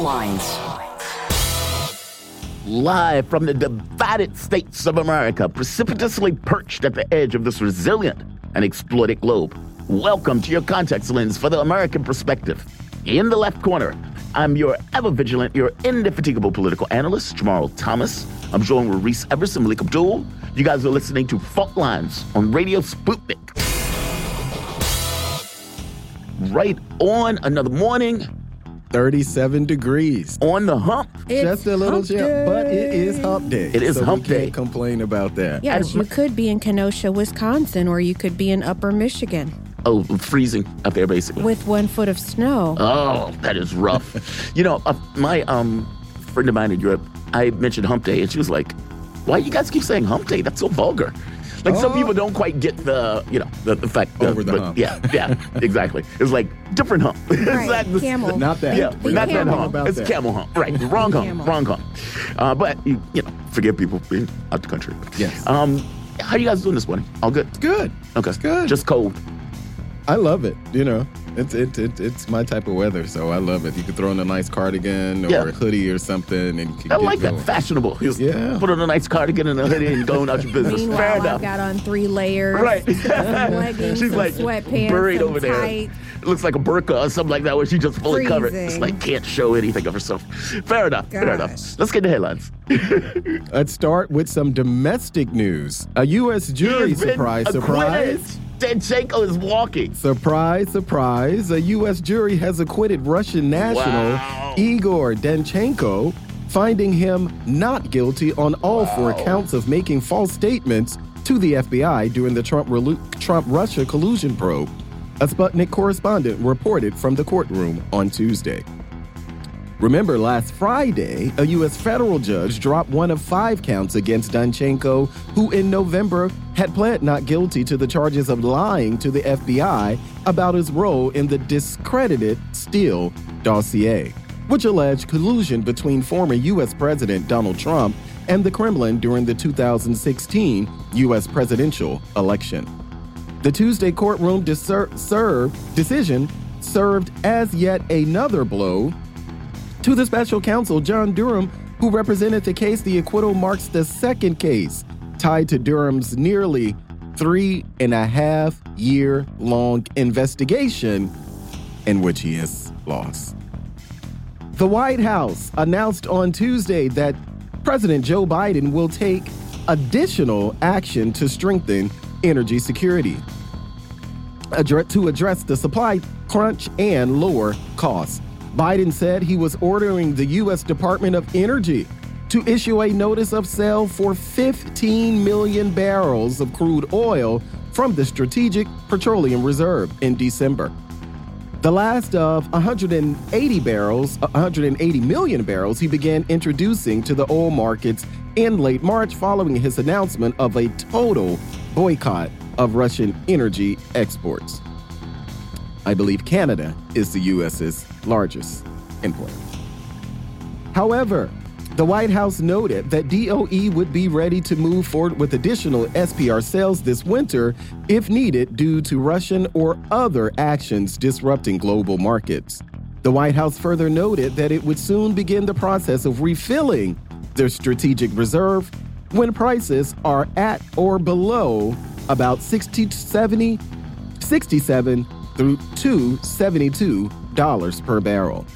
Lines. Live from the divided states of America, precipitously perched at the edge of this resilient and exploited globe. Welcome to your context lens for the American perspective. In the left corner, I'm your ever vigilant, your indefatigable political analyst, Jamal Thomas. I'm joined with Reese Everson, Malik Abdul. You guys are listening to Fault Lines on Radio Sputnik. Right on another morning, 37 degrees. on the hump. It's Just a little hump chip, but it is hump day. It is so hump we day. Can't complain about that. Yes, you could be in Kenosha, Wisconsin, or you could be in Upper Michigan Oh, freezing up there, basically. with one foot of snow. Oh, that is rough. you know, uh, my um friend of mine in Europe, I mentioned Hump Day, and she was like, "Why you guys keep saying Hump Day? That's so vulgar." Like some Oh. people don't quite get the, you know, the, the fact. Over the but hump. Yeah, yeah, exactly. It's like different hump. It's Right, not the- camel. Not that. Yeah, Think not that camel. hump. About It's that. camel hump. Right, wrong hump. Camel. Wrong hump. Uh, but you, you know, forgive people being out the country. Yes. Um, how you guys doing this morning? All good. Good. Okay. It's good. Just cold. I love it. You know, it's it, it it's my type of weather, so I love it. You can throw in a nice cardigan or Yeah. a hoodie or something, and you can I get like that. going. Fashionable. Just Yeah. Put on a nice cardigan and a hoodie and going out your business. Fair Meanwhile, enough. I've got on three layers. Right. leggings, She's like sweatpants, buried some over there. tights. Looks like a burqa or something like that where she just fully covered. It's like can't show anything of herself. Fair enough. Fair enough. Let's get the headlines. Let's start with some domestic news. A U.S. jury, He surprise, acquitted. surprise. Danchenko is walking. Surprise, surprise. A U.S. jury has acquitted Russian national Wow. Igor Danchenko, finding him not guilty on all four counts of making false statements to the FBI during the Trump Trump Russia collusion probe. A Sputnik correspondent reported from the courtroom on Tuesday. Remember, last Friday, a U.S. federal judge dropped one of five counts against Danchenko, who in November had pled not guilty to the charges of lying to the FBI about his role in the discredited Steele dossier, which alleged collusion between former U.S. President Donald Trump and the Kremlin during the 2016 U.S. presidential election. The Tuesday courtroom discer- served, decision served as yet another blow to the special counsel, John Durham, who represented the case. The acquittal marks the second case tied to Durham's nearly three and a half year long investigation in which he has lost. The White House announced on Tuesday that President Joe Biden will take additional action to strengthen energy security to address the supply crunch and lower costs. Biden said he was ordering the U.S. Department of Energy to issue a notice of sale for 15 million barrels of crude oil from the Strategic Petroleum Reserve in December. The last of 180 barrels, uh, 180 million barrels he began introducing to the oil markets in late March following his announcement of a total boycott of Russian energy exports. I believe Canada is the U.S.'s largest importer. However, the White House noted that DOE would be ready to move forward with additional SPR sales this winter if needed due to Russian or other actions disrupting global markets. The White House further noted that it would soon begin the process of refilling their strategic reserve when prices are at or below about 60 to 70 67 through to 72 dollars per barrel.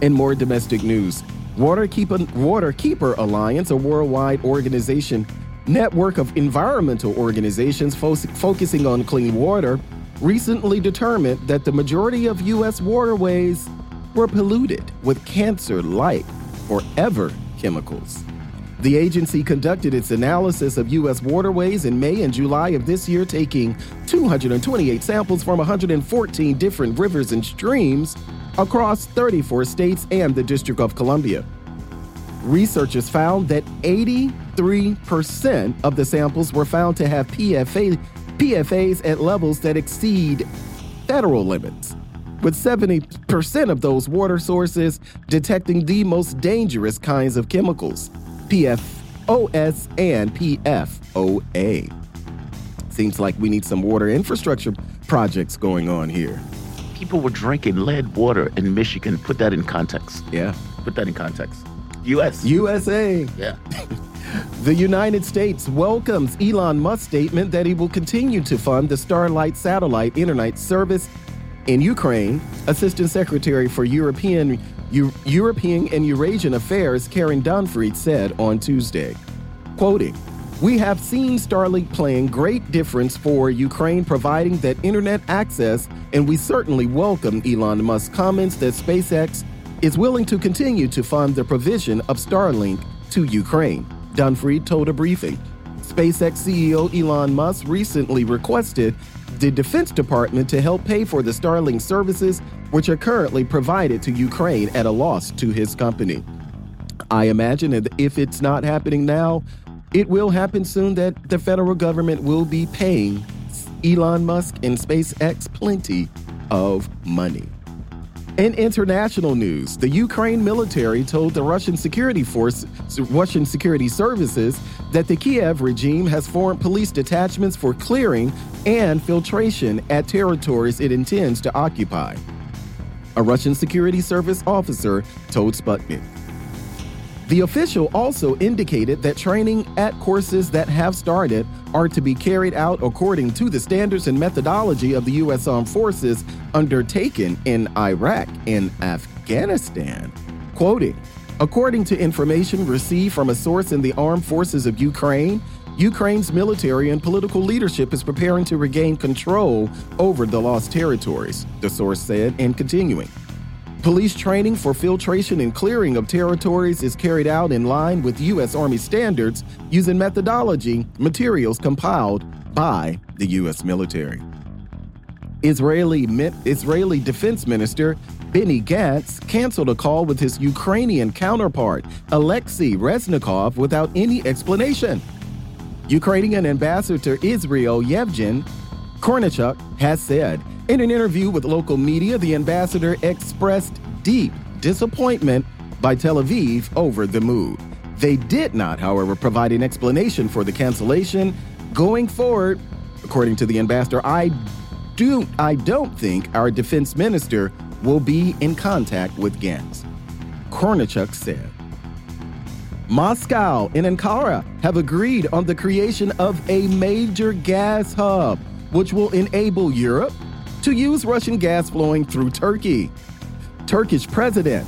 In more domestic news, Waterkeeper, Waterkeeper Alliance, a worldwide organization network of environmental organizations fo- focusing on clean water, recently determined that the majority of U.S. waterways were polluted with cancer-like forever chemicals. The agency conducted its analysis of U.S. waterways in May and July of this year, taking 228 samples from 114 different rivers and streams across 34 states and the District of Columbia. Researchers found that 83% of the samples were found to have PFA, PFAs at levels that exceed federal limits, with 70% of those water sources detecting the most dangerous kinds of chemicals, PFOS and PFOA. Seems like we need some water infrastructure projects going on here. people were drinking lead water in Michigan. Put that in context. Yeah. Put that in context. U.S. USA. yeah. The United States welcomes Elon Musk's statement that he will continue to fund the Starlink satellite internet service in Ukraine. Assistant Secretary for European Eu- European and Eurasian Affairs Karen Donfried said on Tuesday, quoting, "We have seen Starlink playing great difference for Ukraine providing that internet access and we certainly welcome Elon Musk's comments that SpaceX is willing to continue to fund the provision of Starlink to Ukraine." Dunfried told a briefing. SpaceX CEO Elon Musk recently requested the Defense Department to help pay for the Starlink services, which are currently provided to Ukraine at a loss to his company. I imagine that if it's not happening now, it will happen soon that the federal government will be paying Elon Musk and SpaceX plenty of money. In international news, the Ukraine military told the Russian security force, Russian security services, that the Kiev regime has formed police detachments for clearing and filtration at territories it intends to occupy. A Russian security service officer told Sputnik. The official also indicated that training at courses that have started are to be carried out according to the standards and methodology of the U.S. Armed Forces undertaken in Iraq and Afghanistan. Quoting According to information received from a source in the armed forces of Ukraine, Ukraine's military and political leadership is preparing to regain control over the lost territories, the source said, and continuing. Police training for filtration and clearing of territories is carried out in line with U.S. Army standards using methodology materials compiled by the U.S. military. Israeli, Israeli Defense Minister Benny Gantz canceled a call with his Ukrainian counterpart, Alexei Reznikov, without any explanation. Ukrainian ambassador to Israel, Yevgen Korniychuk, has said in an interview with local media, the ambassador expressed deep disappointment by Tel Aviv over the move. They did not, however, provide an explanation for the cancellation. Going forward, according to the ambassador, I do I don't think our defense minister will be in contact with Gantz. Korniychuk said. Moscow and Ankara have agreed on the creation of a major gas hub, which will enable Europe to use Russian gas flowing through Turkey. Turkish President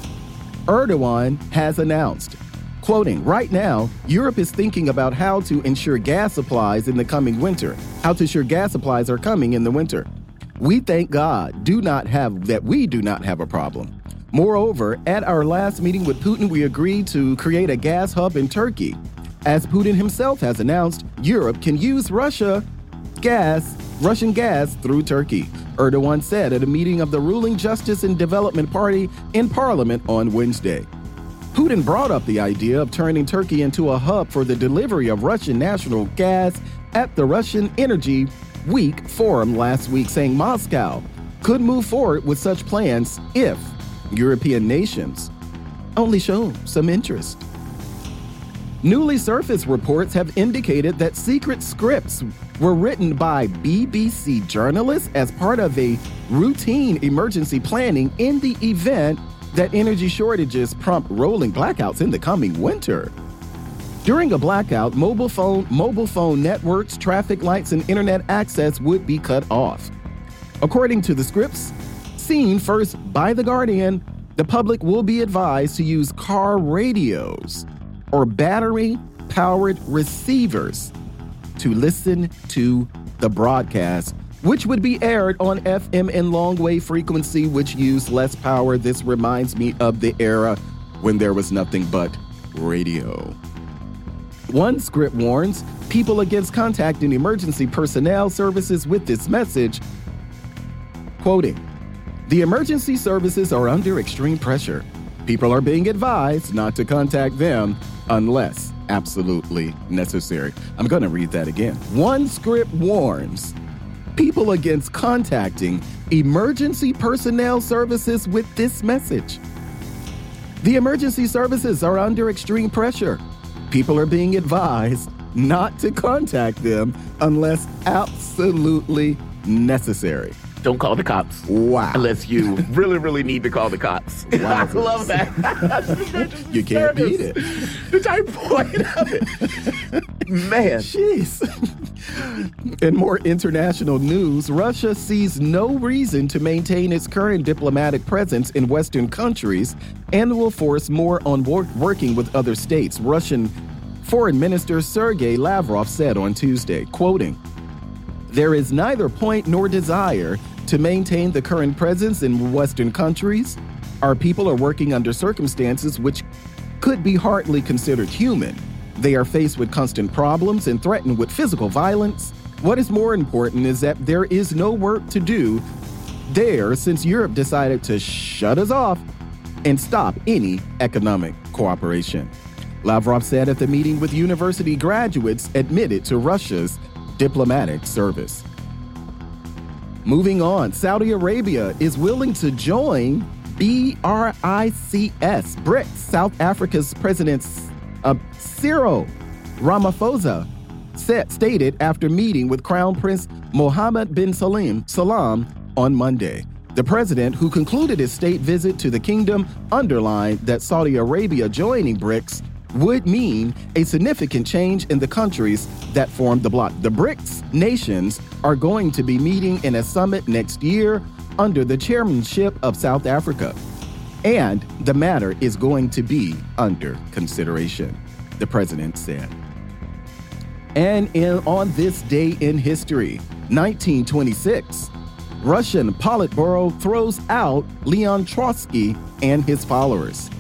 Erdogan has announced, quoting, right now, Europe is thinking about how to ensure gas supplies in the coming winter, how to ensure gas supplies are coming in the winter. We thank God do not have that we do not have a problem. Moreover, at our last meeting with Putin, we agreed to create a gas hub in Turkey. As Putin himself has announced, Europe can use Russia gas, Russian gas through Turkey. Erdogan said at a meeting of the ruling Justice and Development Party in Parliament on Wednesday. Putin brought up the idea of turning Turkey into a hub for the delivery of Russian national gas at the Russian Energy Week forum last week, saying Moscow could move forward with such plans if European nations only show some interest. Newly surfaced reports have indicated that secret scripts were written by BBC journalists as part of a routine emergency planning in the event that energy shortages prompt rolling blackouts in the coming winter. During a blackout, mobile phone, mobile phone networks, traffic lights, and internet access would be cut off. According to the scripts seen first by The Guardian, the public will be advised to use car radios or battery powered receivers to listen to the broadcast, which would be aired on FM and long wave frequency, which used less power. This reminds me of the era when there was nothing but radio. One script warns people against contacting emergency personnel services with this message quoting, The emergency services are under extreme pressure. People are being advised not to contact them unless absolutely necessary. I'm going to read that again. One script warns people against contacting emergency personnel services with this message. The emergency services are under extreme pressure. People are being advised not to contact them unless absolutely necessary. Don't call the cops. Wow. Unless you really, really need to call the cops. Wow. I love that. you can't beat it. The type point of it. Man. Jeez. In more international news, Russia sees no reason to maintain its current diplomatic presence in Western countries and will force more on wor working with other states. Russian Foreign Minister Sergei Lavrov said on Tuesday, quoting, There is neither point nor desire to maintain the current presence in Western countries. Our people are working under circumstances which could be hardly considered human. They are faced with constant problems and threatened with physical violence. What is more important is that there is no work to do there since Europe decided to shut us off and stop any economic cooperation. Lavrov said at the meeting with university graduates admitted to Russia's diplomatic service. Moving on, Saudi Arabia is willing to join BRICS, BRICS, South Africa's President uh, Cyril Ramaphosa said, stated after meeting with Crown Prince Mohammed bin Salim Salam on Monday. The president, who concluded his state visit to the kingdom, underlined that Saudi Arabia joining BRICS would mean a significant change in the countries that form the bloc. The BRICS nations are going to be meeting in a summit next year under the chairmanship of South Africa. And the matter is going to be under consideration, the president said. And in, on this day in history, 1926, Russian Politburo throws out Leon Trotsky and his followers.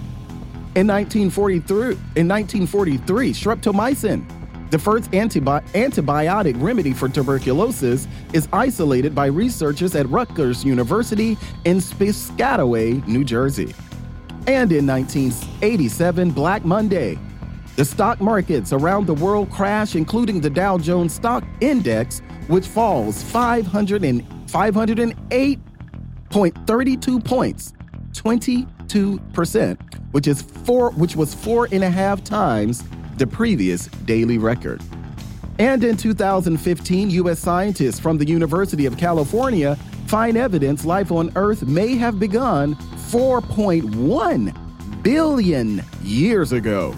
In 1943, in 1943 streptomycin, the first antibi antibiotic remedy for tuberculosis, is isolated by researchers at Rutgers University in Piscataway, New Jersey. And in 1987, Black Monday, the stock markets around the world crash, including the Dow Jones Stock Index, which falls 500 and 508.32 points, 22%, which is four, which was four and a half times the previous daily record. And in 2015, U.S. scientists from the University of California find evidence life on Earth may have begun 4.1 billion years ago,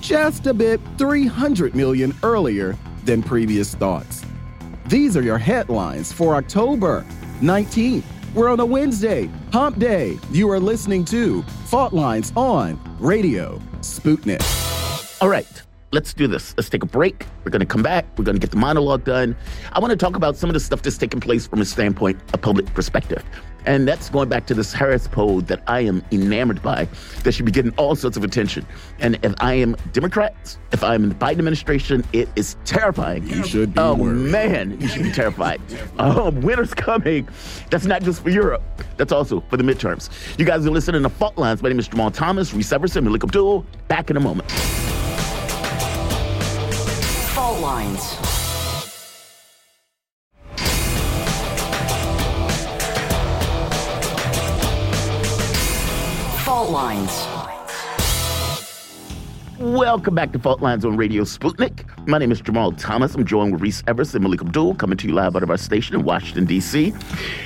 just a bit 300 million earlier than previous thoughts. These are your headlines for October 19th. We're on a Wednesday, Hump Day. You are listening to Fault Lines on Radio Sputnik. All right, let's do this. Let's take a break. We're going to come back. We're going to get the monologue done. I want to talk about some of the stuff that's taking place from a standpoint, a public perspective. And that's going back to this Harris poll that I am enamored by, that should be getting all sorts of attention. And if I am Democrats, if I'm in the Biden administration, it is terrifying. You should be. Oh, worried. man, you should be terrified. Oh, winter's coming. That's not just for Europe, that's also for the midterms. You guys are listening to Fault Lines. My name is Jamal Thomas, Reese Everson, Malik Abdul. Back in a moment. Fault lines. Lines. Welcome back to Fault Lines on Radio Sputnik. My name is Jamal Thomas. I'm joined with Reese Everson and Malik Abdul, coming to you live out of our station in Washington, D.C.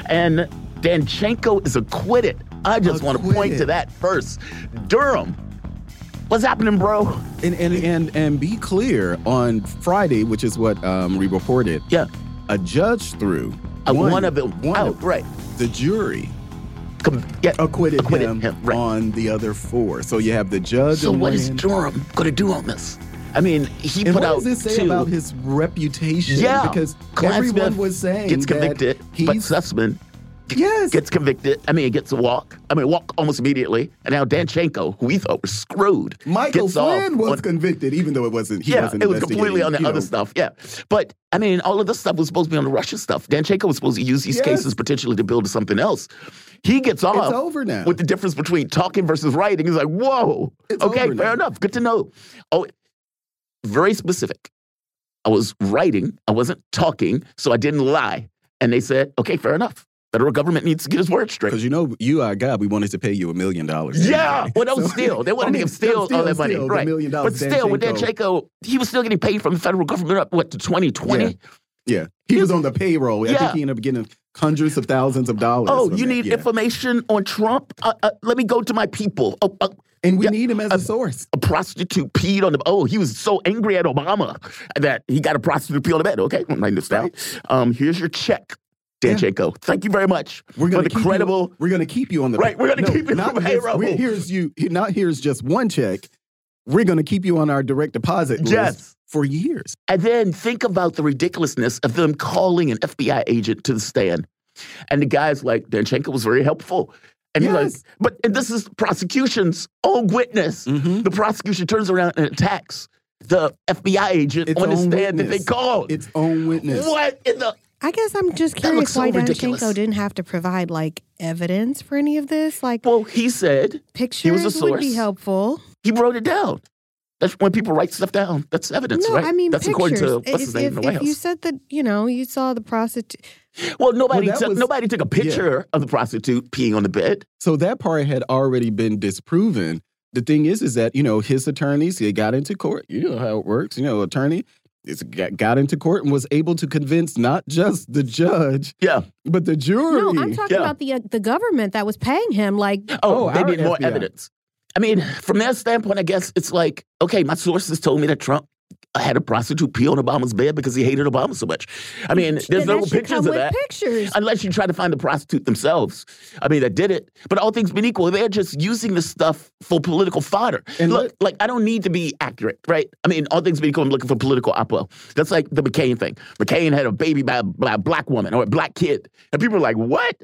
And Danchenko is acquitted. I just want to point to that first. Durham, what's happening, bro? And, and, and, and be clear on Friday, which is what um, we reported, Yeah, a judge threw uh, one, of them one out, of- right. the jury Com- yeah, acquitted, acquitted him, right. on the other four. So you have the judge so what is. Durham going to do on this? I mean, he And put what out does this say two. about his reputation? yeah, because everyone Smith was saying gets that convicted, but Sussmann yes, gets convicted. I mean, he gets a walk. I mean, walk almost immediately. And now Danchenko, who we thought was screwed, Michael Flynn was on- convicted, even though it wasn't. He yeah, wasn't it was completely on the other know, stuff. Yeah, but I mean, all of this stuff was supposed to be on the Russia stuff. Danchenko was supposed to use these Yes. cases potentially to build something else. He gets off. It's over now. With the difference between talking versus writing, he's like, "Whoa, It's okay, fair enough. Good to know." Oh, very specific. I was writing. I wasn't talking, so I didn't lie. And they said, "Okay, fair enough. Federal government needs to get his word straight." Because you know, you are God. We wanted to pay you a million dollars. Yeah, well, that was So- still. They wanted I mean, to still- all that money, right? million but still, with Danchenko- Danchenko, he was still getting paid from the federal government up what to 2020. Yeah. Yeah, he was on the payroll. I Yeah. think he ended up getting hundreds of thousands of dollars. Oh, you that. need Yeah. information on Trump? Uh, uh, let me go to my people. Oh, uh, and we Yeah, need him as a source. a prostitute peed on the. Oh, he was so angry at Obama that he got a prostitute pee on the bed. Okay, writing this down. Um, here's your check, Danchenko. Thank you very much We're gonna the credible. You, we're going to keep you on the Right, we're gonna keep you not on the we- Here's you. Not here's just one check. We're going to keep you on our direct deposit list Yes. for years. And then think about the ridiculousness of them calling an FBI agent to the stand. And the guy's like, Danchenko was very helpful. And he's like, but and this is prosecution's own witness. Mhm. The prosecution turns around and attacks the FBI agent Its on the stand that they called. Its own witness. what in the I guess I'm just curious so why ridiculous. Danchenko didn't have to provide like evidence for any of this. Like well, he said pictures was a would be helpful. he wrote it down. That's when people write stuff down. That's evidence, no, right? I mean that's pictures. according to what's if, his name if, in the White if you said that you know you saw the prostitute, Well, nobody Well, took was- nobody took a picture of the prostitute peeing on the bed. So that part had already been disproven. The thing is, is that you know his attorneys they got into court. You know how it works. You know, attorney is got, got into court and was able to convince not just the judge Yeah. but the jury. no, I'm talking Yeah. about the uh, the government that was paying him. Like Oh, Oh, they our need more FBI. evidence. I mean, from their standpoint, I guess it's like, okay, my sources told me that Trump had a prostitute pee on Obama's bed because he hated Obama so much. I mean, there's that no pictures come of with that. Pictures. Unless you try to find the prostitute themselves. I mean, that did it. But all things being equal, they're just using this stuff for political fodder. And Look, let- like, I don't need to be accurate, right? I mean, all things being equal, I'm looking for political oppo. That's like the McCain thing. McCain had a baby by a, by a black woman or a black kid. And people are like, what?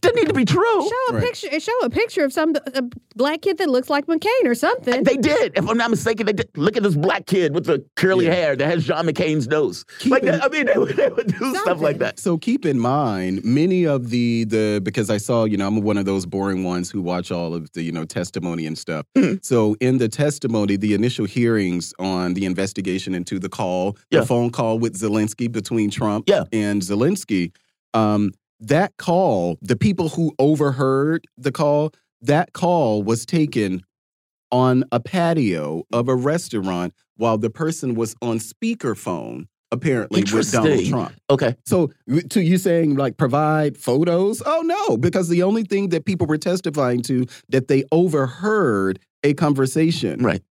Doesn't need to be true. Show a Right. picture. Eh, show a picture of some a black kid that looks like McCain or something. They did. If I'm not mistaken, they did. Look at this black kid with the curly Yeah. hair that has John McCain's nose. Keep like, it- I mean, they would, they would do stuff like that. So keep in mind, many of the the because I saw, you know, I'm one of those boring ones who watch all of the, you know, testimony and stuff. Hmm. So in the testimony, the initial hearings on the investigation into the call, Yeah. the phone call with Zelensky between Trump Yeah. and Zelensky, um, that call, the people who overheard the call, that call was taken on a patio of a restaurant while the person was on speakerphone, apparently with Donald Trump. Okay. So, to you saying like provide photos? Oh no, because the only thing that people were testifying to that they overheard a conversation, Right.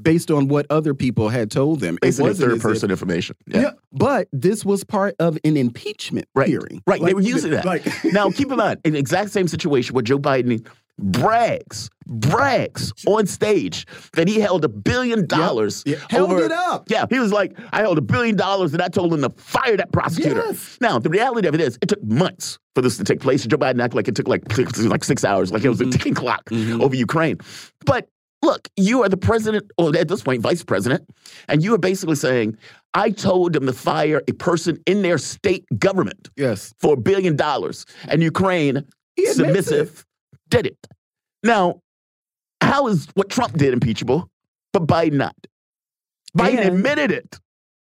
based on what other people had told them. It wasn't third person if- information. yeah. but this was part of an impeachment Right. hearing. Right. they were using that. Like, now, keep in mind, in the exact same situation where Joe Biden brags, brags on stage that he held a billion dollars. Yeah. Held it up. Yeah. He was like, I held a billion dollars and I told him to fire that prosecutor. Yes. Now, the reality of it is, it took months for this to take place. Joe Biden acted like it took like, like six hours, like it was Mm-hmm. a ticking clock over Ukraine. But look, you are the president, or at this point, vice president, and you are basically saying, I told them to fire a person in their state government yes. for a billion dollars, and Ukraine, submissive, did it. Now, how is what Trump did impeachable, but Biden not? Biden And- admitted it.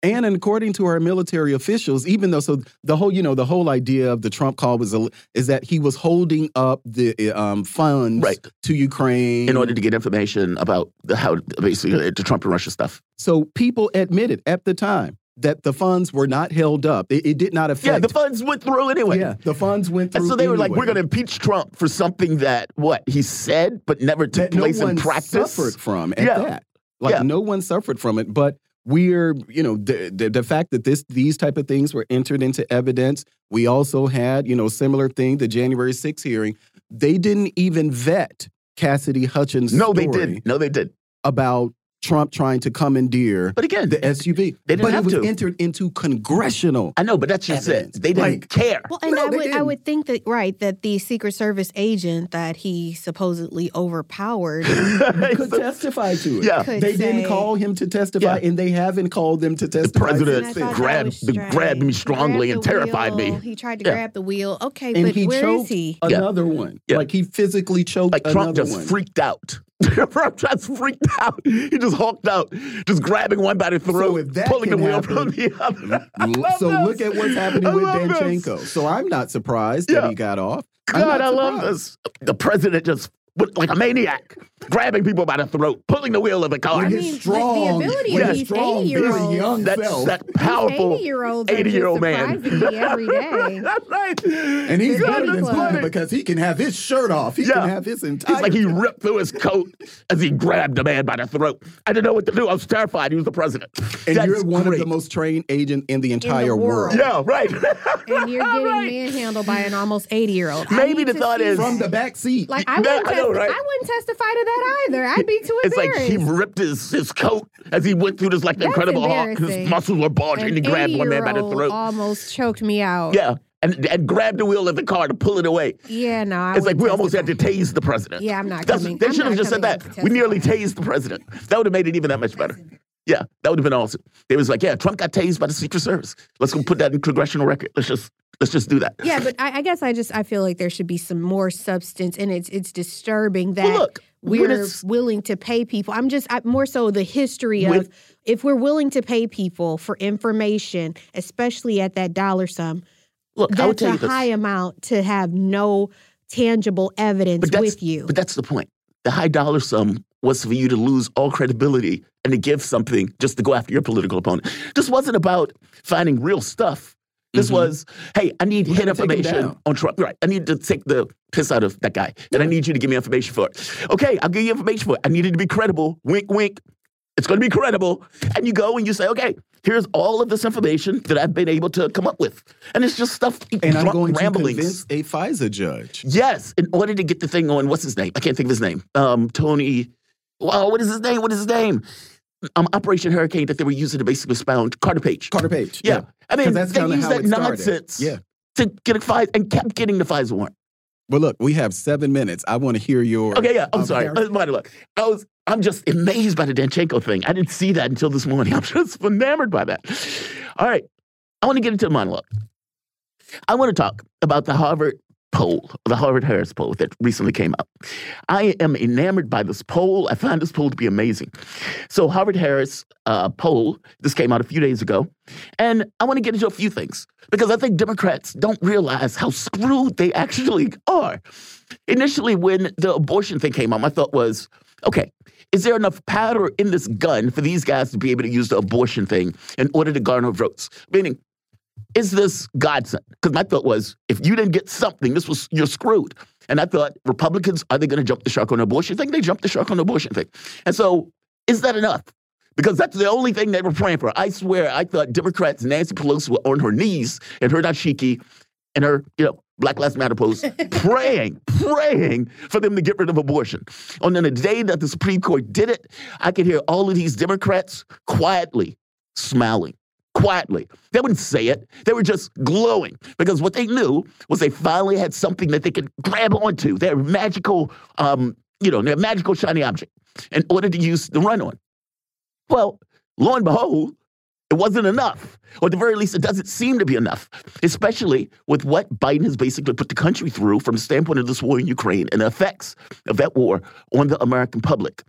And according to our military officials, even though so the whole you know the whole idea of the Trump call was is that he was holding up the um, funds Right. to Ukraine In order to get information about the, how basically the Trump and Russia stuff. So people admitted at the time that the funds were not held up. It, it did not affect. Yeah, the funds went through anyway. Yeah, the funds went through. And so they were like, we're going to impeach Trump for something that, what, he said, but never took that no place one in practice. suffered from at Yeah. that. Like Yeah. no one suffered from it, but we're you know the, the the fact that this these type of things were entered into evidence. We also had you know similar thing the January 6th hearing. They didn't even vet Cassidy Hutchins' No, they didn't. No, they didn't. about Trump trying to commandeer But again, the SUV. They didn't but have it was to. entered into congressional. I know, but that's just it. They didn't Like- care. Well, and No, I they would I didn't. would think that right that the Secret Service agent that he supposedly overpowered could testify to it. Yeah. could They didn't call him to testify, Yeah. and they haven't called them to testify. The president since And I then. thought that grabbed- the- grabbed me strongly grabbed and the terrified me. He tried to Yeah. grab the wheel. Okay, and but he where choked is he? Yeah. another one. Yeah. Like he physically choked Like Trump just one. freaked out. Just freaked out. He just hulked out, just grabbing one by the throat, that pulling the wheel happen- from the other. So this. look at what's happening with love this. Danchenko. So I'm not surprised Yeah. that he got off. God, I love this. The president just like a maniac. Grabbing people by the throat, pulling the wheel of the car. With I his mean, the- the strong, ability with of these strong, very 80-year-olds young That's self. that powerful 80 year olds 80 year old man. surprising every day. That's right. and he's They're better than ridiculous. Putin because he can have his shirt off. He Yeah. can have his entire. It's like he ripped through his coat as he grabbed the man by the throat. I didn't know what to do. I was terrified. He was the president. and That's you're one great. of the most trained agent in the entire world. world. Yeah, right. And you're getting Right. manhandled by an almost 80 year old. Maybe the thought is- From the back seat. Like I wouldn't, I know, right? I wouldn't testify to that either. I'd be too It's like he ripped his, his coat as he went through this like That's Incredible Hulk. His muscles were bulging. An and he grabbed one man by the throat. Almost choked me out. yeah, and and grabbed the wheel of the car to pull it away. Yeah, no. I It's like we almost had to tase the president. Yeah, I'm not That's- coming- They I'm should have just said that. We nearly tased the president. That would have made it even that much better. Yeah, that would have been awesome. It was like, yeah, Trump got tased by the Secret Service. Let's go put that in congressional record. Let's just let's just do that. Yeah, but I, I guess I just I feel like there should be some more substance, and it's it's disturbing that Well, look, we're willing to pay people. I'm just I, more so the history of if we're willing to pay people for information, especially at that dollar sum. Look, That's tell a you this. high amount to have no tangible evidence with you. But that's the point. The high dollar sum was for you to lose all credibility and to give something just to go after your political opponent. This wasn't about finding real stuff. This Mhm. was, hey, I need We're hit gonna take him information on Trump. Right. I need to take the piss out of that guy. And I need you to give me information for it. Okay, I'll give you information for it. I need it to be credible. Wink, wink. It's going to be credible. And you go and you say, okay, here's all of this information that I've been able to come up with. And it's just stuff, and I'm going to ramblings. convince a FISA judge. Yes, in order to get the thing on, what's his name? I can't think of his name. Um, Tony. Wow, what is his name? What is his name? Um, Operation Hurricane that they were using to basically expound Carter Page. Carter Page. yeah. I mean, they used that started. nonsense Yeah. to get a FISA and kept getting the FISA warrant. Well, look, we have seven minutes. I want to hear your. Okay, yeah, I'm um, sorry. Uh, by the way, I was, I'm just amazed by the Danchenko thing. I didn't see that until this morning. I'm just enamored by that. All right, I want to get into the monologue. I want to talk about the Harvard poll, the Harvard Harris poll that recently came out. I am enamored by this poll. I find this poll to be amazing. So, Harvard Harris uh, poll, this came out a few days ago, and I want to get into a few things because I think Democrats don't realize how screwed they actually are. Initially, when the abortion thing came out, my thought was, okay, is there enough powder in this gun for these guys to be able to use the abortion thing in order to garner votes? Meaning, is this godsend? Because my thought was, if you didn't get something, this was you're screwed. And I thought, Republicans are they going to jump the shark on the abortion thing? They jumped the shark on the abortion thing. And so, is that enough? Because that's the only thing they were praying for. I swear, I thought Democrats, Nancy Pelosi, were on her knees and her dashiki and her, you know, Black Lives Matter post, praying, praying for them to get rid of abortion. And then the day that the Supreme Court did it, I could hear all of these Democrats quietly smiling quietly. They wouldn't say it. They were just glowing because what they knew was they finally had something that they could grab onto, their magical, um, you know, their magical shiny object in order to use the run on. Well, lo and behold, it wasn't enough. Or at the very least, it doesn't seem to be enough, especially with what Biden has basically put the country through from the standpoint of this war in Ukraine and the effects of that war on the American public.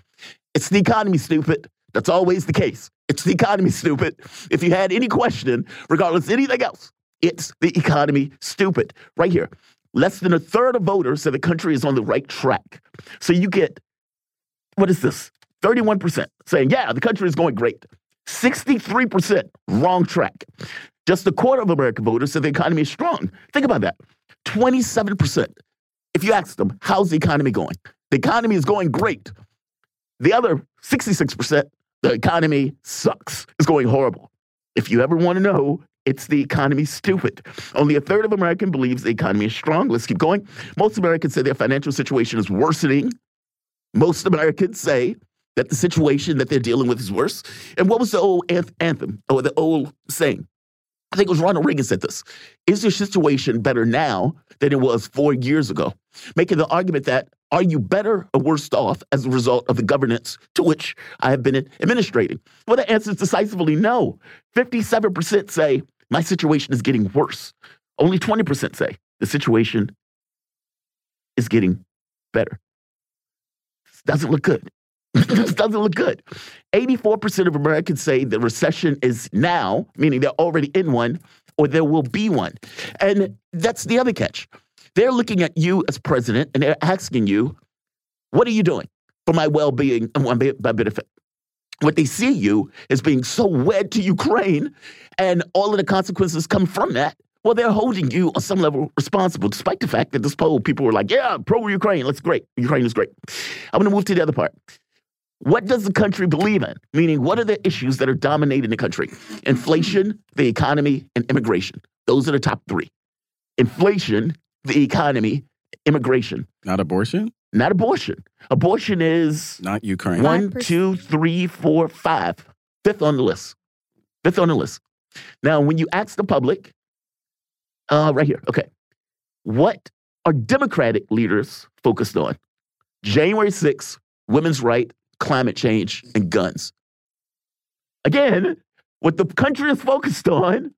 It's the economy, stupid. That's always the case. It's the economy, stupid. If you had any question, regardless of anything else, it's the economy, stupid. Right here. Less than a third of voters say the country is on the right track. So you get, what is this? 31% saying, yeah, the country is going great. 63% wrong track. Just a quarter of American voters said the economy is strong. Think about that. 27%. If you ask them, how's the economy going? The economy is going great. The other 66%, the economy sucks. It's going horrible. If you ever want to know, it's the economy stupid. Only a third of Americans believes the economy is strong. Let's keep going. Most Americans say their financial situation is worsening. Most Americans say that the situation that they're dealing with is worse. And what was the old anth- anthem or the old saying? I think it was Ronald Reagan said this. Is your situation better now than it was four years ago? Making the argument that are you better or worse off as a result of the governance to which I have been administrating? Well, the answer is decisively no. 57% say my situation is getting worse. Only 20% say the situation is getting better. This doesn't look good. This doesn't look good. 84% of Americans say the recession is now, meaning they're already in one, or there will be one. And that's the other catch. They're looking at you as president and they're asking you, what are you doing? for my well being and my benefit. What they see you as being so wed to Ukraine and all of the consequences come from that. Well, they're holding you on some level responsible, despite the fact that this poll, people were like, yeah, pro Ukraine, let's great. Ukraine is great. I'm going to move to the other part. What does the country believe in? Meaning, what are the issues that are dominating the country? Inflation, the economy, and immigration. Those are the top three. Inflation, the economy, immigration. Not abortion? Not abortion. Abortion is Not Ukraine. one, 5%. two, three, four, five. Fifth on the list. Fifth on the list. Now, when you ask the public, uh, right here, okay, what are Democratic leaders focused on? January 6th, women's right, climate change, and guns. Again, what the country is focused on,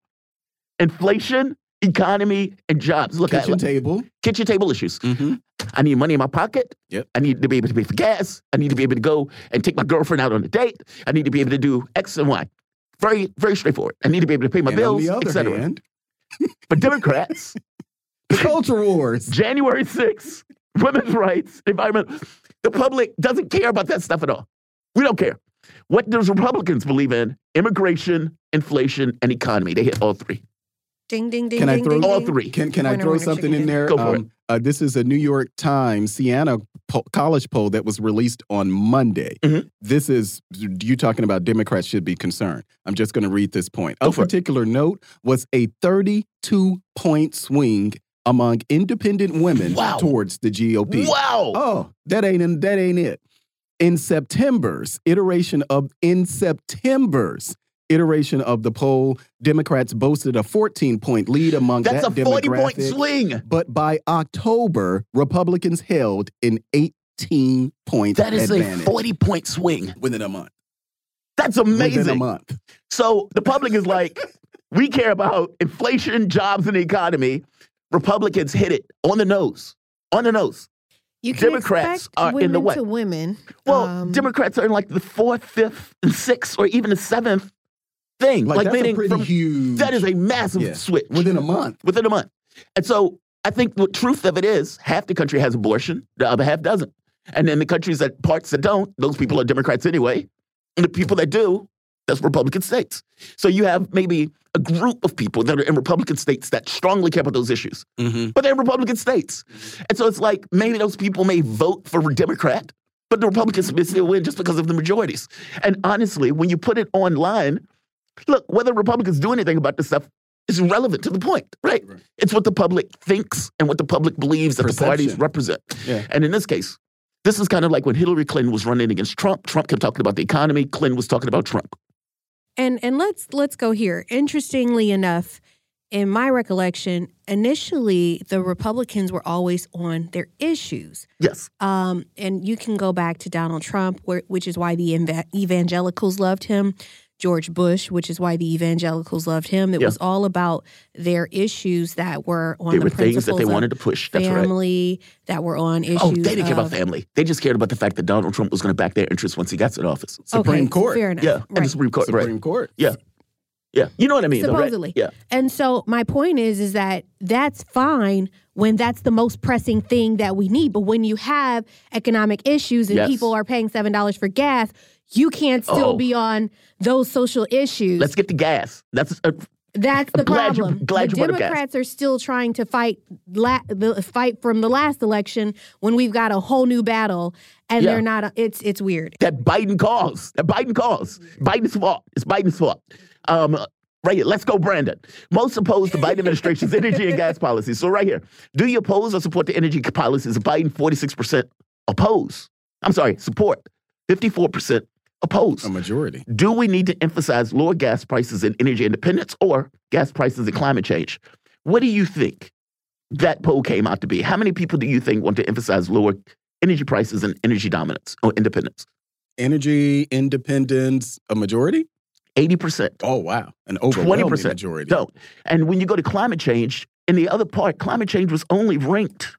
inflation, economy, and jobs. Look Kitchen at table. kitchen table issues. Mm-hmm. I need money in my pocket. Yep. I need to be able to pay for gas. I need to be able to go and take my girlfriend out on a date. I need to be able to do X and Y. Very, very straightforward. I need to be able to pay my and on bills, the other etc. hand, For Democrats, the culture wars. January 6th, women's rights, environment, the public doesn't care about that stuff at all. We don't care. What does Republicans believe in? Immigration, inflation, and economy. They hit all three. Ding ding ding Can I throw- ding. All three. Can can I throw something in there? Go for it. uh, this is a New York Times Siena po- college poll that was released on Monday. Mhm. This is you talking about Democrats should be concerned. I'm just going to read this point. Go Of for it. particular note was a 32 point swing among independent women Wow. towards the GOP. Wow. Oh, that ain't that ain't it. In September's iteration of in September's iteration of the poll, Democrats boasted a 14 point lead among That's that a 40 point swing. But by October, Republicans held an 18 point That is advantage a 40 point swing. within a month. That's amazing. Within a month. So the public is like, we care about inflation, jobs, and the economy. Republicans hit it on the nose. On the nose. You can Democrats expect are in the way. to women. Well, um, Democrats are in like the fourth, fifth, and sixth, or even the seventh thing. Like, that's a meaning pretty from- huge. that is a massive Yeah. switch within a month. within a month. And so I think the truth of it is half the country has abortion, the other half doesn't. And then the countries that parts that don't, those people are Democrats anyway. And the people that do, that's Republican states. So you have maybe a group of people that are in Republican states that strongly care about those issues, Mm-hmm. but they're Republican states. And so it's like maybe those people may vote for a Democrat, but the Republicans may still win just because of the majorities. And honestly, when you put it online, look, whether Republicans do anything about this stuff is irrelevant to the point, right? Right. It's what the public thinks and what the public believes that the parties represent. Yeah. And in this case, this is kind of like when Hillary Clinton was running against Trump. Trump kept talking about the economy. Clinton was talking about Trump. And and let's let's go here. Interestingly enough, in my recollection, initially the Republicans were always on their issues. Yes. Um, and you can go back to Donald Trump, where, which is why the eva- evangelicals loved him. George Bush, which is why the evangelicals loved him. It Yeah. was all about their issues that were on They the were things that principles they wanted to push. That's right. family, that were on issues. Oh, they didn't care about family. They just cared about the fact that Donald Trump was going to back their interests once he got to the office. Supreme okay, Court. Fair enough. Yeah, and the Supreme Court, Supreme right? Court. Yeah, yeah. You know what I mean, though, right? Supposedly. Yeah, And so my point is is that that's fine when that's the most pressing thing that we need. But when you have economic issues and Yes. people are paying seven dollars for gas, you can't still Oh. be on those social issues. let's get the gas. That's uh, that's the glad you- problem. glad the you. Democrats are still trying to fight la- the fight from the last election when we've got a whole new battle and Yeah. they're not. It's it's weird. that Biden cause. That Biden cause. Biden's fault. It's Biden's fault. Um, right here. Let's go, Brandon. Most oppose the Biden administration's energy and gas policies. So right here, do you oppose or support the energy policies of Biden? Forty-six percent oppose. I'm sorry, support. Fifty-four percent oppose. A majority. Do we need to emphasize lower gas prices and energy independence or gas prices and climate change? What do you think that poll came out to be? How many people do you think want to emphasize lower energy prices and energy dominance or independence? Energy independence, a majority? 80% Oh, wow. An overwhelming 20% majority. don't. And when you go to climate change, in the other part, climate change was only ranked.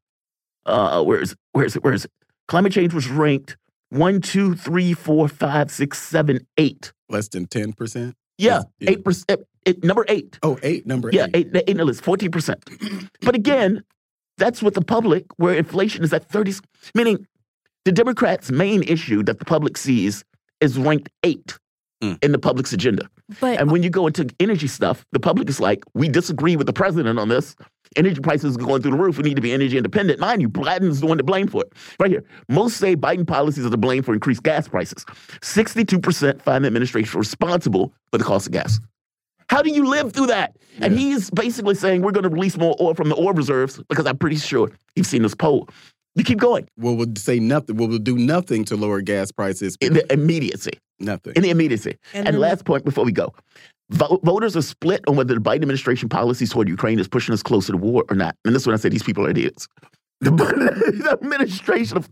Uh, where is it? Where is it? Where is it? Climate change was ranked one, two, three, four, five, six, seven, eight. Less than 10%? Yeah, Yeah. eight percent. It, number eight. Oh, eight, number Yeah, eight. eight, eight in the list, fourteen percent. But again, that's with the public, where inflation is at thirty. Meaning, The Democrats' main issue that the public sees is ranked eight Mm. in the public's agenda. But And when you go into energy stuff, the public is like, we disagree with the president on this. Energy prices are going through the roof. We need to be energy independent. Mind you, Biden's the one to blame for it. Right here. Most say Biden policies are to blame for increased gas prices. 62% find the administration responsible for the cost of gas. How do you live through that? And Yeah. he's basically saying we're going to release more oil from the oil reserves because I'm pretty sure you've seen this poll. You keep going Well, we'll say nothing. Well, we'll do nothing to lower gas prices. in the immediacy. Nothing. In the immediacy. And And, then- last point before we go. Vo- voters are split on whether the Biden administration policies toward Ukraine is pushing us closer to war or not. And this is when I say these people are idiots. The, the administration of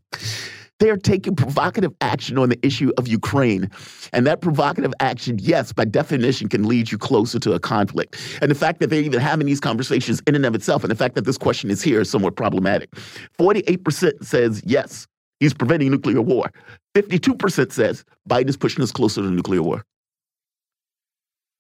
they are taking provocative action on the issue of Ukraine. And that provocative action, yes, by definition, can lead you closer to a conflict. And the fact that they're even having these conversations in and of itself, and the fact that this question is here is somewhat problematic. 48% says yes, he's preventing nuclear war. 52% says Biden is pushing us closer to nuclear war.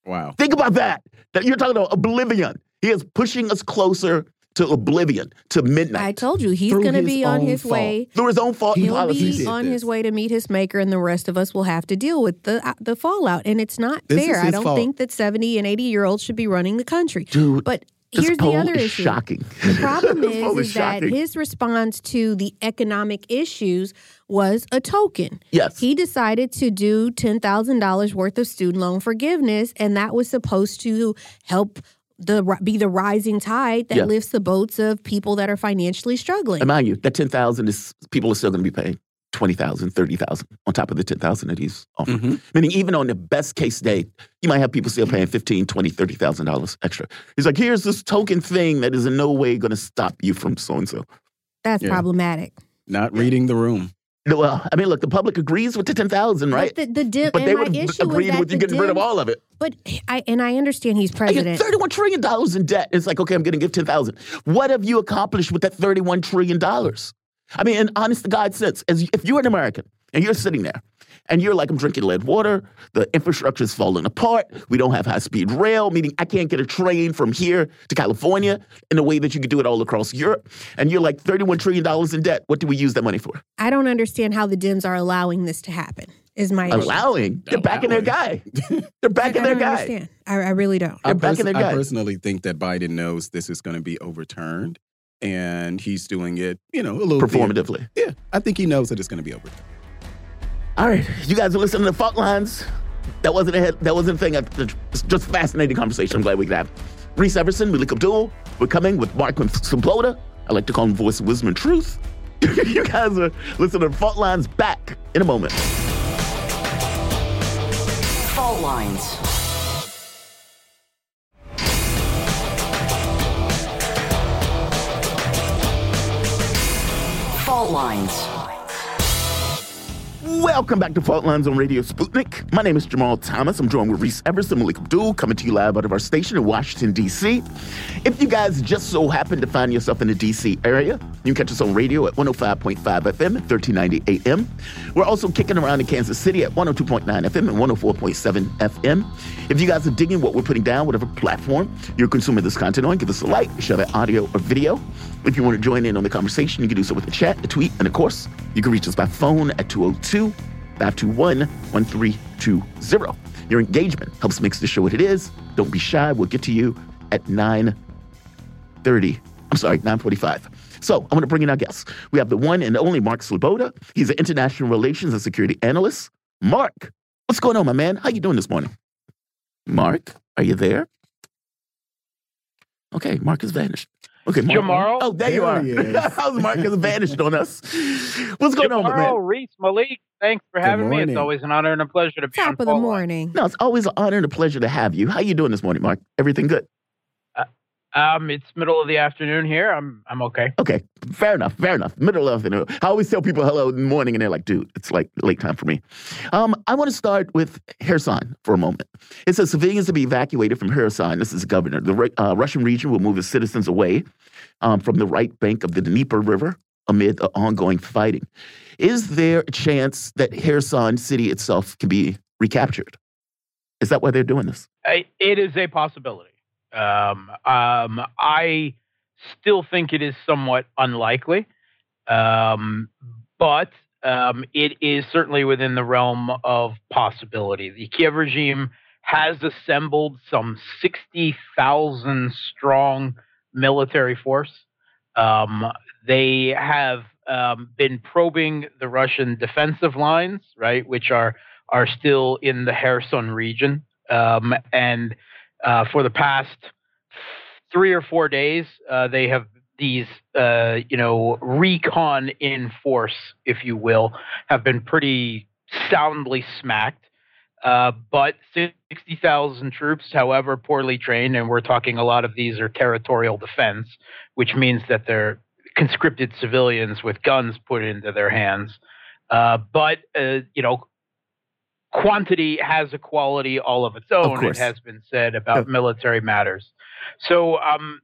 Wow. Think about that. That you're talking about oblivion. He is pushing us closer to oblivion, to midnight. I told you he's going to be on his fault. way. through his own fault He'll be did on this. his way to meet his maker, and the rest of us will have to deal with the uh, the fallout. And it's not This fair. I don't fault. think that seventy and eighty year olds should be running the country. Dude, But this here's the other is issue. shocking. The problem poll is, is that his response to the economic issues was a token. Yes. He decided to do $10,000 worth of student loan forgiveness, and that was supposed to help the be the rising tide that Yeah. lifts the boats of people that are financially struggling. And mind you, that 10,000 is people are still going to be paying 20,000, 30,000 on top of the 10,000 that he's offering. Mhm. Meaning even on the best case day, you might have people still paying 15, 20, 30,000 dollars extra. He's like, "Here's this token thing that is in no way going to stop you from so and so." That's Yeah. problematic. Not reading the room. Well, I mean, look, the public agrees with the 10,000, right? But the, the dim, But they my would issue was agree with you the getting rid of all of it. But I and I understand he's I get president. $31 trillion in debt. It's like, okay, I'm going to give 10,000. What have you accomplished with that $31 trillion? I mean, in honest to God sense, as if you're an American and you're sitting there and you're like, I'm drinking lead water, the infrastructure is falling apart, we don't have high speed rail, meaning I can't get a train from here to California in a way that you could do it all across Europe. And you're like $31 trillion in debt. What do we use that money for? I don't understand how the Dems are allowing this to happen. Is my issue. Allowing. They're backing their guy. They're backing I, I their don't guy. understand. I, I really don't. I, They're backing their I personally think that Biden knows this is going to be overturned, and he's doing it, you know, a little bit- Performatively. Yeah, I think he knows that it's going to be over. All right, you guys are listening to Fault Lines. That wasn't a hit, that wasn't a thing. It's just fascinating conversation. I'm glad we could have. Reese Everson, Malik Abdul. We're coming with Mark Sleboda. I like to call him Voice of Wisdom and Truth. you guys are listening to Fault Lines back in a moment. Fault lines. Lines. Welcome back to Fault Lines on Radio Sputnik. My name is Jamal Thomas. I'm joined with Reese Everson, Malik Abdul, coming to you live out of our station in Washington, D.C. If you guys just so happen to find yourself in the D.C. area, you can catch us on radio at 105.5 FM at 1390 AM. We're also kicking around in Kansas City at 102.9 FM and 104.7 FM. If you guys are digging what we're putting down, whatever platform you're consuming this content on, give us a like, share that audio or video. If you want to join in on the conversation, you can do so with a chat, a tweet, and of course, you can reach us by phone at 202 521 1320. Your engagement helps makes the show what it is. Don't be shy. We'll get to you at 9:30. I'm sorry, 9:45. So I'm going to bring in our guests. We have the one and only Mark Sleboda. He's an international relations and security analyst. Mark, what's going on, my man? How you doing this morning? Mark, are you there? Okay, Mark has vanished. Okay, Mark. Jamal? Oh, there, you are. he. How's Mark has vanished on us? What's going on, my Tomorrow, man? Reese Malik, thanks for Good having me. It's always an honor and a pleasure to be on Top of the Fault Line. morning. No, it's always an honor and a pleasure to have you. How you doing this morning, Mark? Everything good? Um, it's middle of the afternoon here. I'm I'm okay. Okay, fair enough, fair enough. Middle of the afternoon. I always tell people hello in the morning, and they're like, dude, it's like late time for me. Um, I want to start with Kherson for a moment. It says civilians to be evacuated from Kherson. This is the governor. The uh, Russian region will move its citizens away um, from the right bank of the Dnieper River amid the ongoing fighting. Is there a chance that Kherson city itself can be recaptured? Is that why they're doing this? I, it is a possibility. Um, um, I still think it is somewhat unlikely, um, but um, it is certainly within the realm of possibility. The Kiev regime has assembled some 60,000 strong military force. Um, they have um, been probing the Russian defensive lines, right, which are are still in the Kherson region, and uh, for the past three or four days, uh, they have these, uh, you know, recon in force, if you will, have been pretty soundly smacked. Uh, but 60,000 troops, however poorly trained, and we're talking a lot of these are territorial defense, which means that they're conscripted civilians with guns put into their hands. Uh, but, uh, you know, quantity has a quality all of its own, of it has been said about military matters. So, um,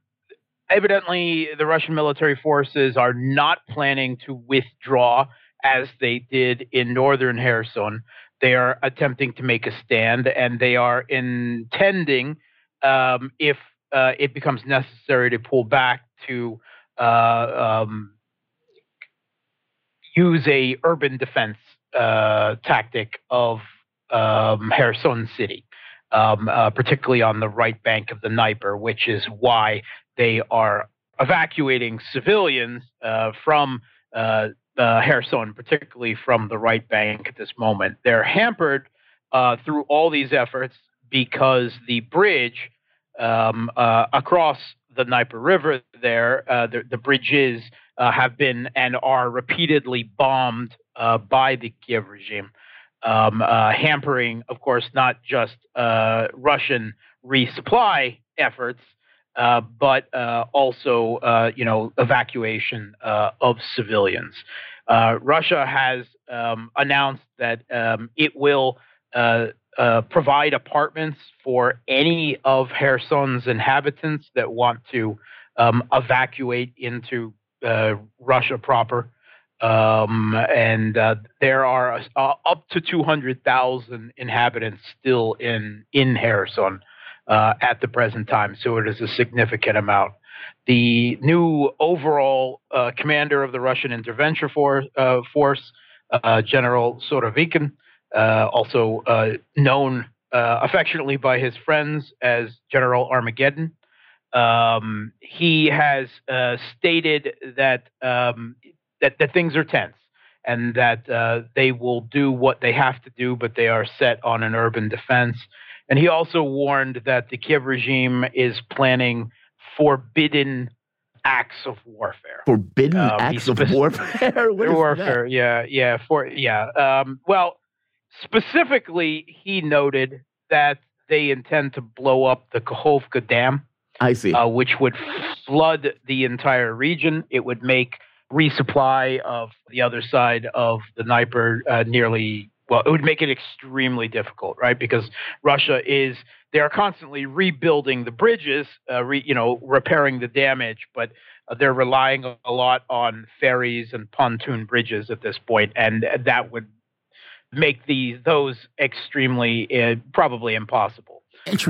evidently, the Russian military forces are not planning to withdraw as they did in northern Kherson. They are attempting to make a stand, and they are intending, um, if uh, it becomes necessary, to pull back to uh, um, use a urban defense uh, tactic of um, Kherson City, um, uh, particularly on the right bank of the Dnieper, which is why they are evacuating civilians uh, from uh, Kherson, particularly from the right bank at this moment. They're hampered uh, through all these efforts because the bridge um, uh, across the Dnieper River there, uh, the, the, bridges have been and are repeatedly bombed by the Kiev regime um, uh, hampering, of course, not just uh, Russian resupply efforts, uh, but uh, also, uh, you know, evacuation uh, of civilians. Russia has um, announced that um, it will provide apartments for any of Kherson's inhabitants that want to um, evacuate into Russia proper. Um, and uh, there are uh, up to 200,000 inhabitants still in in Kherson uh, at the present time, so it is a significant amount. The new overall uh, commander of the Russian intervention for, uh, force, uh, General Surovikin, also known affectionately by his friends as General Armageddon, um, he has stated that um, that, that things are tense and that uh, they will do what they have to do, but they are set on an urban defense. And he also warned that the Kiev regime is planning forbidden acts of warfare. Forbidden um, acts of warfare. warfare. That? Yeah, yeah, for yeah. Um, well, specifically, he noted that they intend to blow up the Kakhovka Dam. I see. Uh, which would flood the entire region. It would make resupply of the other side of the Dnieper uh, nearly well, it would make it extremely difficult, right? Because Russia is they are constantly rebuilding the bridges, uh, re, you know, repairing the damage, but uh, they're relying a lot on ferries and pontoon bridges at this point, and that would make these those extremely uh, probably impossible.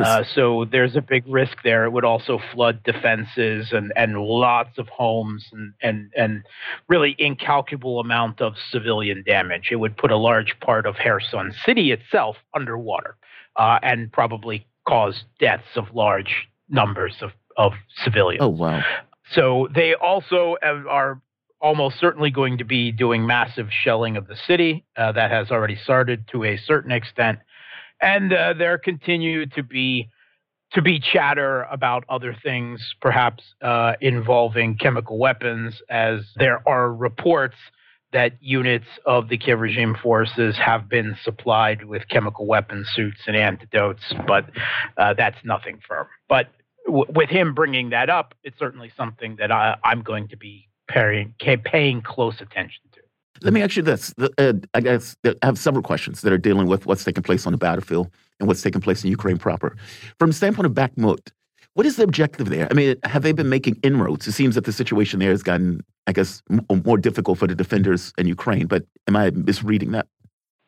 Uh, so there's a big risk there. It would also flood defenses and, and lots of homes and, and, and really incalculable amount of civilian damage. It would put a large part of Kherson city itself underwater uh, and probably cause deaths of large numbers of, of civilians. Oh, wow. So they also are almost certainly going to be doing massive shelling of the city. Uh, that has already started to a certain extent and uh, there continue to be to be chatter about other things, perhaps uh, involving chemical weapons, as there are reports that units of the Kiev regime forces have been supplied with chemical weapon suits and antidotes, but uh, that's nothing firm. But w- with him bringing that up, it's certainly something that I, am going to be paying, paying close attention. Let me ask you this. Uh, I guess I have several questions that are dealing with what's taking place on the battlefield and what's taking place in Ukraine proper. From the standpoint of Bakhmut, what is the objective there? I mean, have they been making inroads? It seems that the situation there has gotten, I guess, more difficult for the defenders in Ukraine. But am I misreading that?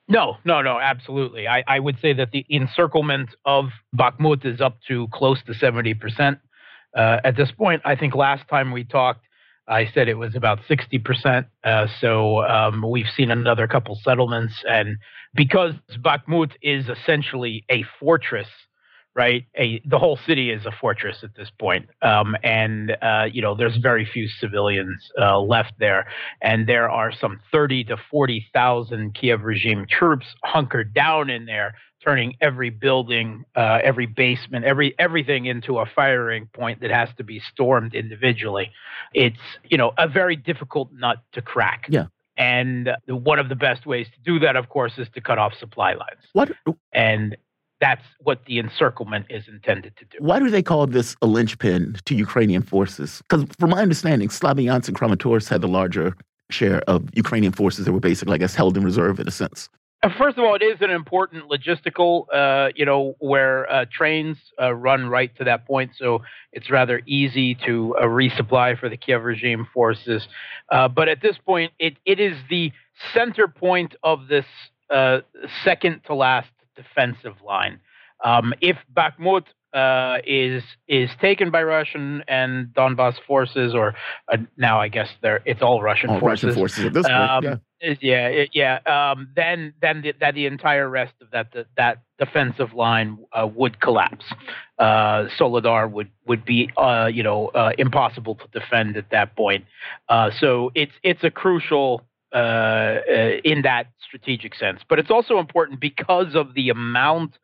No, no, no, absolutely. I, I would say that the encirclement of Bakhmut is up to close to 70%. Uh, at this point, I think last time we talked, I said it was about 60%. Uh, so um, we've seen another couple settlements. And because Bakhmut is essentially a fortress, right? A, the whole city is a fortress at this point. Um, and, uh, you know, there's very few civilians uh, left there. And there are some 30 to 40,000 Kiev regime troops hunkered down in there turning every building, uh, every basement, every everything into a firing point that has to be stormed individually. It's you know a very difficult nut to crack. Yeah. And one of the best ways to do that, of course, is to cut off supply lines. What? And that's what the encirclement is intended to do. Why do they call this a linchpin to Ukrainian forces? Because, from my understanding, Slavyansk and Kramatorsk had the larger share of Ukrainian forces that were basically, I guess, held in reserve in a sense. Uh, first of all, it is an important logistical, uh, you know, where uh, trains uh, run right to that point, so it's rather easy to uh, resupply for the Kiev regime forces. Uh, but at this point, it, it is the center point of this second to last defensive line. Um, if Bakhmut uh, is is taken by Russian and Donbass forces, or uh, now I guess they're it's all Russian all forces. Russian forces at this point. Um, yeah, yeah, yeah. Um, then then the, that the entire rest of that the, that defensive line uh, would collapse. Uh, Soledar would would be uh, you know uh, impossible to defend at that point. so it's it's a crucial. in that strategic sense, but it's also important because of the amount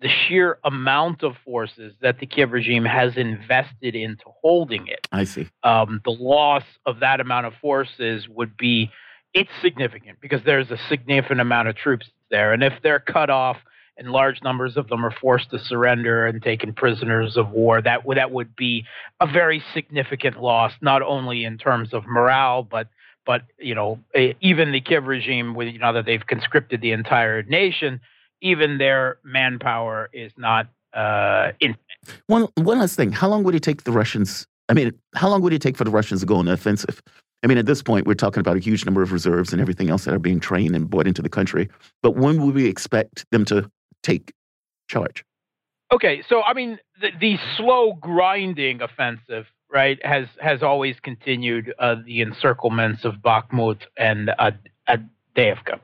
the sheer amount of forces that the Kiev regime has invested into holding it. I see. Um, the loss of that amount of forces would be it's significant because there's a significant amount of troops there, and if they're cut off and large numbers of them are forced to surrender and taken prisoners of war, that would that would be a very significant loss, not only in terms of morale, but but you know even the Kiev regime, with you know that they've conscripted the entire nation even their manpower is not uh, infinite. One one last thing: How long would it take the Russians? I mean, how long would it take for the Russians to go on the offensive? I mean, at this point, we're talking about a huge number of reserves and everything else that are being trained and brought into the country. But when would we expect them to take charge? Okay, so I mean, the, the slow grinding offensive, right, has has always continued. Uh, the encirclements of Bakhmut and uh, Avdiivka,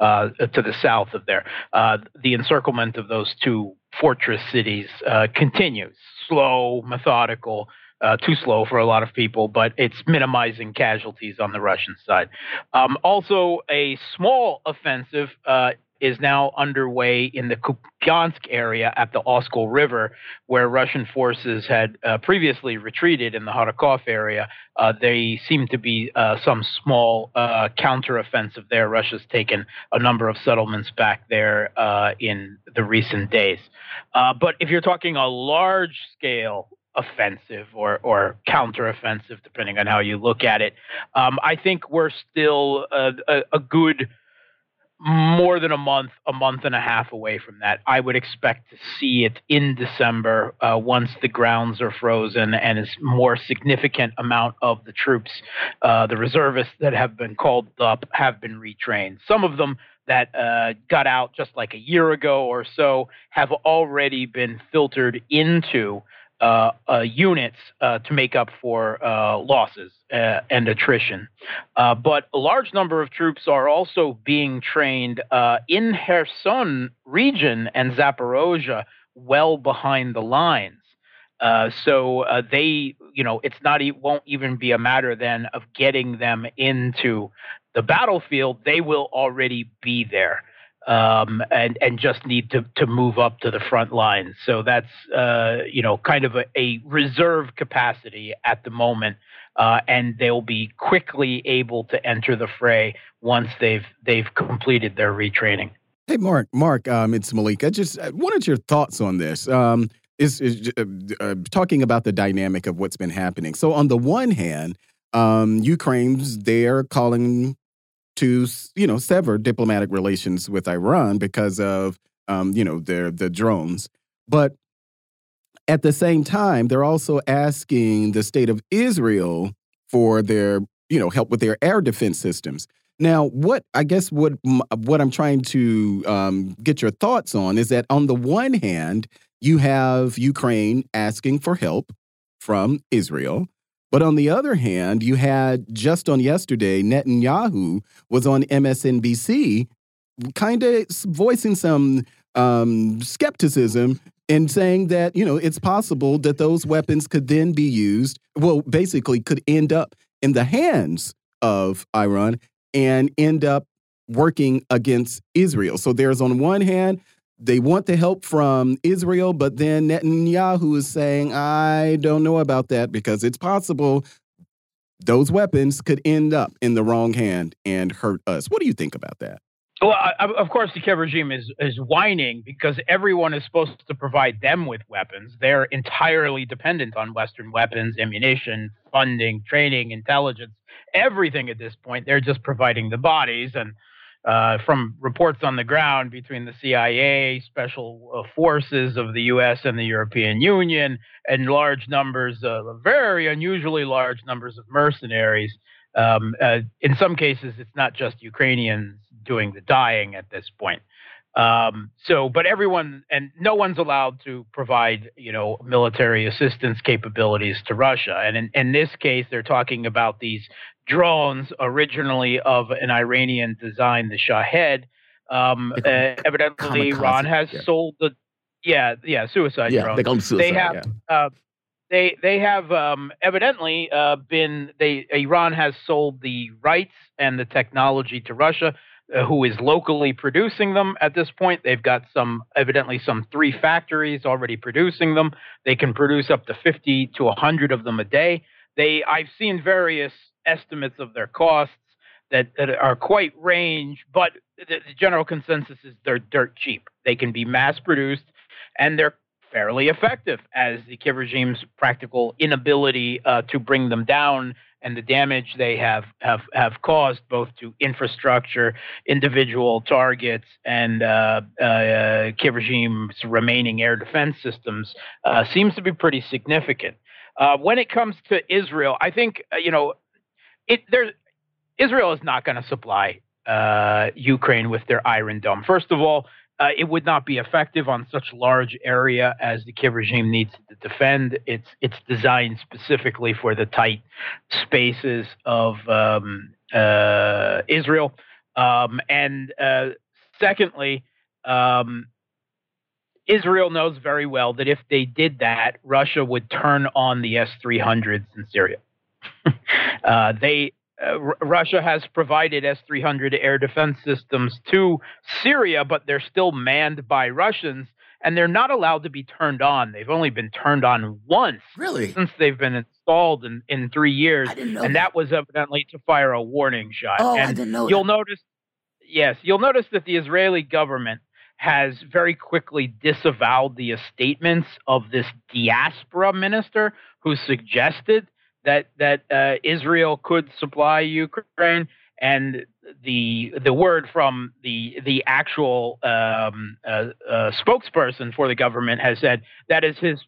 uh, to the south of there. Uh, the encirclement of those two fortress cities uh, continues, slow, methodical. Uh, too slow for a lot of people, but it's minimizing casualties on the Russian side. Um, also, a small offensive uh, is now underway in the Kupiansk area at the Oskol River, where Russian forces had uh, previously retreated in the Kharkov area. Uh, they seem to be uh, some small uh, counteroffensive there. Russia's taken a number of settlements back there uh, in the recent days. Uh, but if you're talking a large scale offensive or, or counteroffensive, depending on how you look at it, um, I think we're still a, a, a good more than a month, a month and a half away from that. I would expect to see it in December uh, once the grounds are frozen and a more significant amount of the troops, uh, the reservists that have been called up, have been retrained. Some of them that uh, got out just like a year ago or so have already been filtered into uh, uh, units uh, to make up for uh, losses uh, and attrition. Uh, but a large number of troops are also being trained in Kherson region and Zaporozhia, well behind the lines. so they, you know, it's not, it won't even be a matter then of getting them into the battlefield. They will already be there um, and and just need to to move up to the front lines. So that's uh, you know kind of a, a, reserve capacity at the moment, uh, and they'll be quickly able to enter the fray once they've they've completed their retraining. Hey, Mark, Mark, um, it's Malik. I just wanted your thoughts on this. Um, is, is uh, uh, talking about the dynamic of what's been happening. So on the one hand, um, Ukraine's there calling to you know sever diplomatic relations with Iran because of um, you know their the drones, but at the same time they're also asking the state of Israel for their you know help with their air defense systems. Now, what I guess what what I'm trying to um, get your thoughts on is that on the one hand, you have Ukraine asking for help from Israel, But on the other hand, you had just on yesterday, Netanyahu was on MSNBC kind of voicing some um, skepticism and saying that, you know, it's possible that those weapons could then be used, well, basically could end up in the hands of Iran and end up working against Israel. So there's on one hand, they want the help from Israel, but then Netanyahu is saying, I don't know about that because it's possible those weapons could end up in the wrong hand and hurt us. What do you think about that? Well, I, of course, the Kiev regime is is whining because everyone is supposed to provide them with weapons. They're entirely dependent on Western weapons, ammunition, funding, training, intelligence, everything at this point. They're just providing the bodies, and uh, from reports on the ground between the CIA, special uh, forces of the U.S. and the European Union, and large numbers, very unusually large numbers of mercenaries. Um, uh, in some cases, it's not just Ukrainians doing the dying at this point. Um, so, but everyone and no one's allowed to provide, you know, military assistance capabilities to Russia. And in, in this case, they're talking about these drones originally of an Iranian design, the Shahed. Um, uh, evidently, Iran has yeah. sold the, yeah, yeah, suicide yeah, drones. They, call them suicide, they have, yeah. uh, they they have um, evidently uh, been they Iran has sold the rights and the technology to Russia who is locally producing them at this point. They've got some, evidently, some three factories already producing them. They can produce up to 50 to 100 of them a day. They, I've seen various estimates of their costs that, that are quite range, but the, the general consensus is they're dirt cheap. They can be mass produced and they're fairly effective as the Kiev regime's practical inability uh, to bring them down and the damage they have have have caused both to infrastructure, individual targets, and uh, uh, Kiev regime's remaining air defense systems uh, seems to be pretty significant. Uh, when it comes to Israel, I think uh, you know it. There, Israel is not going to supply uh, Ukraine with their Iron Dome. First of all, uh, it would not be effective on such large area as the Kiev regime needs to defend. It's it's designed specifically for the tight spaces of um, uh, Israel, um, and uh, secondly, um, Israel knows very well that if they did that, Russia would turn on the S three hundreds in Syria. Uh, they uh, Russia has provided S 300 air defense systems to Syria, but they're still manned by Russians and they're not allowed to be turned on. They've only been turned on once really? since they've been installed in, in three years. and that. that. was evidently to fire a warning shot. Oh, and I didn't know You'll that. notice, yes, you'll notice that the Israeli government has very quickly disavowed the statements of this diaspora minister who suggested that that uh, Israel could supply Ukraine, and the the word from the the actual um, uh, uh, spokesperson for the government has said that is his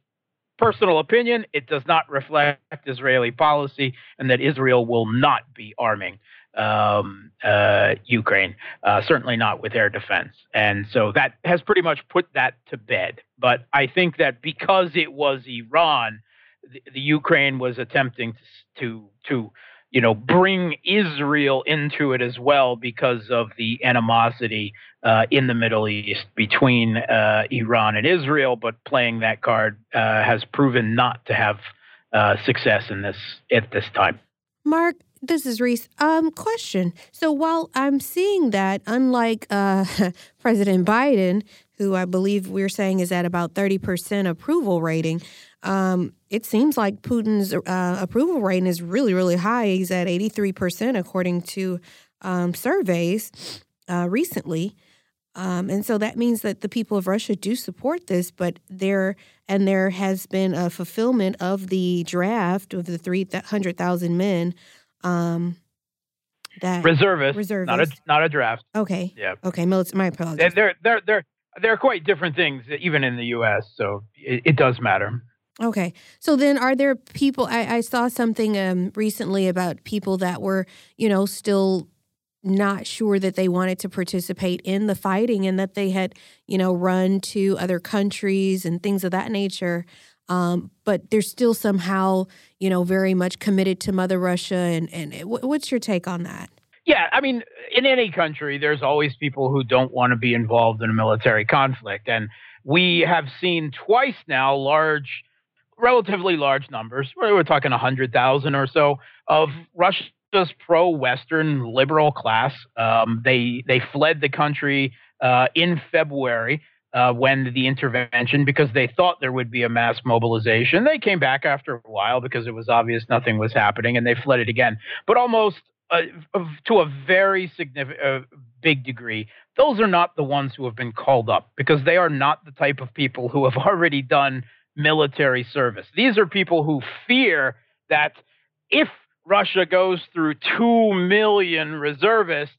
personal opinion. It does not reflect Israeli policy, and that Israel will not be arming um, uh, Ukraine, uh, certainly not with air defense. And so that has pretty much put that to bed. But I think that because it was Iran the, the Ukraine was attempting to, to you know bring Israel into it as well because of the animosity uh, in the Middle East between uh, Iran and Israel. But playing that card uh, has proven not to have uh, success in this at this time. Mark, this is Reese. Um, question. So while I'm seeing that, unlike uh, President Biden, who I believe we're saying is at about 30% approval rating, um, it seems like Putin's uh, approval rating is really, really high. He's at 83%, according to um, surveys uh, recently. Um, and so that means that the people of Russia do support this, but there and there has been a fulfillment of the draft of the 300,000 men um, that Reservists, reservists. not a not a draft. Okay. Yeah. Okay. My apologies. They're they're they're they're, they're quite different things, even in the U.S. So it, it does matter. Okay. So then are there people I, I saw something um, recently about people that were, you know, still not sure that they wanted to participate in the fighting and that they had, you know, run to other countries and things of that nature. um, but they're still somehow, you know, very much committed to Mother Russia. And, and what's your take on that? Yeah, I mean, in any country, there's always people who don't want to be involved in a military conflict. And we have seen twice now large, relatively large numbers, we're talking 100,000 or so, of Russia's pro Western liberal class. Um, they, they fled the country uh, in February uh, when the intervention because they thought there would be a mass mobilization. They came back after a while because it was obvious nothing was happening and they fled it again. But almost uh, to a very significant, uh, big degree, those are not the ones who have been called up because they are not the type of people who have already done military service. These are people who fear that if Russia goes through 2 million reservists,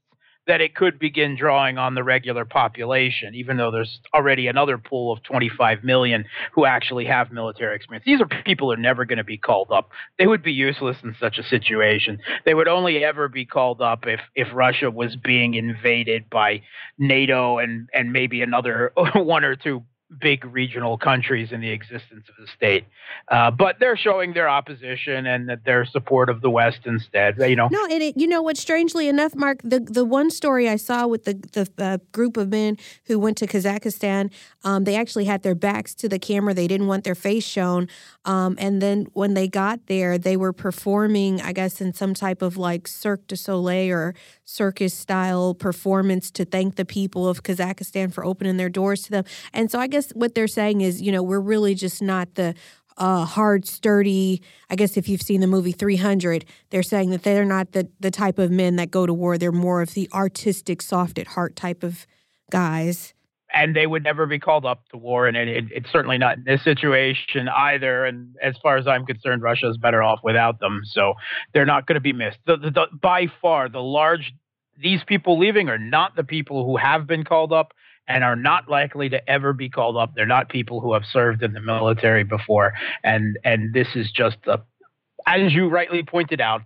that it could begin drawing on the regular population, even though there's already another pool of 25 million who actually have military experience. These are people who are never going to be called up. They would be useless in such a situation. They would only ever be called up if, if Russia was being invaded by NATO and, and maybe another one or two big regional countries in the existence of the state. Uh, but they're showing their opposition and that their support of the West instead. You know, no, and it, you know what? Strangely enough, Mark, the the one story I saw with the the uh, group of men who went to Kazakhstan, um, they actually had their backs to the camera. They didn't want their face shown. Um, and then when they got there, they were performing, I guess, in some type of like Cirque du Soleil or circus style performance to thank the people of Kazakhstan for opening their doors to them. And so I guess what they're saying is, you know, we're really just not the uh, hard, sturdy. I guess if you've seen the movie 300, they're saying that they're not the, the type of men that go to war. They're more of the artistic, soft at heart type of guys and they would never be called up to war, and it, it, it's certainly not in this situation either. And as far as I'm concerned, Russia is better off without them, so they're not going to be missed. The, the, the, by far, the large these people leaving are not the people who have been called up and are not likely to ever be called up. They're not people who have served in the military before, and and this is just a, as you rightly pointed out,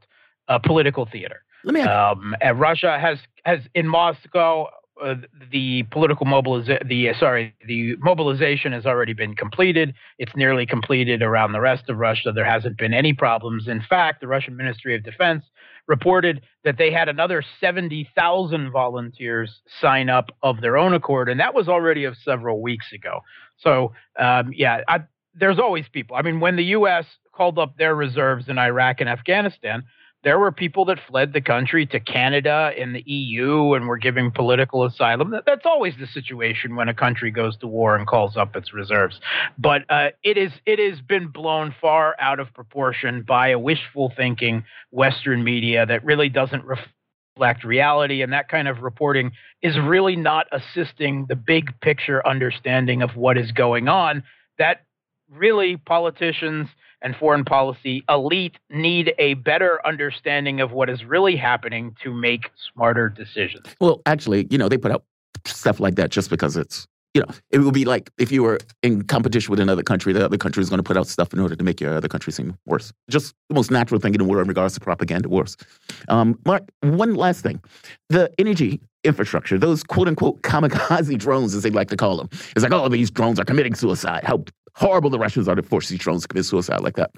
a political theater. Let me. Um, Russia has has in Moscow uh, the political mobilization, the uh, sorry, the mobilization has already been completed. It's nearly completed around the rest of Russia. There hasn't been any problems. In fact, the Russian Ministry of Defense reported that they had another 70,000 volunteers sign up of their own accord, and that was already of several weeks ago. So, um, yeah, I, there's always people. I mean, when the U.S. called up their reserves in Iraq and Afghanistan, there were people that fled the country to Canada and the EU and were giving political asylum. That's always the situation when a country goes to war and calls up its reserves. But uh, it is it has been blown far out of proportion by a wishful thinking Western media that really doesn't reflect reality, and that kind of reporting is really not assisting the big picture understanding of what is going on. That really politicians and foreign policy elite need a better understanding of what is really happening to make smarter decisions. Well, actually, you know, they put out stuff like that just because it's you know, it would be like if you were in competition with another country, the other country is going to put out stuff in order to make your other country seem worse. Just the most natural thing in the world in regards to propaganda wars. Um, Mark, one last thing. The energy infrastructure, those quote unquote kamikaze drones, as they like to call them, it's like, oh, these drones are committing suicide. How horrible the Russians are to force these drones to commit suicide like that.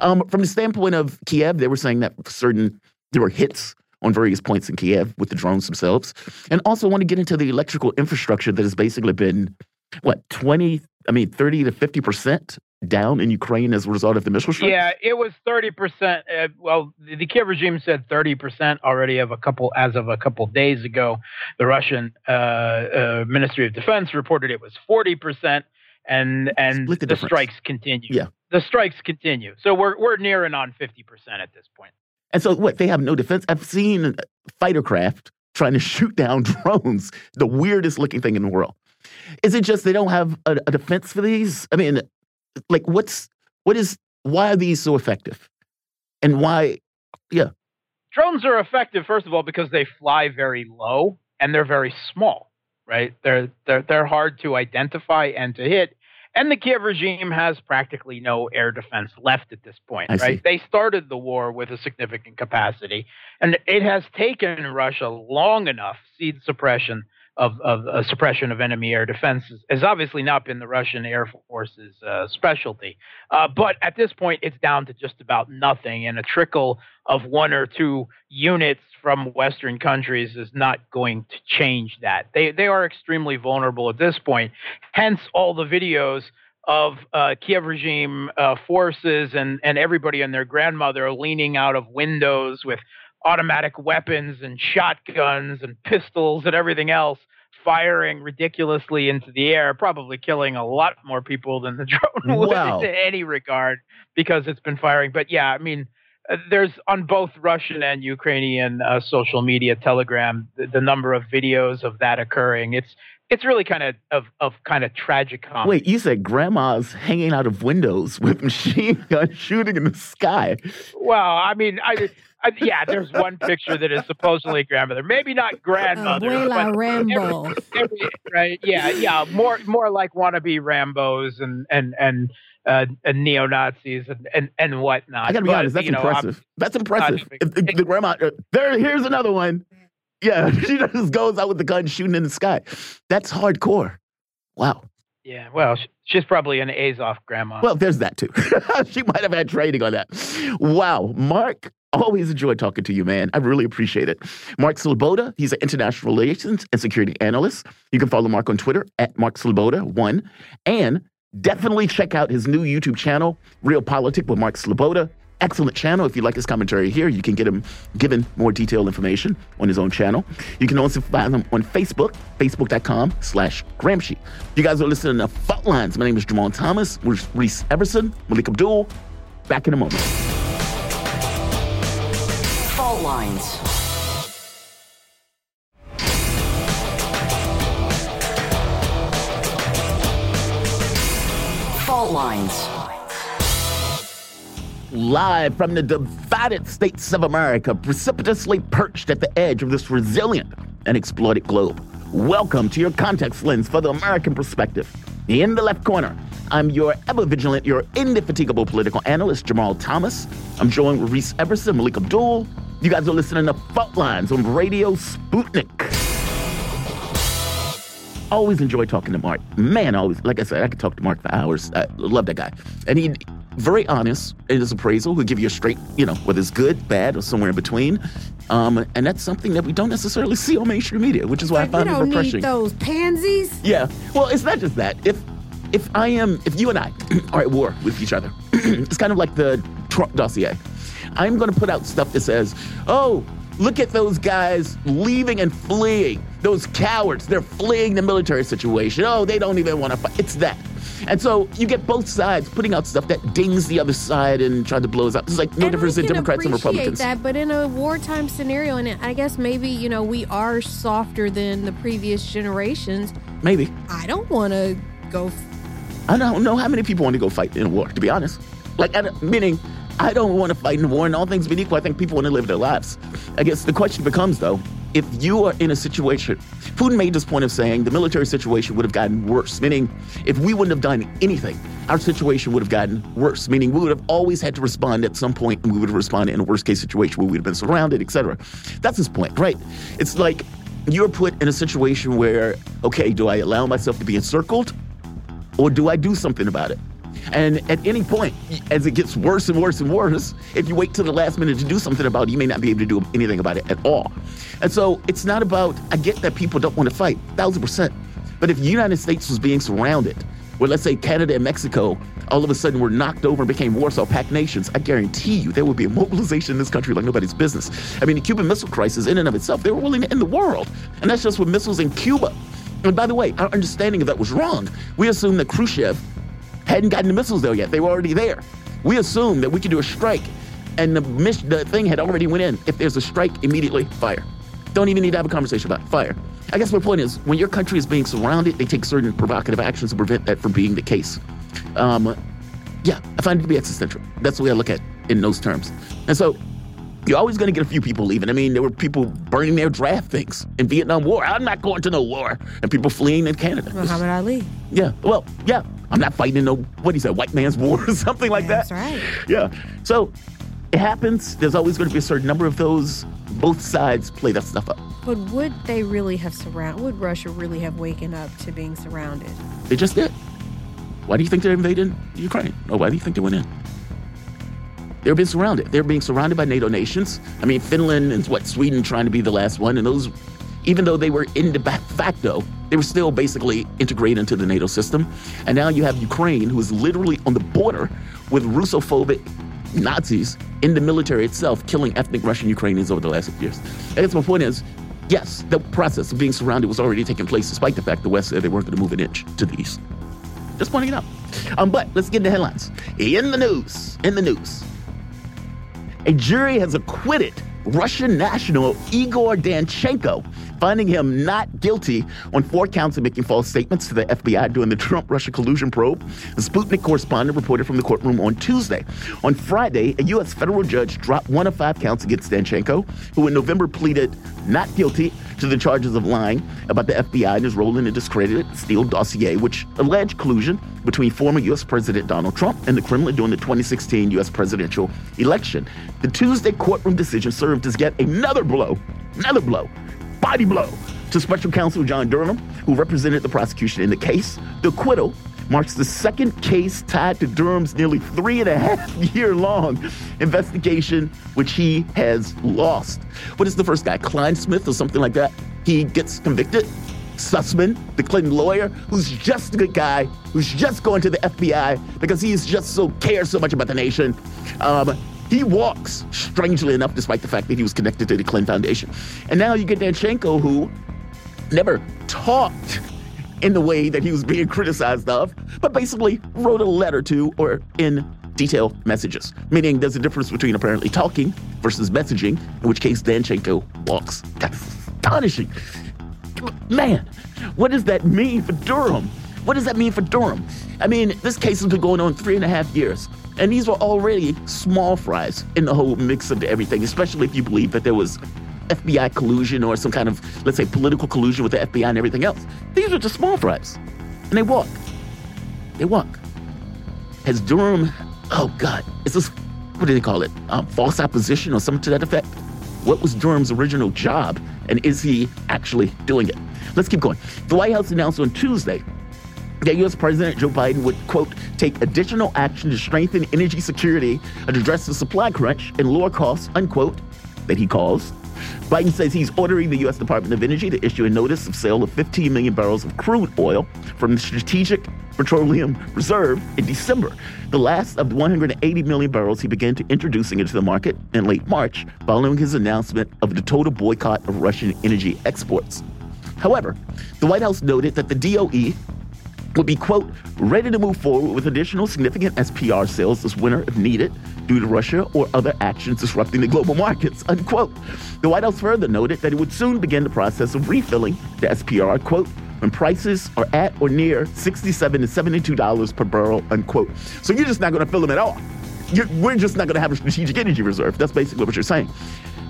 Um, from the standpoint of Kiev, they were saying that certain, there were hits on various points in Kiev with the drones themselves. And also want to get into the electrical infrastructure that has basically been, what, 20, I mean, 30 to 50% down in Ukraine as a result of the missile strikes? Yeah, it was 30%. Uh, well, the, the Kiev regime said 30% already of a couple, as of a couple days ago. The Russian uh, uh, Ministry of Defense reported it was 40%. And and the, the strikes continue. Yeah, the strikes continue. So we're we're nearing on fifty percent at this point. And so, what? They have no defense. I've seen fighter craft trying to shoot down drones, the weirdest looking thing in the world. Is it just they don't have a, a defense for these? I mean, like, what's what is why are these so effective, and why? Yeah, drones are effective first of all because they fly very low and they're very small. Right? They're they're they're hard to identify and to hit, and the Kiev regime has practically no air defense left at this point, I right? See. They started the war with a significant capacity, and it has taken Russia long enough SEAD suppression of, of uh, suppression of enemy air defense has obviously not been the Russian Air Force's uh, specialty. Uh, but at this point, it's down to just about nothing, and a trickle of one or two units from Western countries is not going to change that. They they are extremely vulnerable at this point. Hence, all the videos of uh, Kiev regime uh, forces and and everybody and their grandmother leaning out of windows with automatic weapons and shotguns and pistols and everything else firing ridiculously into the air, probably killing a lot more people than the drone would Wow. in any regard because it's been firing. But yeah, I mean, uh, there's on both Russian and Ukrainian uh, social media, Telegram, the, the number of videos of that occurring. It's it's really kind of of, of kind of tragic. Wait, you said grandma's hanging out of windows with machine guns shooting in the sky. Well, I mean, I, I yeah, there's one picture that is supposedly grandmother, maybe not grandmother, Abuela Rambo. every- right? Yeah, yeah, more more like wannabe Rambo's and and and uh, and neo Nazis and, and and whatnot. I gotta be But, honest, that's you know, I'm- impressive. That's impressive. The, the grandma, uh, there, here's another one. Yeah, she just goes out with the gun shooting in the sky. That's hardcore. Wow. yeah, well, she's probably an Azov grandma. Well, there's that too. she might have had training on that. Wow. Mark, always enjoy talking to you, man. I really appreciate it. Mark Sleboda, he's an international relations and security analyst. You can follow Mark on Twitter at Mark Sleboda1. And definitely check out his new YouTube channel, Real Politic with Mark Sleboda. Excellent channel. If you like his commentary here, you can get him given more detailed information on his own channel. You can also find him on Facebook, facebook.com slash Gramsci. You guys are listening to Fault Lines. My name is Jamal Thomas, with Reese Everson, Malik Abdul. Back in a moment. Fault lines. Fault lines. Live from the divided states of America, precipitously perched at the edge of this resilient and exploited globe. Welcome to your context lens for the American perspective. In the left corner, I'm your ever vigilant, your indefatigable political analyst, Jamal Thomas. I'm joined with Reese Everson, Malik Abdul. You guys are listening to Fault Lines on Radio Sputnik. Always enjoy talking to Mark. Man, always, like I said, I could talk to Mark for hours. I love that guy. And he very honest in his appraisal. He'll give you a straight, you know, whether it's good, bad, or somewhere in between. Um, and that's something that we don't necessarily see on mainstream media, which is why I Like, we find it don't refreshing. need those pansies. Yeah. Well, it's not just that. If if I am, if you and I are at war with each other, it's kind of like the Trump dossier. I'm going to put out stuff that says, "Oh, look at those guys leaving and fleeing. Those cowards. They're fleeing the military situation. Oh, they don't even want to fight." It's that. And so you get both sides putting out stuff that dings the other side and trying to blow us up. It's like no and difference in Democrats and Republicans. That, but in a wartime scenario, and I guess maybe you know we are softer than the previous generations. Maybe. I don't want to go. I don't know how many people want to go fight in a war, to be honest. Like, meaning, I don't want to fight in a war, and all things being equal, I think people want to live their lives. I guess the question becomes, though, if you are in a situation, Putin made this point of saying the military situation would have gotten worse, meaning if we wouldn't have done anything, our situation would have gotten worse, meaning we would have always had to respond at some point, and we would have responded in a worst case situation where we would have been surrounded, etc. That's his point, right? It's like you're put in a situation where, okay, do I allow myself to be encircled? or do I do something about it? And at any point, as it gets worse and worse and worse, if you wait till the last minute to do something about it, you may not be able to do anything about it at all. And so it's not about, I get that people don't want to fight, thousand percent. But if the United States was being surrounded, where let's say Canada and Mexico all of a sudden were knocked over and became Warsaw Pact nations, I guarantee you there would be a mobilization in this country like nobody's business. I mean, the Cuban Missile Crisis, in and of itself, they were willing to end the world. And that's just with missiles in Cuba. And by the way, our understanding of that was wrong. We assumed that Khrushchev hadn't gotten the missiles there yet. They were already there. We assumed that we could do a strike, and the, the thing had already went in. If there's a strike, immediately fire. Don't even need to have a conversation about it. Fire. I guess my point is, when your country is being surrounded, they take certain provocative actions to prevent that from being the case. Um, yeah, I find it to be existential. That's the way I look at it in those terms. And so you're always going to get a few people leaving. I mean, there were people burning their draft things in Vietnam War. I'm not going to no war. And people fleeing in Canada. Muhammad Ali. Yeah, well, yeah. I'm not fighting in no, what he said, white man's war or something like That's that. That's right. Yeah. So It happens. There's always going to be a certain number of those. Both sides play that stuff up. But would they really have surrounded? Would Russia really have waken up to being surrounded? They just did. Why do you think they invaded Ukraine? Or why do you think they went in? They're being surrounded. They're being surrounded by NATO nations. I mean, Finland and what Sweden trying to be the last one, and those, even though they were in de facto, they were still basically integrated into the NATO system. And now you have Ukraine, who is literally on the border with Russophobic Nazis in the military itself, killing ethnic Russian Ukrainians over the last years. I guess my point is, yes, the process of being surrounded was already taking place, despite the fact the West said they weren't going to move an inch to the east. Just pointing it out. Um, but let's get the headlines. In the news, in the news, a jury has acquitted Russian national Igor Danchenko, finding him not guilty on four counts of making false statements to the FBI during the Trump Russia collusion probe. The Sputnik correspondent reported from the courtroom on Tuesday. On Friday, a U.S. federal judge dropped one of five counts against Danchenko, who in November pleaded not guilty to the charges of lying about the FBI and his role in a discredited Steele dossier, which alleged collusion between former U.S. President Donald Trump and the Kremlin during the 2016 U.S. presidential election. The Tuesday courtroom decision served as yet another blow, another blow, body blow to special counsel John Durham, who represented the prosecution in the case. The acquittal marks the second case tied to Durham's nearly three and a half year long investigation, which he has lost. What is the first guy? Clinesmith or something like that? He gets convicted. Sussmann, the Clinton lawyer, who's just a good guy, who's just going to the FBI because he's just so cares so much about the nation. Um, he walks, strangely enough, despite the fact that he was connected to the Clinton Foundation. And now you get Danchenko, who never talked in the way that he was being criticized of, but basically wrote a letter to or in detail messages, meaning there's a difference between apparently talking versus messaging, in which case Danchenko walks. That's astonishing. Man, what does that mean for Durham? What does that mean for Durham? I mean, this case has been going on three and a half years, and these were already small fries in the whole mix of everything, especially if you believe that there was FBI collusion or some kind of, let's say, political collusion with the FBI and everything else. These are just small fries. And they walk. They walk. Has Durham, oh God, is this, what do they call it? Um, false opposition or something to that effect? What was Durham's original job? And is he actually doing it? Let's keep going. The White House announced on Tuesday that U.S. President Joe Biden would, quote, take additional action to strengthen energy security and address the supply crunch and lower costs, unquote, that he calls Biden says he's ordering the U.S. Department of Energy to issue a notice of sale of 15 million barrels of crude oil from the Strategic Petroleum Reserve in December, the last of the 180 million barrels he began to introducing into the market in late March following his announcement of the total boycott of Russian energy exports. However, the White House noted that the DOE would be, quote, ready to move forward with additional significant SPR sales this winter if needed due to Russia or other actions disrupting the global markets, unquote. The White House further noted that it would soon begin the process of refilling the SPR, quote, when prices are at or near 67 to $72 per barrel, unquote. So you're just not going to fill them at all. You're, we're just not going to have a strategic energy reserve. That's basically what you're saying.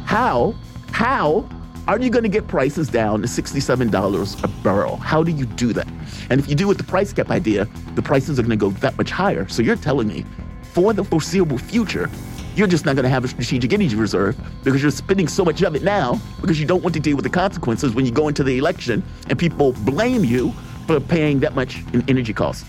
How, how are you going to get prices down to $67 a barrel? How do you do that? And if you do with the price cap idea, the prices are going to go that much higher. So you're telling me for the foreseeable future, you're just not going to have a strategic energy reserve because you're spending so much of it now because you don't want to deal with the consequences when you go into the election and people blame you for paying that much in energy costs.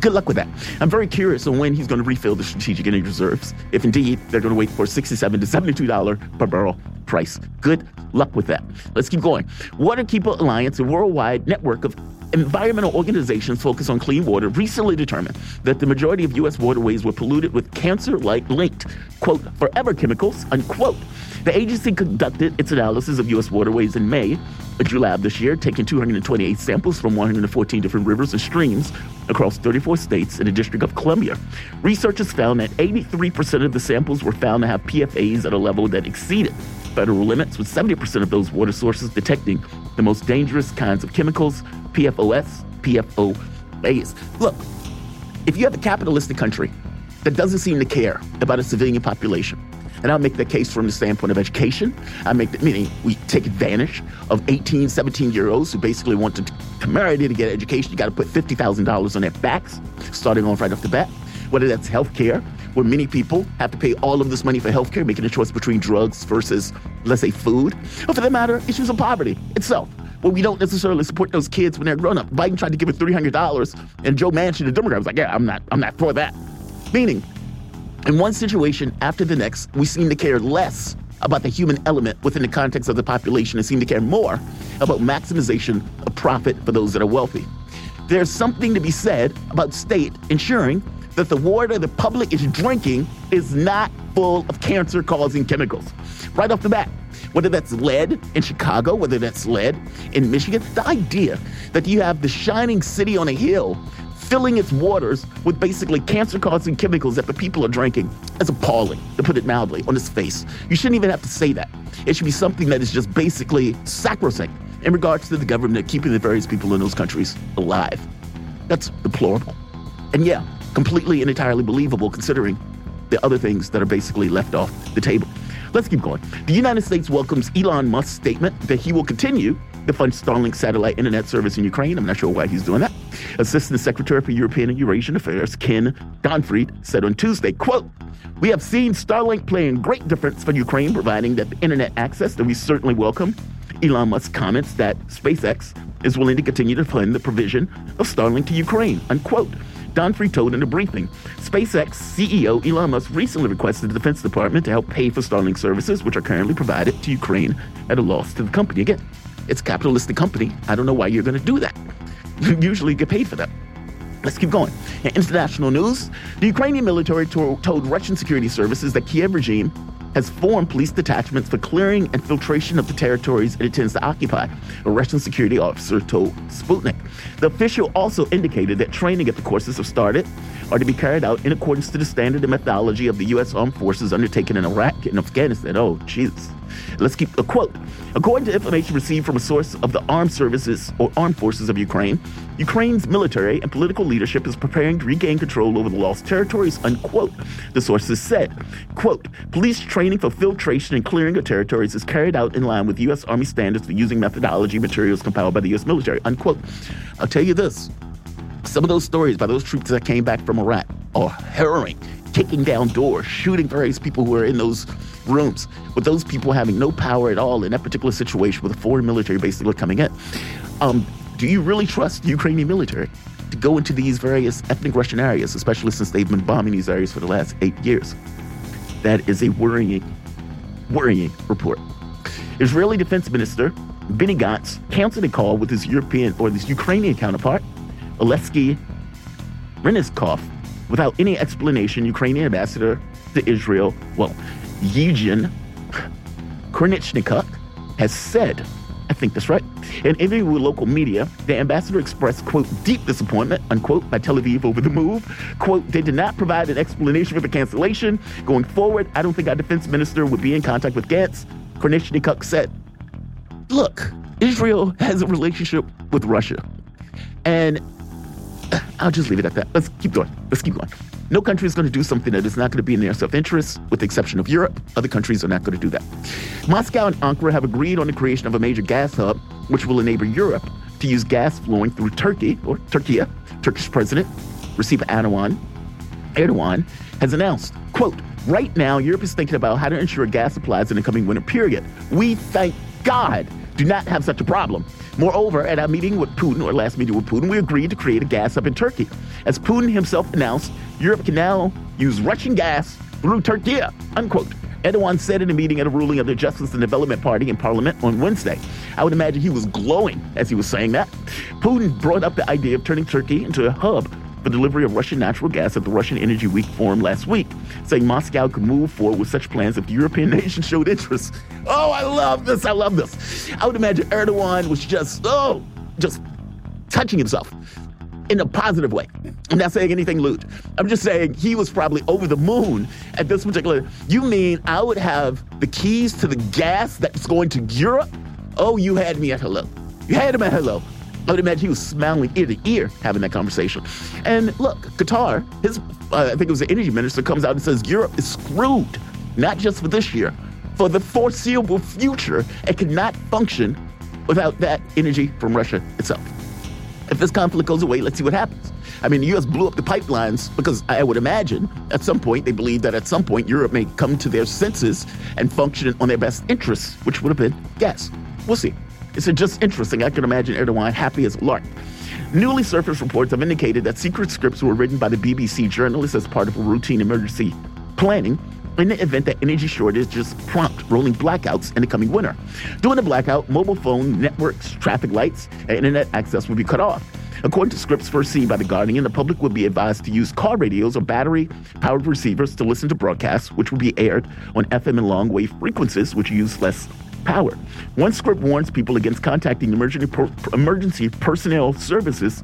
Good luck with that. I'm very curious on when he's going to refill the strategic energy reserves, if indeed they're going to wait for 67 to $72 per barrel price. Good luck with that. Let's keep going. Waterkeeper Alliance, a worldwide network of environmental organizations focused on clean water, recently determined that the majority of U.S. waterways were polluted with cancer-like linked, quote, forever chemicals, unquote. The agency conducted its analysis of U.S. waterways in May, uh, July of this year, taking 228 samples from 114 different rivers and streams across 34 states and the District of Columbia. Researchers found that 83% of the samples were found to have PFAS at a level that exceeded federal limits, with 70% of those water sources detecting the most dangerous kinds of chemicals, PFOS, PFOAs. Look, if you have a capitalistic country that doesn't seem to care about a civilian population, and I'll make the case from the standpoint of education. I make the meaning we take advantage of 18, 17 year olds who basically want to here to get education. You got to put $50,000 on their backs, starting off right off the bat. Whether that's health care, where many people have to pay all of this money for healthcare, making a choice between drugs versus, let's say, food, or for that matter, issues of poverty itself. Where we don't necessarily support those kids when they're grown up. Biden tried to give it three hundred dollars, and Joe Manchin, the Democrat, was like, "Yeah, I'm not, I'm not for that." Meaning, in one situation after the next, we seem to care less about the human element within the context of the population and seem to care more about maximization of profit for those that are wealthy. There's something to be said about state ensuring that the water the public is drinking is not full of cancer causing chemicals. Right off the bat, whether that's lead in Chicago, whether that's lead in Michigan, the idea that you have the shining city on a hill filling its waters with basically cancer causing chemicals that the people are drinking is appalling, to put it mildly, on its face. You shouldn't even have to say that. It should be something that is just basically sacrosanct in regards to the government keeping the various people in those countries alive. That's deplorable. And yeah, completely and entirely believable considering the other things that are basically left off the table. Let's keep going. The United States welcomes Elon Musk's statement that he will continue to fund Starlink satellite internet service in Ukraine. I'm not sure why he's doing that. Assistant Secretary for European and Eurasian Affairs Karen Donfried said on Tuesday, quote, we have seen Starlink playing great difference for Ukraine, providing that internet access that we certainly welcome. Elon Musk comments that SpaceX is willing to continue to fund the provision of Starlink to Ukraine, unquote. Donfried told in a briefing. SpaceX CEO Elon Musk recently requested the Defense Department to help pay for Starlink services, which are currently provided to Ukraine at a loss to the company. Again, it's a capitalistic company. I don't know why you're going to do that. You usually get paid for that. Let's keep going. In international news, the Ukrainian military to- told Russian security services that Kiev regime has formed police detachments for clearing and filtration of the territories it intends to occupy, a Russian security officer told Sputnik. The official also indicated that training at the courses have started are to be carried out in accordance to the standard and methodology of the U.S. armed forces undertaken in Iraq and Afghanistan. Oh, Jesus. Let's keep a quote. According to information received from a source of the armed services or armed forces of Ukraine, Ukraine's military and political leadership is preparing to regain control over the lost territories, unquote. The sources said, quote, police training for filtration and clearing of territories is carried out in line with U.S. Army standards for using methodology materials compiled by the U.S. military, unquote. I'll tell you this. Some of those stories by those troops that came back from Iraq are harrowing, kicking down doors, shooting various people who are in those rooms, with those people having no power at all in that particular situation with a foreign military basically coming in. Um, do you really trust the Ukrainian military to go into these various ethnic Russian areas, especially since they've been bombing these areas for the last eight years? That is a worrying, worrying report. Israeli Defense Minister Benny Gantz canceled a call with his European or his Ukrainian counterpart, Oleksiy Reznikov, without any explanation. Ukrainian ambassador to Israel, well, Yevgen Kornichnikov, has said, I think that's right, in an interview with local media, the ambassador expressed, quote, deep disappointment, unquote, by Tel Aviv over the move. Quote, they did not provide an explanation for the cancellation. Going forward, I don't think our defense minister would be in contact with Gantz. Kornichnikov said, look, Israel has a relationship with Russia. And I'll just leave it at that. Let's keep going. Let's keep going. No country is going to do something that is not going to be in their self interest, with the exception of Europe. Other countries are not going to do that. Moscow and Ankara have agreed on the creation of a major gas hub, which will enable Europe to use gas flowing through Turkey or Turkey. Turkish President Recep Erdogan, Erdogan has announced, quote, right now Europe is thinking about how to ensure gas supplies in the coming winter period. We thank God do not have such a problem. Moreover, at our meeting with Putin, or last meeting with Putin, we agreed to create a gas hub in Turkey. As Putin himself announced, Europe can now use Russian gas through Turkey, unquote. Erdogan said in a meeting at a ruling of the Justice and Development Party in Parliament on Wednesday. I would imagine he was glowing as he was saying that. Putin brought up the idea of turning Turkey into a hub for delivery of Russian natural gas at the Russian Energy Week forum last week, saying Moscow could move forward with such plans if the European nations showed interest. Oh, I love this. I love this. I would imagine Erdogan was just, oh, just touching himself in a positive way. I'm not saying anything lewd. I'm just saying he was probably over the moon at this particular. You mean I would have the keys to the gas that's going to Europe? Oh, you had me at hello. You had him at hello. I would imagine he was smiling ear to ear having that conversation. And look, Qatar, his, uh, I think it was the energy minister, comes out and says Europe is screwed, not just for this year, for the foreseeable future. It cannot function without that energy from Russia itself. If this conflict goes away, let's see what happens. I mean, the U.S. blew up the pipelines because I would imagine at some point they believe that at some point Europe may come to their senses and function on their best interests, which would have been gas. We'll see. It's just interesting. I can imagine Erdogan happy as a lark. Newly surfaced reports have indicated that secret scripts were written by the BBC journalists as part of a routine emergency planning in the event that energy shortages prompt rolling blackouts in the coming winter. During the blackout, mobile phone networks, traffic lights, and internet access will be cut off. According to scripts first seen by The Guardian, the public would be advised to use car radios or battery powered receivers to listen to broadcasts, which would be aired on FM and long wave frequencies, which use less power. One script warns people against contacting emergency, per- emergency personnel services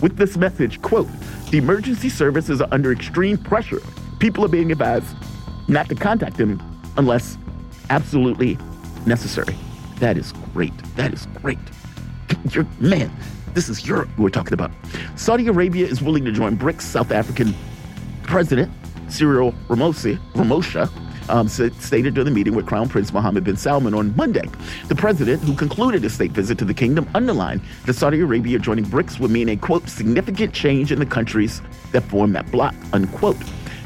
with this message quote, the emergency services are under extreme pressure. People are being advised not to contact them unless absolutely necessary. That is great. That is great. You're, man, this is Europe we're talking about. Saudi Arabia is willing to join BRICS. South African President Cyril Ramossi, Ramosha um, stated during the meeting with Crown Prince Mohammed bin Salman on Monday. The president, who concluded his state visit to the kingdom, underlined that Saudi Arabia joining BRICS would mean a, quote, significant change in the countries that form that bloc, unquote.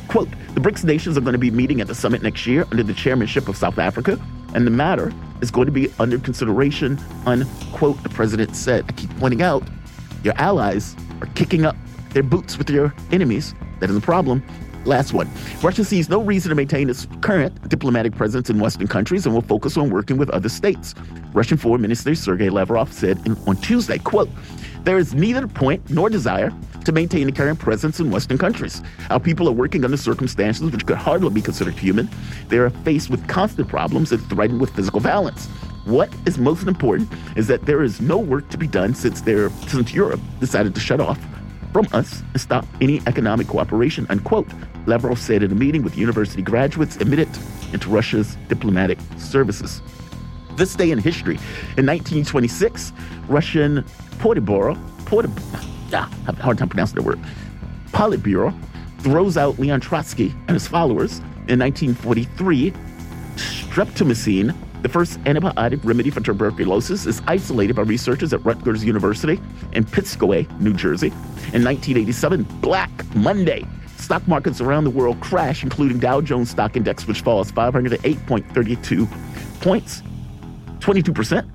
Quote, the BRICS nations are going to be meeting at the summit next year under the chairmanship of South Africa, and the matter is going to be under consideration, unquote, the president said. I keep pointing out, your allies are kicking up their boots with your enemies. That is a problem. Last one. Russia sees no reason to maintain its current diplomatic presence in Western countries and will focus on working with other states. Russian Foreign Minister Sergei Lavrov said on Tuesday, quote, there is neither point nor desire to maintain a current presence in Western countries. Our people are working under circumstances which could hardly be considered human. They are faced with constant problems and threatened with physical violence. What is most important is that there is no work to be done since, since Europe decided to shut off from us and stop any economic cooperation, unquote. Lavrov said in a meeting with university graduates admitted into Russia's diplomatic services. This day in history, in 1926, Russian Politburo, Politburo ah, I have a hard time pronouncing the word, Politburo throws out Leon Trotsky and his followers. In 1943, streptomycin, the first antibiotic remedy for tuberculosis, is isolated by researchers at Rutgers University in Piscataway, New Jersey. In 1987, Black Monday. Stock markets around the world crash, including Dow Jones Stock Index, which falls 508.32 points, 22%,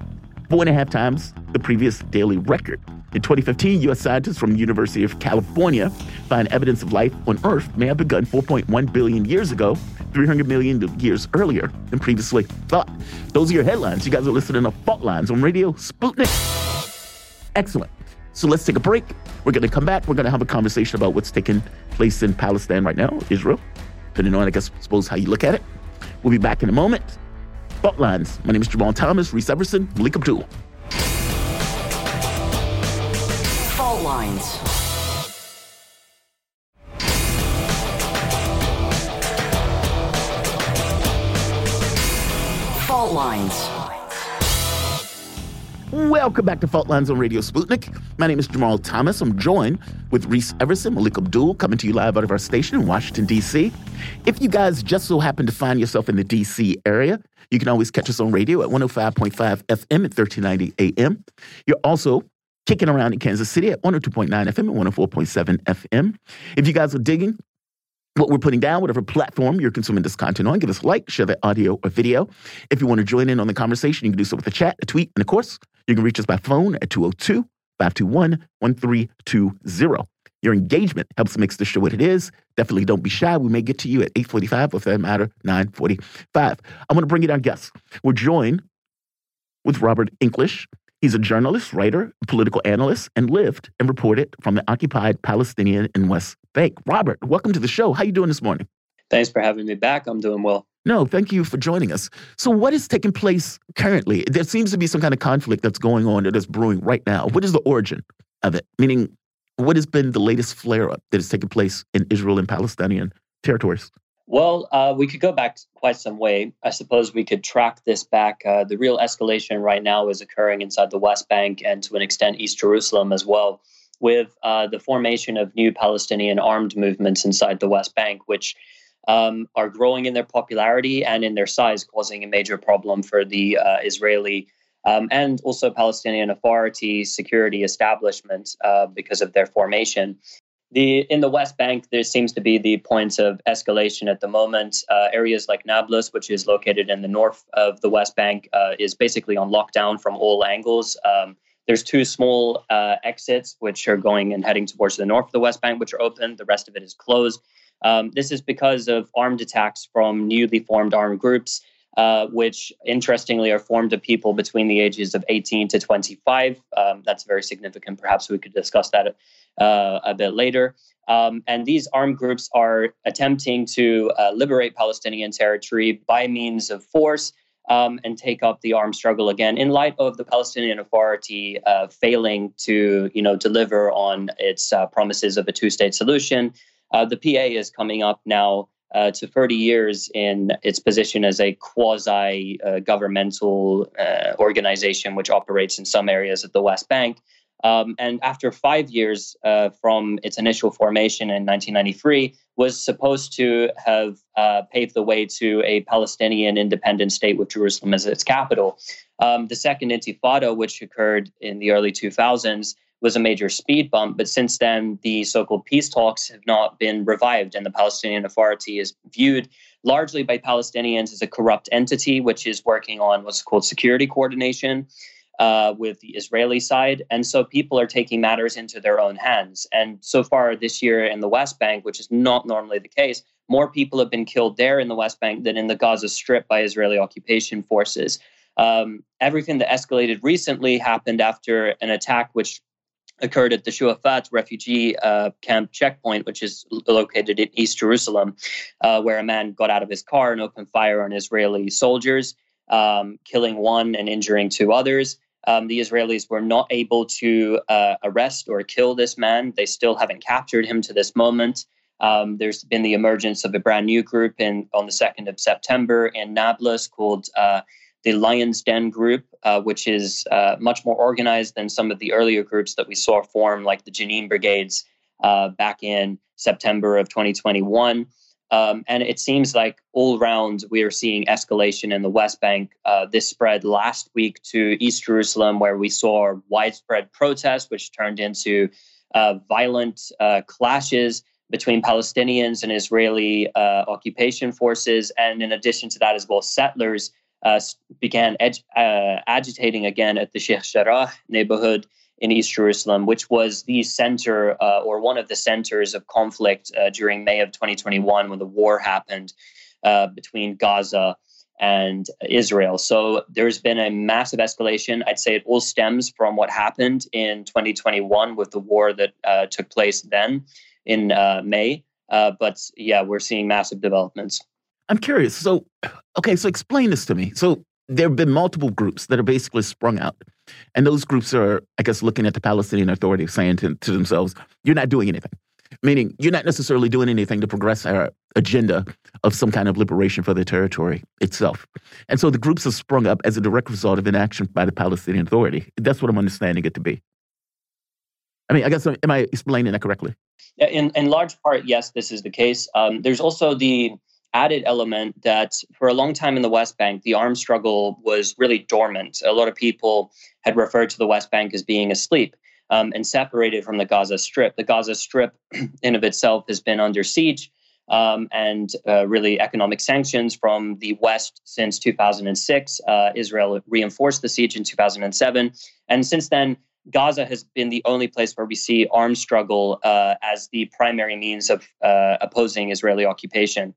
four and a half times the previous daily record. In 2015, U.S. scientists from University of California find evidence of life on Earth may have begun 4.1 billion years ago, 300 million years earlier than previously thought. Those are your headlines. You guys are listening to Fault Lines on Radio Sputnik. Excellent. So let's take a break. We're going to come back. We're going to have a conversation about what's taking place in Palestine right now, Israel, depending on, I guess, suppose how you look at it. We'll be back in a moment. Fault Lines. My name is Jamal Thomas, Reese Everson, Malik Abdul. Fault Lines. Lines. Welcome back to Fault Lines on Radio Sputnik. My name is Jamal Thomas. I'm joined with Reese Everson, Malik Abdul, coming to you live out of our station in Washington, D.C. If you guys just so happen to find yourself in the D.C. area, you can always catch us on radio at 105.5 FM at 1390 AM. You're also kicking around in Kansas City at 102.9 FM and 104.7 FM. If you guys are digging what we're putting down, whatever platform you're consuming this content on, give us a like, share the audio or video. If you want to join in on the conversation, you can do so with a chat, a tweet, and of course, you can reach us by phone at 202 521 1320. Your engagement helps mix the show what it is. Definitely don't be shy. We may get to you at 845 or for that matter, 945. I want to bring you our guests. We're joined with Robert Inlakesh. He's a journalist, writer, political analyst, and lived and reported from the occupied Palestinian and West Bank. Robert, welcome to the show. How you doing this morning? Thanks for having me back. I'm doing well. No, thank you for joining us. So, what is taking place currently? There seems to be some kind of conflict that's going on that is brewing right now. What is the origin of it? Meaning, what has been the latest flare up that is taking place in Israel and Palestinian territories? Well, uh, we could go back quite some way. I suppose we could track this back. Uh, the real escalation right now is occurring inside the West Bank and to an extent East Jerusalem as well, with uh, the formation of new Palestinian armed movements inside the West Bank, which um, are growing in their popularity and in their size, causing a major problem for the uh, Israeli um, and also Palestinian Authority security establishment uh, because of their formation. The in the West Bank, there seems to be the points of escalation at the moment. Uh, areas like Nablus, which is located in the north of the West Bank, uh, is basically on lockdown from all angles. Um, there's two small uh, exits which are going and heading towards the north of the West Bank, which are open. The rest of it is closed. Um, this is because of armed attacks from newly formed armed groups, uh, which interestingly are formed of people between the ages of 18 to 25. Um, that's very significant. Perhaps we could discuss that uh, a bit later. Um, and these armed groups are attempting to uh, liberate Palestinian territory by means of force. Um, and take up the armed struggle again in light of the Palestinian Authority uh, failing to, you know, deliver on its uh, promises of a two-state solution. Uh, the PA is coming up now uh, to 30 years in its position as a quasi uh, governmental uh, organization which operates in some areas of the West Bank. Um, and after five years uh, from its initial formation in 1993, was supposed to have uh, paved the way to a Palestinian independent state with Jerusalem as its capital. Um, the second Intifada, which occurred in the early 2000s, was a major speed bump. But since then, the so called peace talks have not been revived, and the Palestinian Authority is viewed largely by Palestinians as a corrupt entity, which is working on what's called security coordination. Uh, with the Israeli side. And so people are taking matters into their own hands. And so far this year in the West Bank, which is not normally the case, more people have been killed there in the West Bank than in the Gaza Strip by Israeli occupation forces. Um, everything that escalated recently happened after an attack which occurred at the Shuafat refugee uh, camp checkpoint, which is located in East Jerusalem, uh, where a man got out of his car and opened fire on Israeli soldiers, um, killing one and injuring two others. Um, the Israelis were not able to uh, arrest or kill this man. They still haven't captured him to this moment. Um, there's been the emergence of a brand new group in on the 2nd of September in Nablus called uh, the Lion's Den group, uh, which is uh, much more organized than some of the earlier groups that we saw form, like the Jenin Brigades uh, back in September of 2021. Um, and it seems like all around we are seeing escalation in the West Bank. Uh, this spread last week to East Jerusalem, where we saw widespread protests, which turned into uh, violent uh, clashes between Palestinians and Israeli occupation forces. And in addition to that, as well, settlers uh, began ed- uh, agitating again at the Sheikh Jarrah neighborhood in East Jerusalem, which was the center uh, or one of the centers of conflict uh, during May of 2021 when the war happened uh, between Gaza and Israel. So there's been a massive escalation. I'd say it all stems from what happened in 2021 with the war that uh, took place then in May. but yeah, we're seeing massive developments. I'm curious. So, okay, so explain this to me. So, there have been multiple groups that are basically sprung out. And those groups are, I guess, looking at the Palestinian Authority saying to, to themselves, you're not doing anything. Meaning, you're not necessarily doing anything to progress our agenda of some kind of liberation for the territory itself. And so the groups have sprung up as a direct result of inaction by the Palestinian Authority. That's what I'm understanding it to be. I mean, I guess, am I explaining that correctly? In, in large part, yes, this is the case. Um, there's also the added element that for a long time in the West Bank, the armed struggle was really dormant. A lot of people had referred to the West Bank as being asleep um, and separated from the Gaza Strip. The Gaza Strip, in of itself, has been under siege. Um, and uh, really economic sanctions from the West since 2006. Uh, Israel reinforced the siege in 2007. And since then, Gaza has been the only place where we see armed struggle uh, as the primary means of uh, opposing Israeli occupation.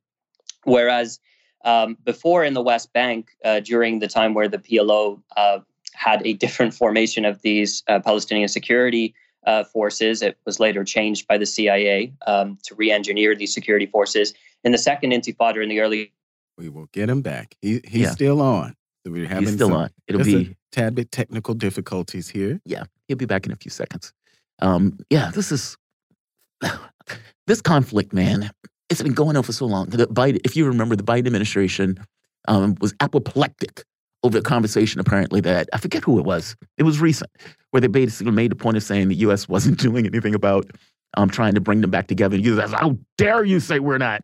Whereas um, before in the West Bank, uh, during the time where the PLO uh, had a different formation of these uh, Palestinian security uh, forces, it was later changed by the CIA um, to re engineer these security forces. In the second Intifada in the early. We will get him back. He, he's yeah. still on. We're having he's still some, on. It'll be. tad bit technical difficulties here. Yeah, he'll be back in a few seconds. Um, yeah, this is. This conflict, man, it's been going on for so long. The Biden, if you remember, the Biden administration um, was apoplectic over the conversation, apparently, that I forget who it was. It was recent, where they basically made the point of saying the U.S. wasn't doing anything about um, trying to bring them back together. And you guys, how dare you say we're not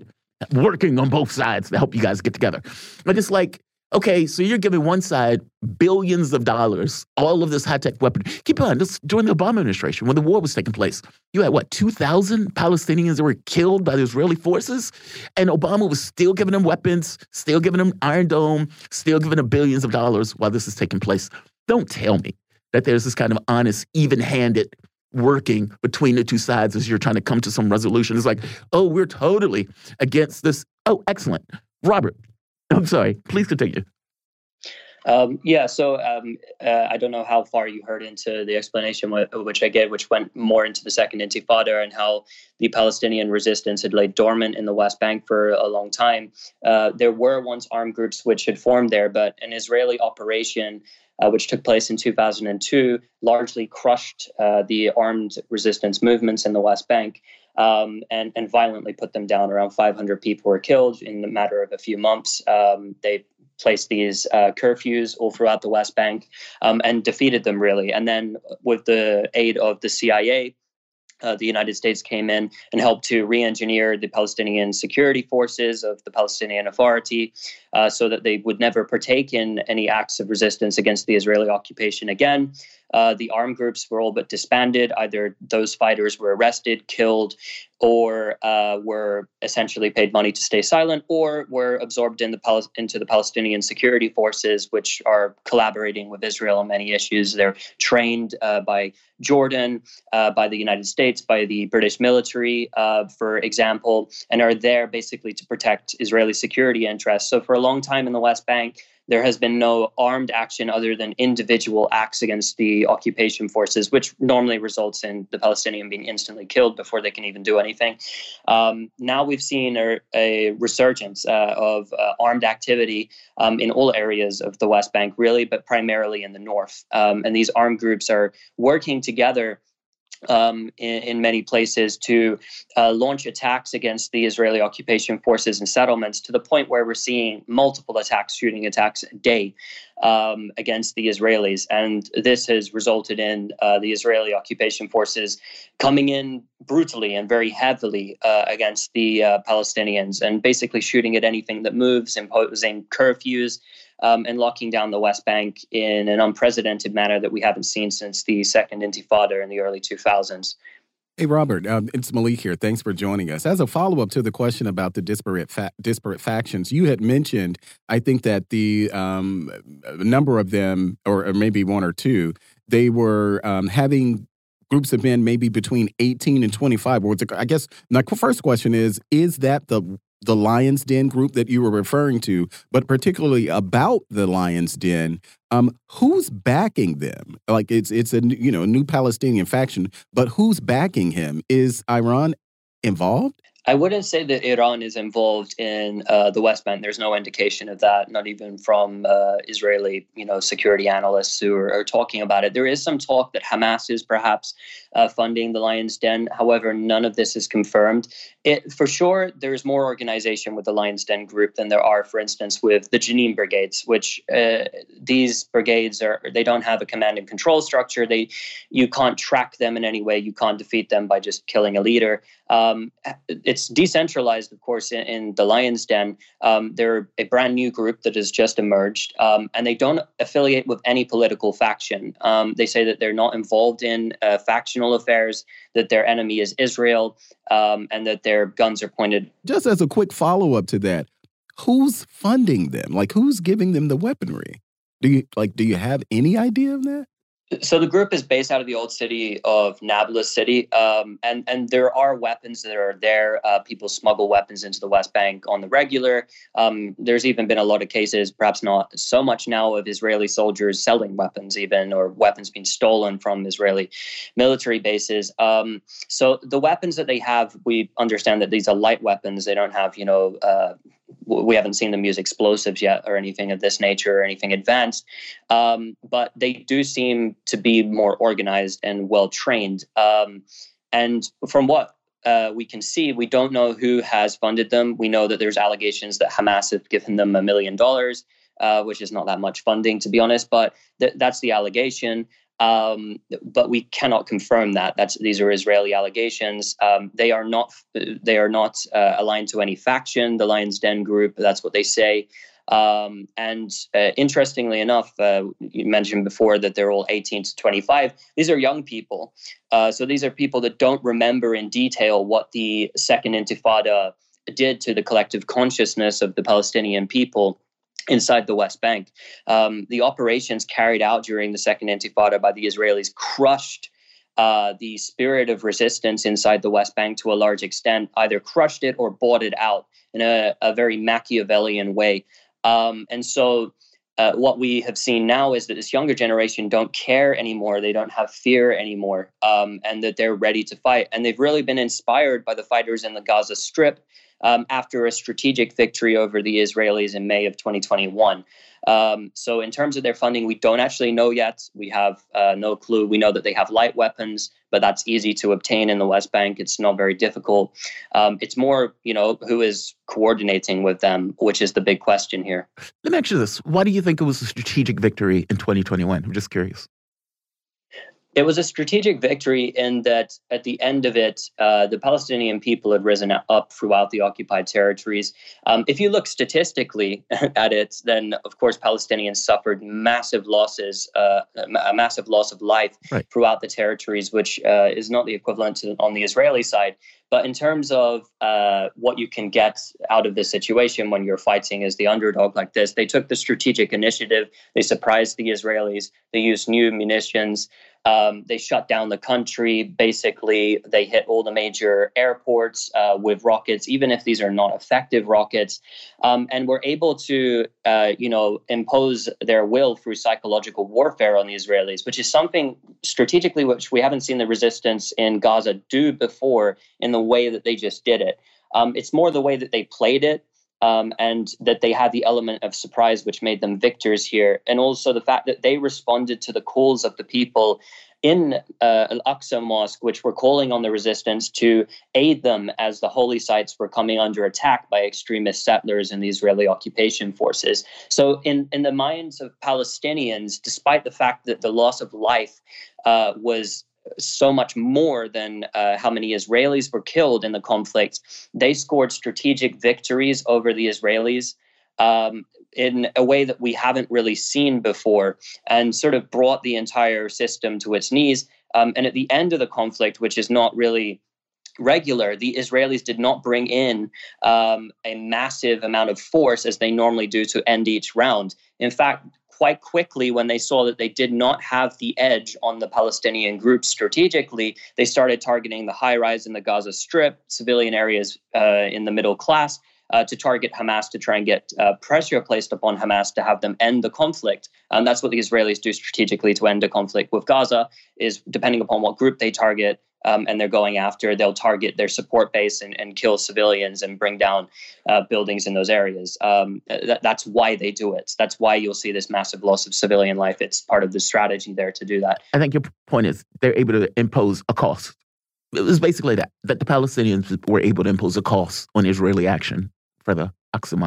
working on both sides to help you guys get together? But it's like, Okay, so you're giving one side billions of dollars, all of this high tech weapon. Keep mind, this during the Obama administration, when the war was taking place, you had what, 2,000 Palestinians that were killed by the Israeli forces? And Obama was still giving them weapons, still giving them Iron Dome, still giving them billions of dollars while this is taking place. Don't tell me that there's this kind of honest, even handed working between the two sides as you're trying to come to some resolution. It's like, oh, we're totally against this. Oh, excellent. Robert, I'm sorry. Please continue. Um, yeah, so um, uh, I don't know how far you heard into the explanation which I gave, which went more into the Second Intifada and how the Palestinian resistance had laid dormant in the West Bank for a long time. Uh, there were once armed groups which had formed there, but an Israeli operation. Uh, which took place in 2002, largely crushed uh, the armed resistance movements in the West Bank. Um, and, and violently put them down. Around 500 people were killed in the matter of a few months. Um, they placed these uh, curfews all throughout the West Bank um, and defeated them really. And then, with the aid of the CIA, uh, the United States came in and helped to re engineer the Palestinian security forces of the Palestinian Authority uh, so that they would never partake in any acts of resistance against the Israeli occupation again. Uh, the armed groups were all but disbanded. Either those fighters were arrested, killed, or uh, were essentially paid money to stay silent, or were absorbed in the Pal- into the Palestinian security forces, which are collaborating with Israel on many issues. They're trained uh, by Jordan, uh, by the United States, by the British military, uh, for example, and are there basically to protect Israeli security interests. So, for a long time in the West Bank, there has been no armed action other than individual acts against the occupation forces, which normally results in the Palestinian being instantly killed before they can even do anything. Um, now we've seen a, a resurgence uh, of uh, armed activity um, in all areas of the West Bank, really, but primarily in the north. Um, and these armed groups are working together um, in, in, many places to uh, launch attacks against the Israeli occupation forces and settlements to the point where we're seeing multiple attacks, shooting attacks a day um, against the Israelis. And this has resulted in uh, the Israeli occupation forces coming in brutally and very heavily uh, against the uh, Palestinians and basically shooting at anything that moves, imposing curfews um, and locking down the West Bank in an unprecedented manner that we haven't seen since the Second Intifada in the early 2000s. Hey, Robert, um, it's Malik here. Thanks for joining us. As a follow up to the question about the disparate fa disparate factions, you had mentioned, I think that the um, number of them, or, or, maybe one or two, they were um, having groups of men maybe between 18 and 25. I guess my first question is Is that the the Lions Den group that you were referring to, but particularly about the Lions Den, um, who's backing them? Like it's it's a you know a new Palestinian faction, but who's backing him? Is Iran involved? I wouldn't say that Iran is involved in uh, the West Bank. There's no indication of that, not even from uh, Israeli, you know, security analysts who are, are, talking about it. There is some talk that Hamas is perhaps uh, funding the Lions Den. However, none of this is confirmed. It, for sure, there's more organization with the Lions Den group than there are, for instance, with the Jenin brigades, which uh, these brigades are. They don't have a command and control structure. They, you can't track them in any way. You can't defeat them by just killing a leader. Um, it's decentralized, of course, in, in the Lions Den. Um, they're a brand new group that has just emerged, um, and they don't affiliate with any political faction. Um, they say that they're not involved in uh, factional affairs, that their enemy is Israel, um, and that their guns are pointed. Just as a quick follow up to that, who's funding them? Like, who's giving them the weaponry? Do you like? Do you have any idea of that? So the group is based out of the old city of Nablus City, um, and and there are weapons that are there. Uh, people smuggle weapons into the West Bank on the regular. Um, there's even been a lot of cases, perhaps not so much now, of Israeli soldiers selling weapons, even or weapons being stolen from Israeli military bases. Um, so the weapons that they have, we understand that these are light weapons. They don't have, you know. Uh, we haven't seen them use explosives yet or anything of this nature or anything advanced. Um, but they do seem to be more organized and well trained um, and from what uh, we can see we don't know who has funded them. We know that there's allegations that hamas have given them a million dollars uh, which is not that much funding to be honest but th- that's the allegation um, but we cannot confirm that. That's these are Israeli allegations. Um, they are not they are not uh, aligned to any faction. The Lions Den group. That's what they say. Um, and uh, interestingly enough, uh, you mentioned before that they're all 18 to 25. These are young people. Uh, so these are people that don't remember in detail what the Second Intifada did to the collective consciousness of the Palestinian people inside the West Bank. Um, the operations carried out during the Second Intifada by the Israelis crushed uh, the spirit of resistance inside the West Bank to a large extent, either crushed it or bought it out in a, a very Machiavellian way. Um, and so, uh, what we have seen now is that this younger generation don't care anymore. They don't have fear anymore, um, and that they're ready to fight. And they've really been inspired by the fighters in the Gaza Strip um, after a strategic victory over the Israelis in May of 2021. Um, so, in terms of their funding, we don't actually know yet. We have uh, no clue. We know that they have light weapons, but that's easy to obtain in the West Bank. It's not very difficult. Um, it's more, you know, who is coordinating with them, which is the big question here. Let me ask you this: Why do you think it was a strategic victory in 2021? I'm just curious. It was a strategic victory in that at the end of it, uh, the Palestinian people had risen up throughout the occupied territories. Um, if you look statistically at it, then of course Palestinians suffered massive losses, uh, a massive loss of life right. throughout the territories, which uh, is not the equivalent to, on the Israeli side. But in terms of uh, what you can get out of this situation when you're fighting as the underdog like this, they took the strategic initiative. They surprised the Israelis. They used new munitions. Um, they shut down the country. Basically, they hit all the major airports uh, with rockets, even if these are not effective rockets, um, and were able to, uh, you know, impose their will through psychological warfare on the Israelis, which is something strategically which we haven't seen the resistance in Gaza do before in the way that they just did it. Um, it's more the way that they played it um, and that they had the element of surprise, which made them victors here, and also the fact that they responded to the calls of the people in uh, Al Aqsa Mosque, which were calling on the resistance to aid them as the holy sites were coming under attack by extremist settlers and the Israeli occupation forces. So, in, in the minds of Palestinians, despite the fact that the loss of life uh, was so much more than uh, how many Israelis were killed in the conflict. They scored strategic victories over the Israelis um, in a way that we haven't really seen before and sort of brought the entire system to its knees. Um, and at the end of the conflict, which is not really regular, the Israelis did not bring in um, a massive amount of force as they normally do to end each round. In fact, quite quickly when they saw that they did not have the edge on the Palestinian groups strategically, they started targeting the high rise in the Gaza Strip, civilian areas uh, in the middle class. Uh, to target Hamas to try and get uh, pressure placed upon Hamas to have them end the conflict, and that's what the Israelis do strategically to end a conflict with Gaza. Is depending upon what group they target, um, and they're going after, they'll target their support base and, and kill civilians and bring down uh, buildings in those areas. Um, that, that's why they do it. That's why you'll see this massive loss of civilian life. It's part of the strategy there to do that. I think your point is they're able to impose a cost. It was basically that, that the Palestinians were able to impose a cost on Israeli action for the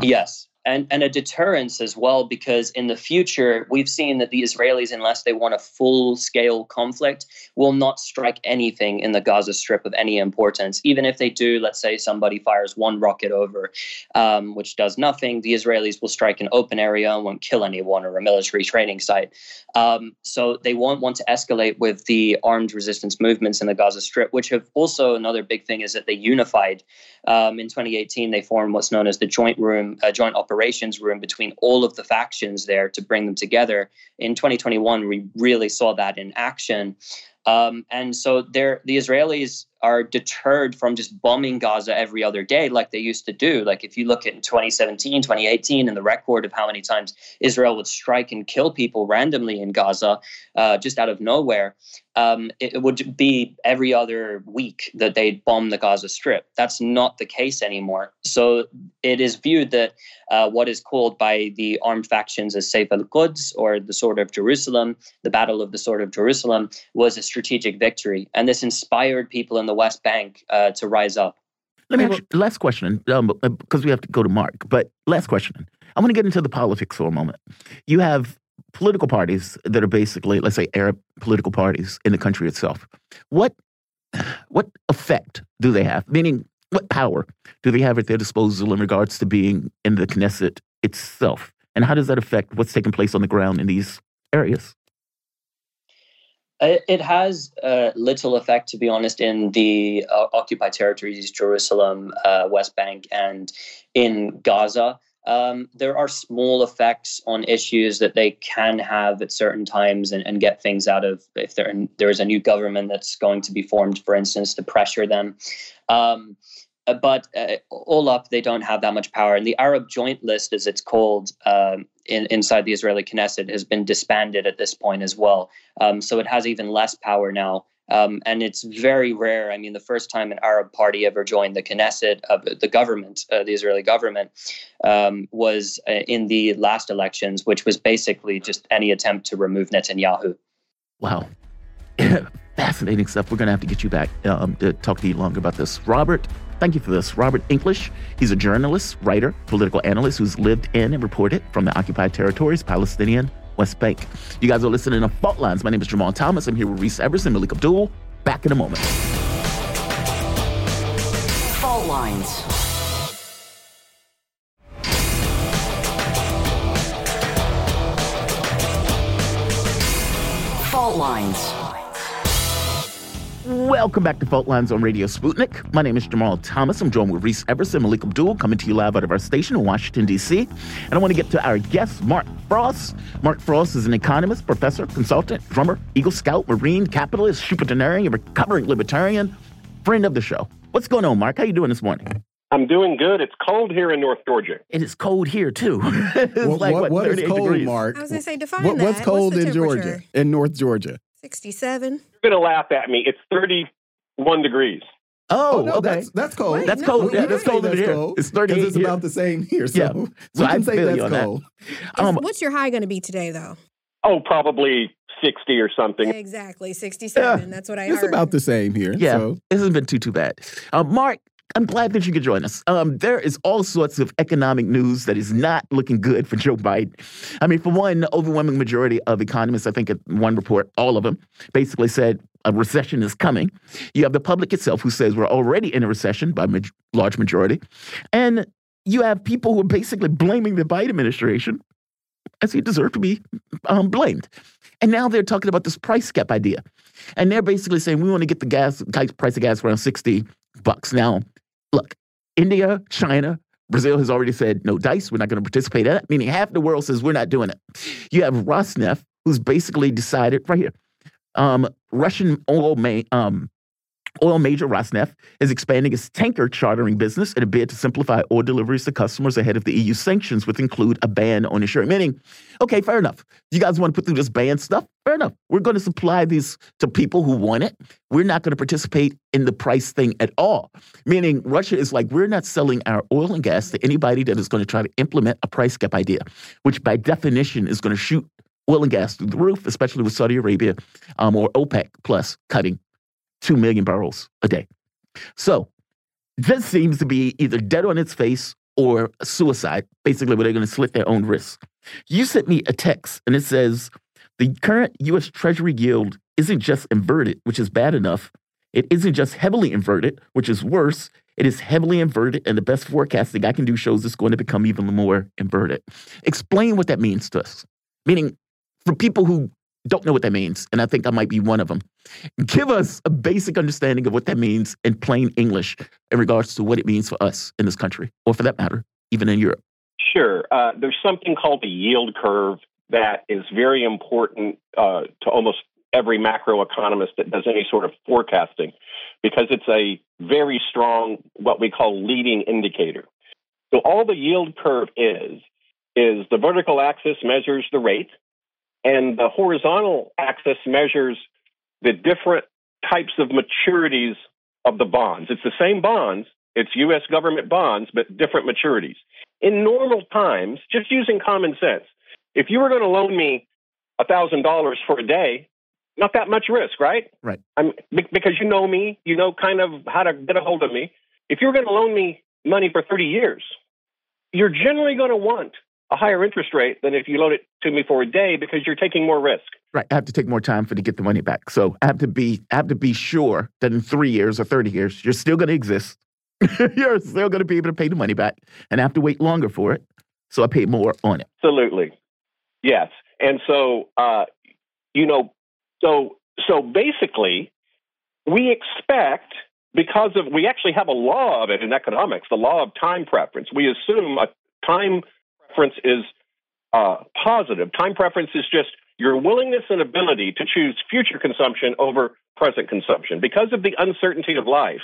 Yes, and, and a deterrence as well, because in the future, we've seen that the Israelis, unless they want a full scale conflict, will not strike anything in the Gaza Strip of any importance. Even if they do, let's say somebody fires one rocket over, um, which does nothing, the Israelis will strike an open area and won't kill anyone or a military training site. Um, so they won't want to escalate with the armed resistance movements in the Gaza Strip, which have also another big thing is that they unified. Um, in 2018, they formed what's known as the Joint Room, uh, Joint Operation operations room between all of the factions there to bring them together. In 2021, we really saw that in action. Um, and so the Israelis are deterred from just bombing Gaza every other day like they used to do. Like if you look at 2017, 2018, and the record of how many times Israel would strike and kill people randomly in Gaza uh, just out of nowhere, um, it, it, would be every other week that they'd bomb the Gaza Strip. That's not the case anymore. So it is viewed that uh, what is called by the armed factions as Saif al-Quds or the Sword of Jerusalem, the Battle of the Sword of Jerusalem, was a strategic victory. And this inspired people in the West Bank uh, to rise up. Let me ask you, last question, um, uh, because we have to go to Mark. But last question. I want to get into the politics for a moment. You have political parties that are basically, let's say, Arab political parties in the country itself. What what effect do they have? Meaning, what power do they have at their disposal in regards to being in the Knesset itself? And how does that affect what's taking place on the ground in these areas? It has uh, little effect, to be honest, in the uh, occupied territories, Jerusalem, uh, West Bank, and in Gaza. Um, there are small effects on issues that they can have at certain times and, and get things out of if there, there is a new government that's going to be formed, for instance, to pressure them. Um, uh, but uh, all up, they don't have that much power. And the Arab Joint List, as it's called um, in, inside the Israeli Knesset, has been disbanded at this point as well. Um, so it has even less power now. Um, and it's very rare. I mean, the first time an Arab party ever joined the Knesset, uh, the government, uh, the Israeli government, um, was uh, in the last elections, which was basically just any attempt to remove Netanyahu. Wow. Fascinating stuff. We're going to have to get you back um, to talk to you longer about this. Robert, Thank you for this. Robert Inlakesh, he's a journalist, writer, political analyst who's lived in and reported from the occupied territories, Palestinian West Bank. You guys are listening to Fault Lines. My name is Jamal Thomas. I'm here with Reese Everson, Malik Abdul. Back in a moment. Fault Lines. Fault Lines. Welcome back to Fault Lines on Radio Sputnik. My name is Jamal Thomas. I'm joined with Reese Everson, Malik Abdul, coming to you live out of our station in Washington, D.C. And I want to get to our guest, Mark Frost. Mark Frost is an economist, professor, consultant, drummer, Eagle Scout, Marine, capitalist, supertenarian, recovering libertarian, friend of the show. What's going on, Mark? How you doing this morning? I'm doing good. It's cold here in North Georgia. And It is cold here too. it's what, like, what, what is cold, degrees. Mark? I was going to say, define what, that. What's cold what's in Georgia, in North Georgia? 67. You're going to laugh at me. It's 31 degrees. Oh, oh no, okay. That's, that's cold. Wait, that's cold. No, yeah, that's cold in here. Cold, it's 38 It's here. about the same here. So, yeah. so I can say that's cold. That. Um, what's your high going to be today, though? Oh, probably 60 or something. Exactly, 67. Yeah, that's what I it's heard. It's about the same here. Yeah, so. it hasn't been too, too bad. Uh, Mark, I'm glad that you could join us. Um, there is all sorts of economic news that is not looking good for Joe Biden. I mean, for one, overwhelming majority of economists, I think, at one report, all of them, basically said a recession is coming. You have the public itself who says we're already in a recession by ma- large majority, and you have people who are basically blaming the Biden administration as he deserved to be um, blamed. And now they're talking about this price cap idea, and they're basically saying we want to get the gas price of gas around sixty bucks. Now, look, India, China, Brazil has already said no dice. We're not going to participate in it. Meaning half the world says we're not doing it. You have Rosneft, who's basically decided right here um, Russian oil, ma- um, oil major Rosneft is expanding its tanker chartering business in a bid to simplify oil deliveries to customers ahead of the EU sanctions, which include a ban on insurance. Meaning, okay, fair enough. You guys want to put through this ban stuff? Fair enough. We're going to supply these to people who want it. We're not going to participate in the price thing at all. Meaning, Russia is like, we're not selling our oil and gas to anybody that is going to try to implement a price cap idea, which by definition is going to shoot oil and gas through the roof, especially with Saudi Arabia um, or OPEC plus cutting 2 million barrels a day. So this seems to be either dead on its face or suicide, basically, where they're going to slit their own wrists. You sent me a text and it says the current US Treasury yield isn't just inverted, which is bad enough. It isn't just heavily inverted, which is worse. It is heavily inverted, and the best forecasting I can do shows it's going to become even more inverted. Explain what that means to us. Meaning, for people who don't know what that means, and I think I might be one of them, give us a basic understanding of what that means in plain English in regards to what it means for us in this country, or for that matter, even in Europe. Sure. Uh, there's something called the yield curve that is very important uh, to almost every macroeconomist that does any sort of forecasting because it's a very strong, what we call leading indicator. So, all the yield curve is, is the vertical axis measures the rate, and the horizontal axis measures the different types of maturities of the bonds. It's the same bonds, it's US government bonds, but different maturities. In normal times, just using common sense, if you were going to loan me $1,000 for a day, not that much risk, right? Right. I'm, because you know me, you know kind of how to get a hold of me. If you're going to loan me money for 30 years, you're generally going to want a higher interest rate than if you loan it to me for a day because you're taking more risk. Right. I have to take more time for to get the money back. So I have to be I have to be sure that in three years or 30 years, you're still going to exist. you're still going to be able to pay the money back and I have to wait longer for it. so I pay more on it. Absolutely, yes. And so, uh, you know, so so basically, we expect because of we actually have a law of it in economics, the law of time preference. We assume a time preference is uh, positive. Time preference is just your willingness and ability to choose future consumption over present consumption. Because of the uncertainty of life,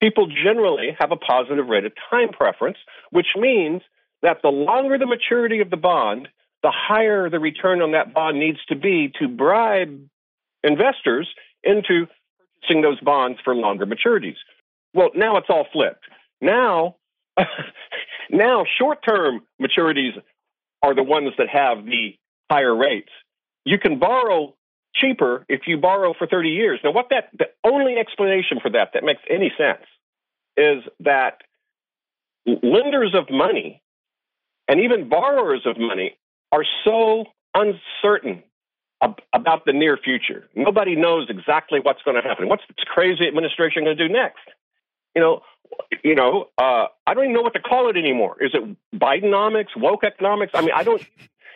people generally have a positive rate of time preference, which means that the longer the maturity of the bond, the higher the return on that bond needs to be to bribe investors into purchasing those bonds for longer maturities. Well, now it's all flipped. Now, now short-term maturities are the ones that have the higher rates. You can borrow cheaper if you borrow for 30 years. Now, what that the only explanation for that that makes any sense is that lenders of money and even borrowers of money are so uncertain ab- about the near future. Nobody knows exactly what's going to happen. What's this crazy administration going to do next? You know, you know, uh, I don't even know what to call it anymore. Is it Bidenomics, woke economics? I mean, I don't.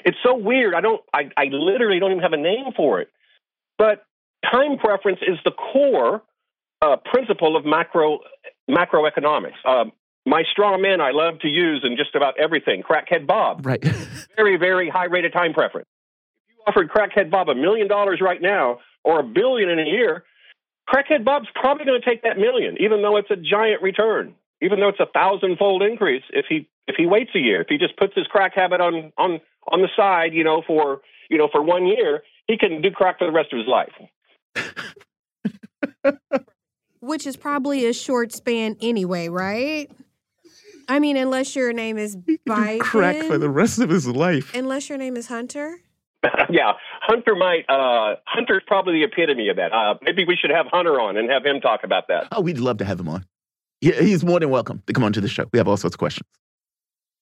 It's so weird. I don't. I, I literally don't even have a name for it. But time preference is the core uh, principle of macro macroeconomics. Um, my straw man I love to use in just about everything. Crackhead Bob. Right. very, very high rate of time preference. If you offered Crackhead Bob a million dollars right now or a billion in a year, Crackhead Bob's probably going to take that million, even though it's a giant return, even though it's a thousand-fold increase. If he if he waits a year, if he just puts his crack habit on on on the side, you know, for you know for one year, he can do crack for the rest of his life. Which is probably a short span anyway, right? I mean, unless your name is Biden. Crack for the rest of his life. Unless your name is Hunter. yeah, Hunter might. Uh, Hunter's probably the epitome of that. Uh, maybe we should have Hunter on and have him talk about that. Oh, we'd love to have him on. Yeah, he's more than welcome to come on to the show. We have all sorts of questions.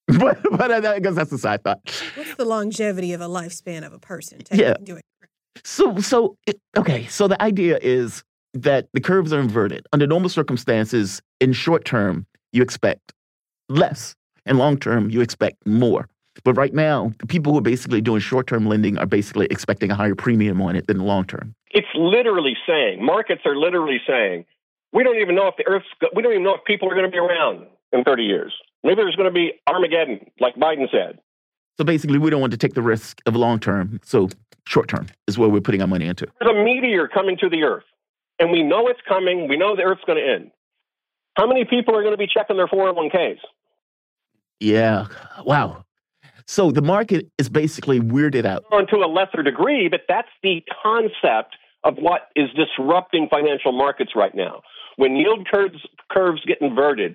But, but I guess that's the side thought. What's the longevity of a lifespan of a person? Yeah. Doing So, so it, okay. So the idea is that the curves are inverted. Under normal circumstances, in short term, you expect less. In long term, you expect more. But right now, people who are basically doing short term lending are basically expecting a higher premium on it than long term. It's literally saying markets are literally saying we don't even know if the Earth's we don't even know if people are going to be around in 30 years. Maybe there's going to be Armageddon, like Biden said. So basically, we don't want to take the risk of long term. So short term is where we're putting our money into. There's a meteor coming to the Earth, and we know it's coming. We know the Earth's going to end. How many people are going to be checking their 401ks? Yeah. Wow. So the market is basically weirded out. On to a lesser degree, but that's the concept of what is disrupting financial markets right now. When yield curves, curves get inverted,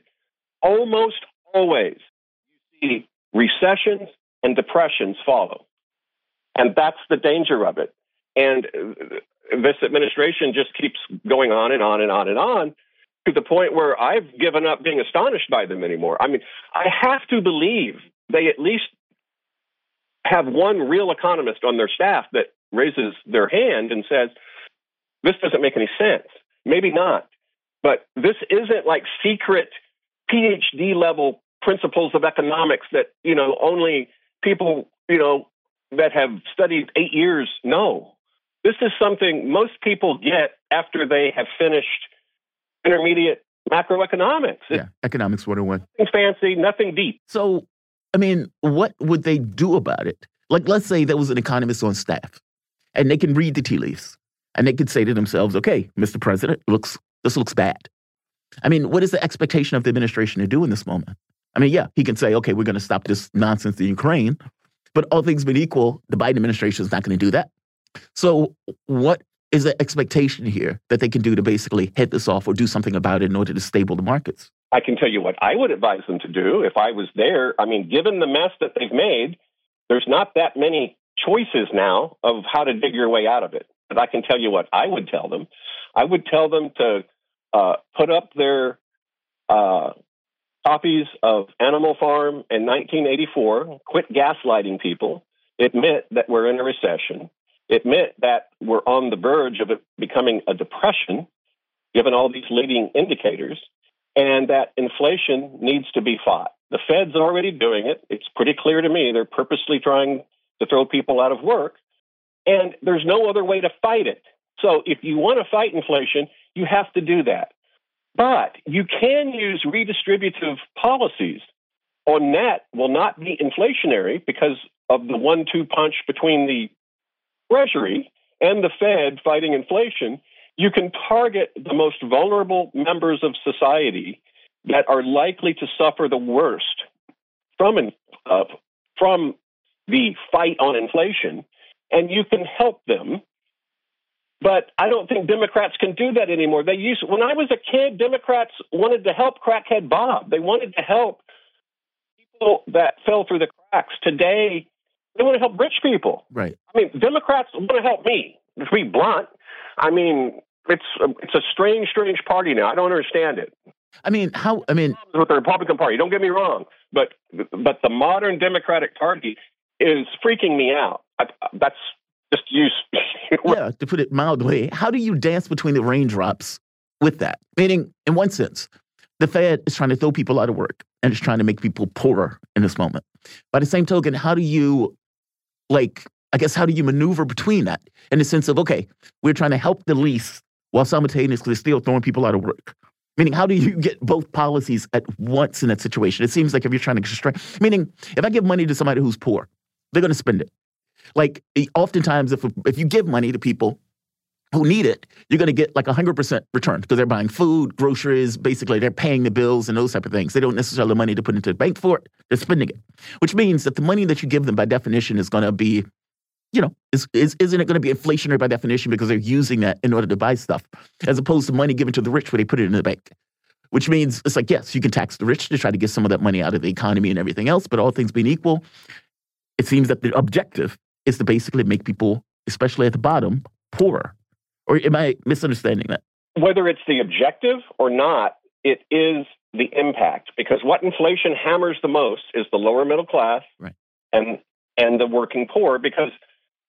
almost always you see recessions and depressions follow. And that's the danger of it. And uh, this administration just keeps going on and on and on and on to the point where I've given up being astonished by them anymore. I mean, I have to believe they at least have one real economist on their staff that raises their hand and says, this doesn't make any sense. Maybe not. But this isn't like secret PhD level principles of economics that, you know, only people, you know, that have studied eight years know. This is something most people get after they have finished intermediate macroeconomics. Yeah, economics 101. Nothing fancy, nothing deep. So, I mean, what would they do about it? Like, let's say there was an economist on staff and they can read the tea leaves and they could say to themselves, okay, Mr. President, looks this looks bad. I mean, what is the expectation of the administration to do in this moment? I mean, yeah, he can say, okay, we're going to stop this nonsense in Ukraine, but all things being equal, the Biden administration is not going to do that. So, what is the expectation here that they can do to basically head this off or do something about it in order to stable the markets? I can tell you what I would advise them to do if I was there. I mean, given the mess that they've made, there's not that many choices now of how to dig your way out of it. But I can tell you what I would tell them. I would tell them to uh, put up their uh, copies of Animal Farm in 1984, quit gaslighting people, admit that we're in a recession, admit that we're on the verge of it becoming a depression, given all these leading indicators, and that inflation needs to be fought. The Fed's already doing it. It's pretty clear to me they're purposely trying to throw people out of work. And there's no other way to fight it. So if you want to fight inflation, you have to do that. But you can use redistributive policies on that will not be inflationary because of the one two punch between the Treasury and the Fed fighting inflation. You can target the most vulnerable members of society that are likely to suffer the worst from, uh, from the fight on inflation, and you can help them but I don't think Democrats can do that anymore. They used when I was a kid, Democrats wanted to help crackhead Bob. They wanted to help people that fell through the cracks. Today, they want to help rich people. Right. I mean, Democrats want to help me. To be blunt, I mean, it's a, it's a strange, strange party now. I don't understand it. I mean, how? I mean, with the Republican Party. Don't get me wrong, but but the modern Democratic Party is freaking me out. I, that's just you. yeah, to put it mildly, how do you dance between the raindrops with that? Meaning, in one sense, the Fed is trying to throw people out of work and it's trying to make people poorer in this moment. By the same token, how do you, like, I guess, how do you maneuver between that in the sense of, okay, we're trying to help the least while simultaneously still throwing people out of work? Meaning, how do you get both policies at once in that situation? It seems like if you're trying to constrain, meaning, if I give money to somebody who's poor, they're going to spend it. Like oftentimes, if if you give money to people who need it, you're going to get like 100% return because they're buying food, groceries, basically they're paying the bills and those type of things. They don't necessarily have money to put into the bank for it. They're spending it, which means that the money that you give them by definition is going to be, you know, is, is, isn't it going to be inflationary by definition because they're using that in order to buy stuff as opposed to money given to the rich where they put it in the bank. Which means it's like, yes, you can tax the rich to try to get some of that money out of the economy and everything else, but all things being equal, it seems that the objective is to basically make people, especially at the bottom, poorer. Or am I misunderstanding that? Whether it's the objective or not, it is the impact because what inflation hammers the most is the lower middle class right. and and the working poor because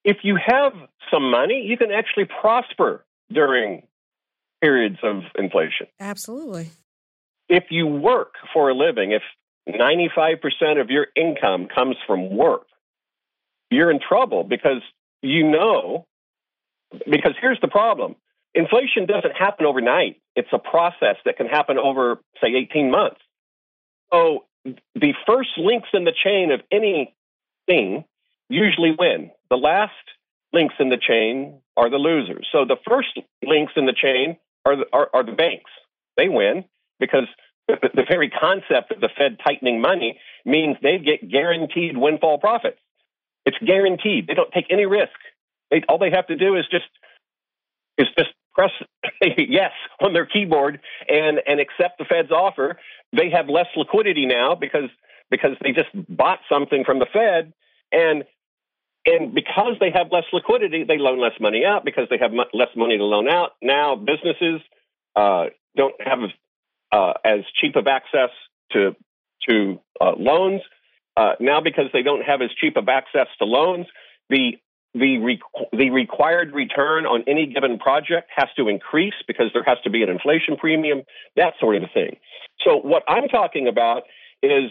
if you have some money, you can actually prosper during periods of inflation. Absolutely. If you work for a living, if 95% of your income comes from work, you're in trouble because you know, because here's the problem inflation doesn't happen overnight, it's a process that can happen over, say, 18 months. So the first links in the chain of anything usually win. The last links in the chain are the losers. So the first links in the chain are the, are, are the banks. They win because the, very concept of the Fed tightening money means they get guaranteed windfall profits. It's guaranteed. They don't take any risk. They, all they have to do is just is just press yes on their keyboard and and accept the Fed's offer. They have less liquidity now because because they just bought something from the Fed and and because they have less liquidity, they loan less money out. Because they have m- less money to loan out, now businesses uh, don't have uh, as cheap of access to to uh, loans. Uh, now, because they don't have as cheap of access to loans, the the, re- the required return on any given project has to increase because there has to be an inflation premium, that sort of thing. So, what I'm talking about is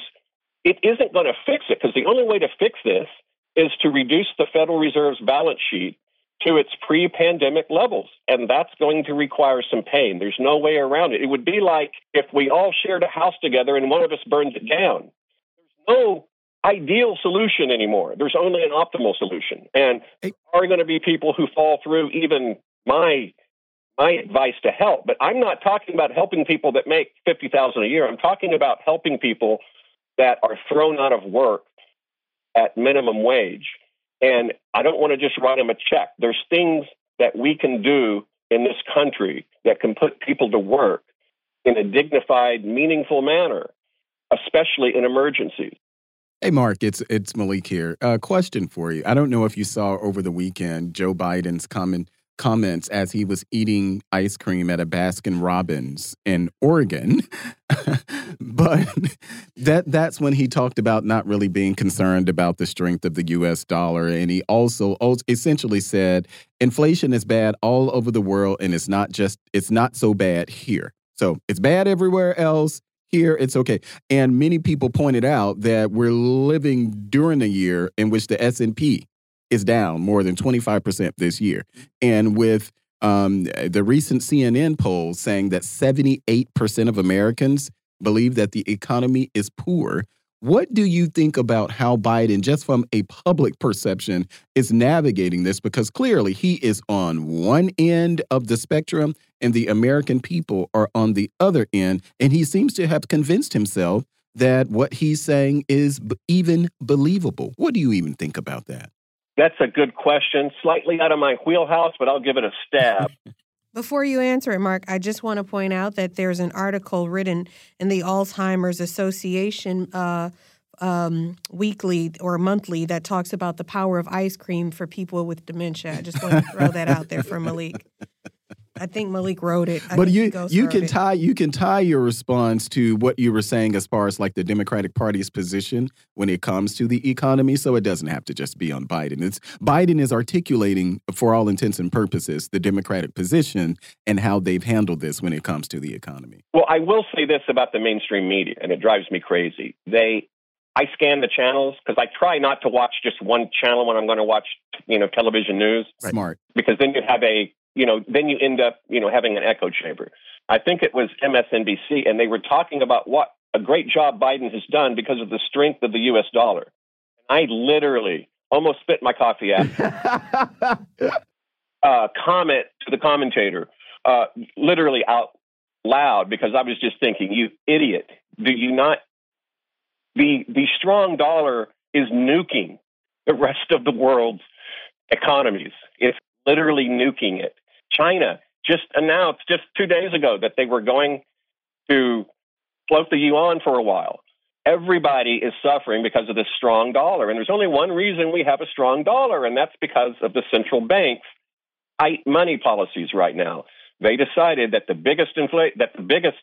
it isn't going to fix it because the only way to fix this is to reduce the Federal Reserve's balance sheet to its pre pandemic levels. And that's going to require some pain. There's no way around it. It would be like if we all shared a house together and one of us burned it down. There's no ideal solution anymore. There's only an optimal solution. And there are going to be people who fall through even my my advice to help. But I'm not talking about helping people that make fifty thousand a year. I'm talking about helping people that are thrown out of work at minimum wage. And I don't want to just write them a check. There's things that we can do in this country that can put people to work in a dignified, meaningful manner, especially in emergencies. Hey, Mark, it's it's Malik here. A uh, question for you. I don't know if you saw over the weekend Joe Biden's comment comments as he was eating ice cream at a Baskin Robbins in Oregon. but that that's when he talked about not really being concerned about the strength of the US dollar and he also essentially said inflation is bad all over the world and it's not just it's not so bad here. So, it's bad everywhere else here it's okay. And many people pointed out that we're living during a year in which the S&P is down more than 25% this year. And with um, the recent CNN poll saying that 78% of Americans believe that the economy is poor. What do you think about how Biden, just from a public perception, is navigating this? Because clearly he is on one end of the spectrum and the American people are on the other end. And he seems to have convinced himself that what he's saying is even believable. What do you even think about that? That's a good question. Slightly out of my wheelhouse, but I'll give it a stab. Before you answer it, Mark, I just want to point out that there's an article written in the Alzheimer's Association uh, um, weekly or monthly that talks about the power of ice cream for people with dementia. I just want to throw that out there for Malik. I think Malik wrote it. I but you you can it. tie you can tie your response to what you were saying as far as like the Democratic Party's position when it comes to the economy. So it doesn't have to just be on Biden. It's Biden is articulating, for all intents and purposes, the Democratic position and how they've handled this when it comes to the economy. Well, I will say this about the mainstream media, and it drives me crazy. They I scan the channels because I try not to watch just one channel when I'm going to watch, you know, television news. Smart. Because then you have a you know, then you end up, you know, having an echo chamber. I think it was MSNBC, and they were talking about what a great job Biden has done because of the strength of the U.S. dollar. I literally almost spit my coffee out. uh, comment to the commentator, uh, literally out loud, because I was just thinking, you idiot, do you not? The the strong dollar is nuking the rest of the world's economies. It's literally nuking it. China just announced just two days ago that they were going to float the yuan for a while. Everybody is suffering because of this strong dollar. And there's only one reason we have a strong dollar, and that's because of the central bank's tight money policies right now. They decided that the biggest infl- that the biggest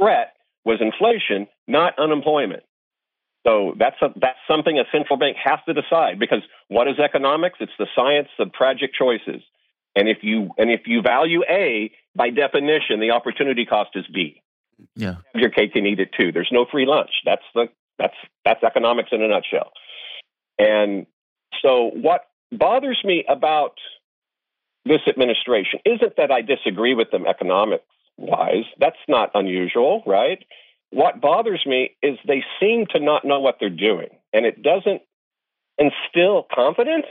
threat was inflation, not unemployment. So that's a, that's something a central bank has to decide because what is economics? It's the science of tragic choices. And if you and if you value A, by definition, the opportunity cost is B. Yeah. Have your cake and eat it too. There's no free lunch. That's the that's that's economics in a nutshell. And so what bothers me about this administration isn't that I disagree with them economics wise. That's not unusual, right? What bothers me is they seem to not know what they're doing, and it doesn't instill confidence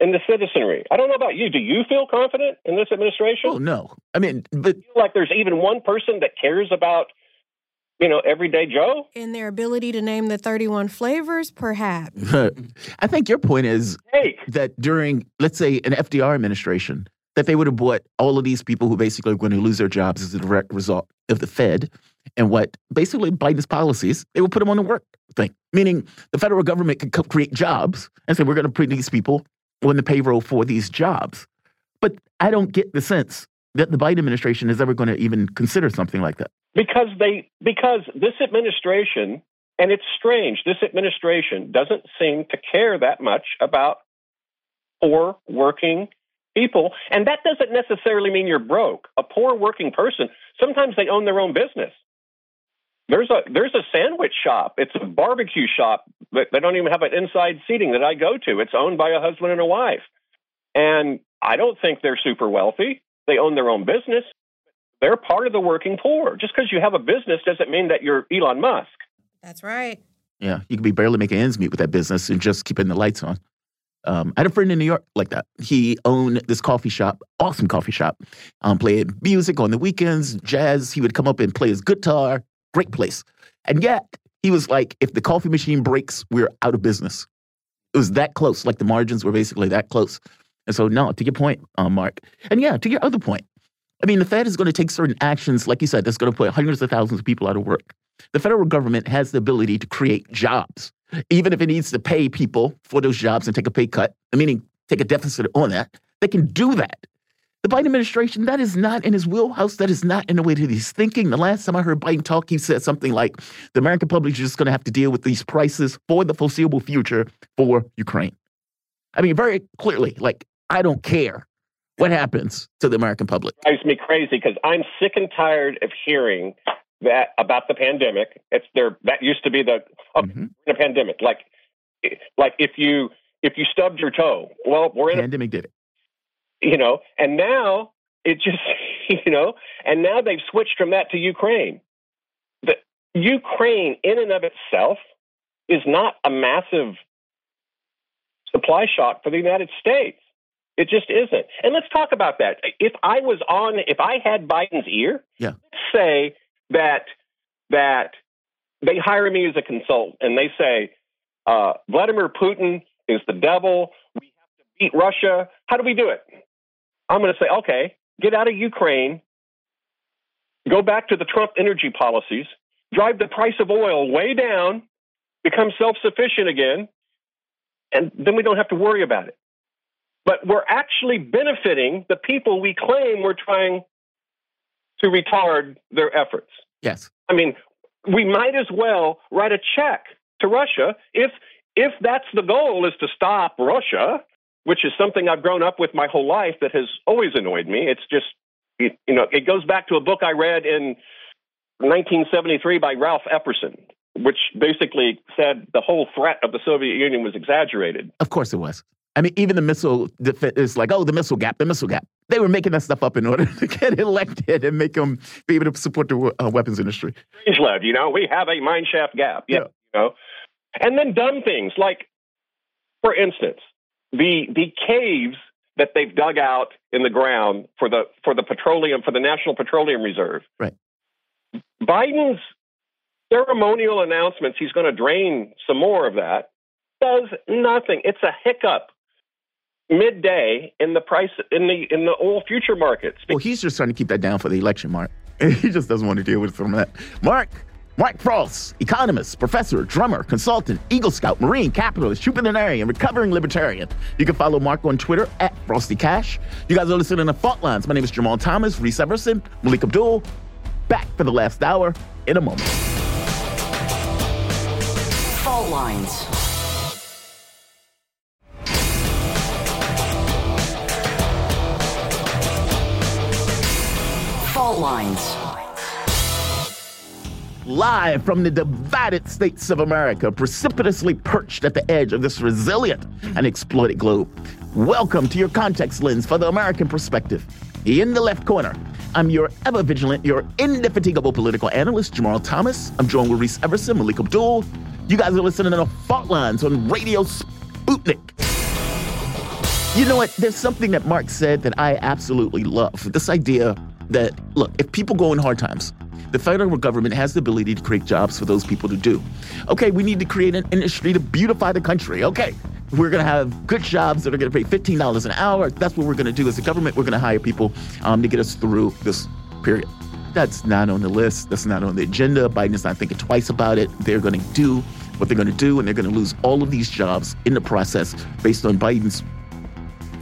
in the citizenry. I don't know about you. Do you feel confident in this administration? Oh no. I mean, but feel like there's even one person that cares about you know everyday Joe in their ability to name the 31 flavors, perhaps. I think your point is Cake. that during, let's say, an FDR administration, that they would have bought all of these people who basically are going to lose their jobs as a direct result of the Fed and what basically Biden's policies, they would put them on the work thing, meaning the federal government could create jobs and say, we're going to put these people on the payroll for these jobs. But I don't get the sense that the Biden administration is ever going to even consider something like that. Because they because this administration and it's strange, this administration doesn't seem to care that much about poor working people. And that doesn't necessarily mean you're broke. A poor working person, sometimes they own their own business. There's a there's a sandwich shop. It's a barbecue shop. They don't even have an inside seating that I go to. It's owned by a husband and a wife. And I don't think they're super wealthy. They own their own business. They're part of the working poor. Just because you have a business doesn't mean that you're Elon Musk. That's right. Yeah, you could be barely making ends meet with that business and just keeping the lights on. Um, I had a friend in New York like that. He owned this coffee shop, awesome coffee shop. Um, played music on the weekends, jazz. He would come up and play his guitar, great place. And yet, he was like, if the coffee machine breaks, we're out of business. It was that close. Like the margins were basically that close. And so, no, to your point, um, Mark. And yeah, to your other point, I mean, the Fed is going to take certain actions, like you said, that's going to put hundreds of thousands of people out of work. The federal government has the ability to create jobs, even if it needs to pay people for those jobs and take a pay cut, meaning take a deficit on that. They can do that. The Biden administration, that is not in his wheelhouse. That is not in the way that he's thinking. The last time I heard Biden talk, he said something like, the American public is just going to have to deal with these prices for the foreseeable future for Ukraine. I mean, very clearly, like, I don't care what happens to the American public. It drives me crazy because I'm sick and tired of hearing that about the pandemic. It's there. That used to be the oh, Mhm. in a pandemic. Like, like if you if you stubbed your toe, well, we're in a Pandemic did it. You know, and now it just, you know, and now they've switched from that to Ukraine. The Ukraine, in and of itself, is not a massive supply shock for the United States. It just isn't. And let's talk about that. If I was on, if I had Biden's ear, Yeah. say that that they hire me as a consultant and they say uh, Vladimir Putin is the devil. We have to beat Russia. How do we do it? I'm going to say, okay, get out of Ukraine, go back to the Trump energy policies, drive the price of oil way down, become self sufficient again, and then we don't have to worry about it. But we're actually benefiting the people we claim we're trying to retard their efforts. Yes. I mean, we might as well write a check to Russia if if that's the goal is to stop Russia, which is something I've grown up with my whole life that has always annoyed me. It's just you you know, it goes back to a book I read in 1973 by Ralph Epperson, which basically said the whole threat of the Soviet Union was exaggerated. Of course it was. I mean, even the missile defense is like, oh, the missile gap, the missile gap. They were making that stuff up in order to get elected and make them be able to support the uh, weapons industry. Strangelove, you know, we have a mine shaft gap. Yeah, Yeah. you know, and then dumb things like, for instance, the the caves that they've dug out in the ground for the for the petroleum for the National Petroleum Reserve. Right. Biden's ceremonial announcements he's going to drain some more of that does nothing. It's a hiccup midday in the price in the in the oil future markets. Well, he's just trying to keep that down for the election, Mark. He just doesn't want to deal with some of that. Mark, Mark Frost, economist, professor, drummer, consultant, Eagle Scout, Marine, capitalist, Trinitarian, recovering libertarian. You can follow Mark on Twitter at Frosty Cash. You guys are listening to Fault Lines. My name is Jamal Thomas, Reese Everson, Malik Abdul. Back for the last hour in a moment. Fault lines. Fault lines. Live from the divided states of America, precipitously perched at the edge of this resilient and exploited globe. Welcome to your context lens for the American perspective. In the left corner, I'm your ever vigilant, your indefatigable political analyst, Jamal Thomas. I'm joined with Reese Everson, Malik Abdul. You guys are listening to Fault Lines on Radio Sputnik. You know what? There's something that Mark said that I absolutely love. This idea that, look, if people go in hard times, the federal government has the ability to create jobs for those people to do. Okay, we need to create an industry to beautify the country. Okay, we're going to have good jobs that are going to pay $15 an hour. That's what we're going to do as a government. We're going to hire people um, to get us through this period. That's not on the list. That's not on the agenda. Biden is not thinking twice about it. They're going to do what they're going to do, and they're going to lose all of these jobs in the process based on Biden's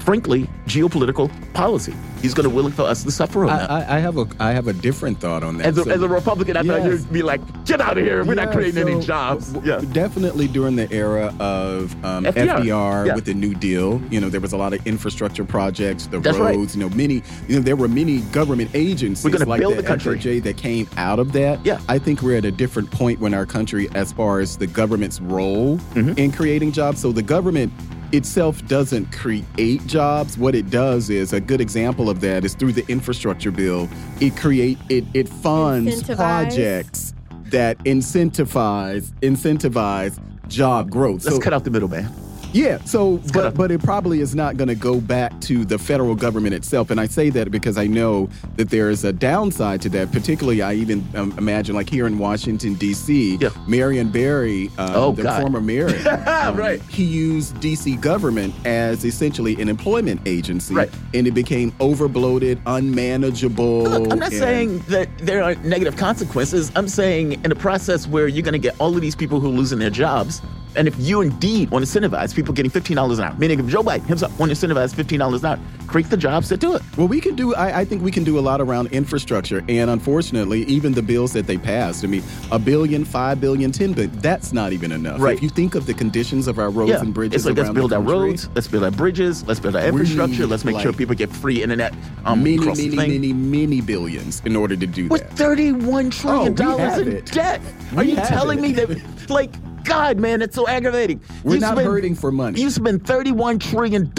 frankly, geopolitical policy. He's going to willing for us to suffer on that. I, I, I have a I have a different thought on that. as, a, So- as a Republican, I thought Yes. you'd be like, get out of here. We're not Yeah, creating any jobs. w- Yeah. Definitely during the era of um, FDR. FDR, Yeah. with the New Deal, you know, there was a lot of infrastructure projects, the That's right. roads, you know, many, you know, there were many government agencies We're like build the, the country. FHA that came out of that. Yeah. I think we're at a different point when our country, as far as the government's role Mhm. in creating jobs. So the government itself doesn't create jobs. What it does is a good example of that is through the infrastructure bill. It create it it funds projects that incentivize incentivize job growth. Let's so cut out the middle, man. Yeah, so but but it probably is not going to go back to the federal government itself, and I say that because I know that there is a downside to that. Particularly, I even um, imagine like here in Washington D.C., Yeah. Marion Barry, um, Oh, the God. former mayor, um, Right. He used D.C. government as essentially an employment agency, Right. And it became overbloated, unmanageable. Look, I'm not and- saying that there are negative consequences. I'm saying in a process where you're going to get all of these people who are losing their jobs And if you indeed want to incentivize people getting $15 an hour, meaning if Joe Biden himself want to incentivize $15 an hour, create the jobs that do it. Well, we can do, I, I, think we can do a lot around infrastructure. And unfortunately, even the bills that they passed, I mean, a billion, five billion, ten billion, that's not even enough. Right. If you think of the conditions of our roads yeah. and bridges it's like let's build our roads, let's build our bridges, let's build our infrastructure, let's make like sure people get free internet um, many, across many, many, many billions in order to do With that. $31 trillion Oh, we in it. debt. We Are you telling it. me that, like, God, man, it's so aggravating. We're You not spend- hurting for money. You spend $31 trillion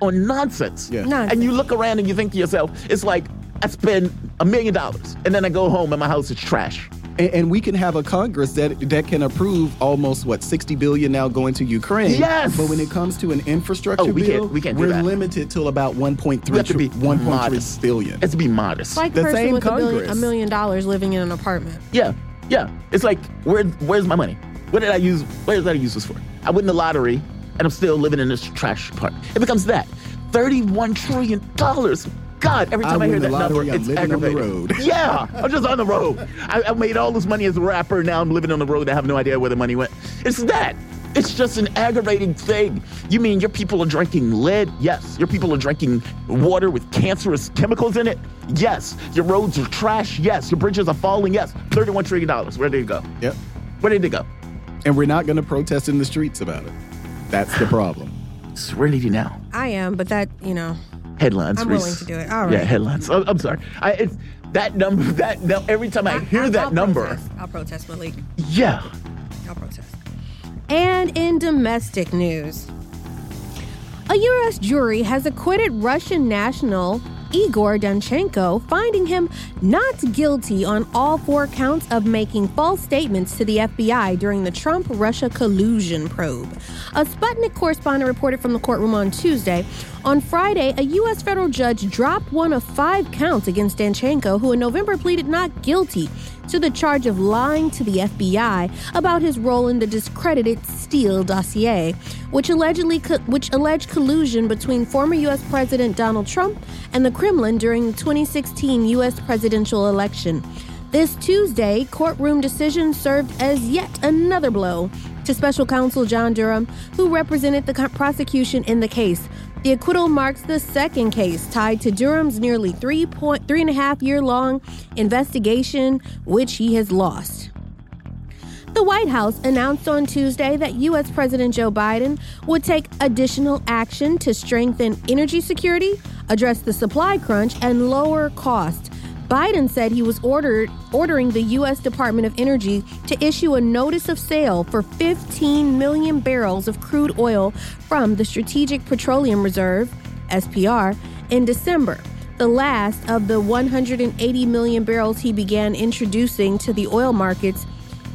on nonsense. Yeah. Nonsense. And you look around and you think to yourself, it's like, I spend a million dollars and then I go home and my house is trash. And, and we can have a Congress that that can approve almost what 60 billion now going to Ukraine. Yes! But when it comes to an infrastructure Oh, we can't- bill, we can't do we're that. limited till about 1.3 We have to be modest. Let's be modest. Like The a person same with a, billion, a million dollars living in an apartment. Yeah, yeah. It's like, where, where's my money? What did I use? What did I use this for? I win the lottery, and I'm still living in this trash part. It becomes that, thirty-one trillion dollars. God, every time I, win hear that lottery, number, I'm it's living on the road. Yeah, I'm just on the road. I, I made all this money as a rapper. Now I'm living on the road. I have no idea where the money went. It's that. It's just an aggravating thing. You mean your people are drinking lead? Yes. Your people are drinking water with cancerous chemicals in it? Yes. Your roads are trash? Yes. Your bridges are falling? Yes. $31 trillion. Where did it go? Yep. Where did it go? And we're not going to protest in the streets about it. That's the problem. It's really now. I am, but that, you know, Headlines. I'm Reese. willing to do it. All right. Yeah, headlines. Oh, I'm sorry. I, it's that number. That no, every time I, hear I- that I'll number, Protest. I'll protest, Malik. yeah. I'll protest. And in domestic news, a U.S. jury has acquitted Russian national Igor Danchenko, finding him not guilty on all four counts of making false statements to the FBI during the Trump Russia collusion probe. A Sputnik correspondent reported from the courtroom on Tuesday. On Friday, a U.S. federal judge dropped one of five counts against Danchenko, who in November pleaded not guilty to the charge of lying to the FBI about his role in the discredited Steele dossier, which allegedly co- which alleged collusion between former U.S. President Donald Trump and the Kremlin during the 2016 U.S. presidential election. This Tuesday, courtroom decision served as yet another blow to special counsel John Durham, who represented the prosecution in the case. The acquittal marks the second case tied to Durham's nearly three point three and a half year long investigation, which he has lost. The White House announced on Tuesday that U.S. President Joe Biden would take additional action to strengthen energy security, address the supply crunch, and lower costs. Biden said he was ordered ordering the U.S. Department of Energy to issue a notice of sale for 15 million barrels of crude oil from the Strategic Petroleum Reserve (SPR) in December the last of the 180 million barrels he began introducing to the oil markets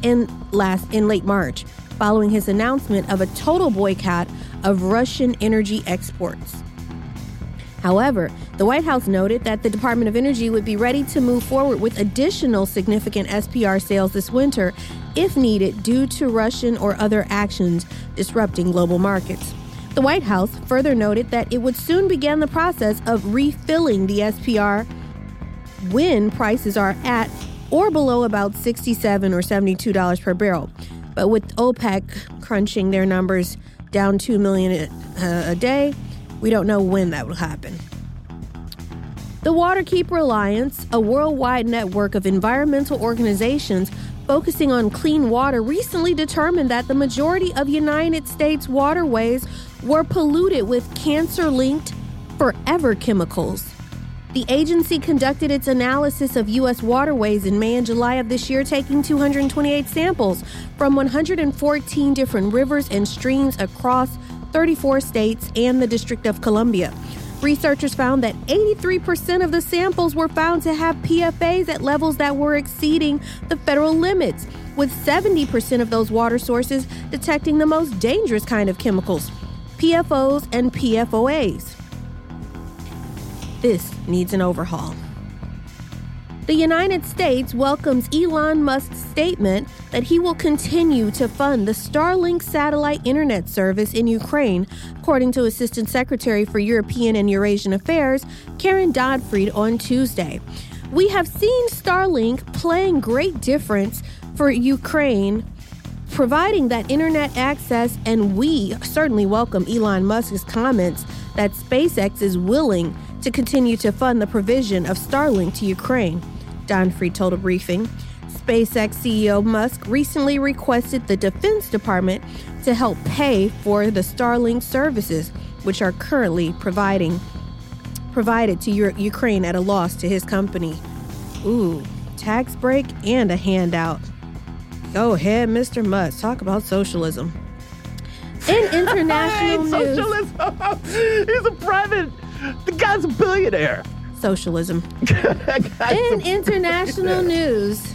in last in late March, following his announcement of a total boycott of Russian energy exports. However, the White House noted that the Department of Energy would be ready to move forward with additional significant SPR sales this winter if needed due to Russian or other actions disrupting global markets. The White House further noted that it would soon begin the process of refilling the SPR when prices are at or below about 67 or 72 dollars per barrel. But with OPEC crunching their numbers down 2 million a, uh, a day, we don't know when that will happen. The Waterkeeper Alliance, a worldwide network of environmental organizations focusing on clean water, recently determined that the majority of United States waterways were polluted with cancer linked forever chemicals. The agency conducted its analysis of U.S. waterways in May and July of this year, taking 228 samples from 114 different rivers and streams across 34 states and the District of Columbia. Researchers found that 83% of the samples were found to have PFAs at levels that were exceeding the federal limits, with 70% of those water sources detecting the most dangerous kind of chemicals, PFOs and PFOAs. This needs an overhaul. The United States welcomes Elon Musk's statement that he will continue to fund the Starlink satellite internet service in Ukraine, according to Assistant Secretary for European and Eurasian Affairs, Karen Donfried, on Tuesday. We have seen Starlink playing great difference for Ukraine providing that internet access, and we certainly welcome Elon Musk's comments that SpaceX is willing to continue to fund the provision of Starlink to Ukraine. Donfried told a briefing. SpaceX CEO Musk recently requested the Defense Department to help pay for the Starlink services, which are currently providing provided to Ukraine at a loss to his company. Ooh, tax break and a handout. Go ahead, Mr. Musk. Talk about socialism. In international news, socialism. He's a private. The guy's a billionaire. Socialism. In international news,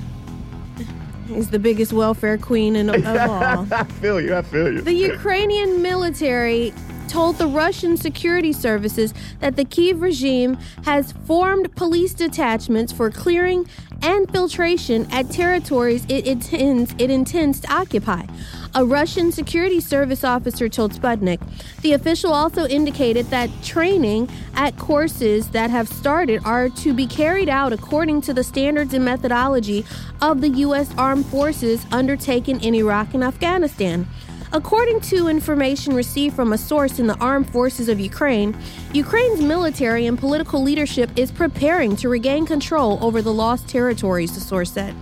he's the biggest welfare queen in, of all. I feel you. I feel you. The Ukrainian military told the Russian security services that the Kiev regime has formed police detachments for clearing and filtration at territories it intends, it intends to occupy. A Russian security service officer told Sputnik. The official also indicated that training at courses that have started are to be carried out according to the standards and methodology of the U.S. armed forces undertaken in Iraq and Afghanistan. According to information received from a source in the armed forces of Ukraine, Ukraine's military and political leadership is preparing to regain control over the lost territories, the source said.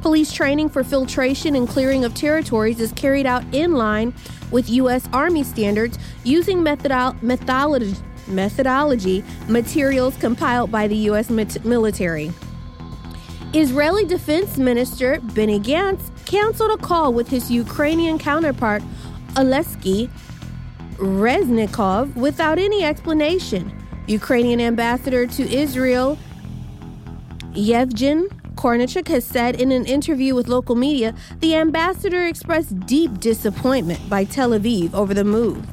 Police training for filtration and clearing of territories is carried out in line with U.S. Army standards using methodolo- methodology, materials compiled by the U.S. military. Israeli Defense Minister Benny Gantz canceled a call with his Ukrainian counterpart, Oleksiy Reznikov, without any explanation. Ukrainian ambassador to Israel, Yevgen Korniychuk has said in an interview with local media the ambassador expressed deep disappointment by Tel Aviv over the move.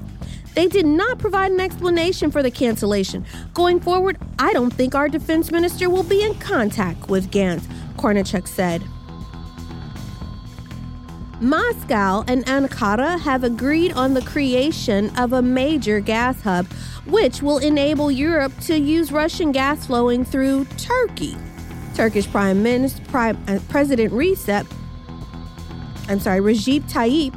They did not provide an explanation for the cancellation. Going forward, I don't think our defense minister will be in contact with Gantz, Korniychuk said. Moscow and Ankara have agreed on the creation of a major gas hub, which will enable Europe to use Russian gas flowing through Turkey. Turkish Prime Minister Prime, uh, President Recep, I'm sorry, Recep Tayyip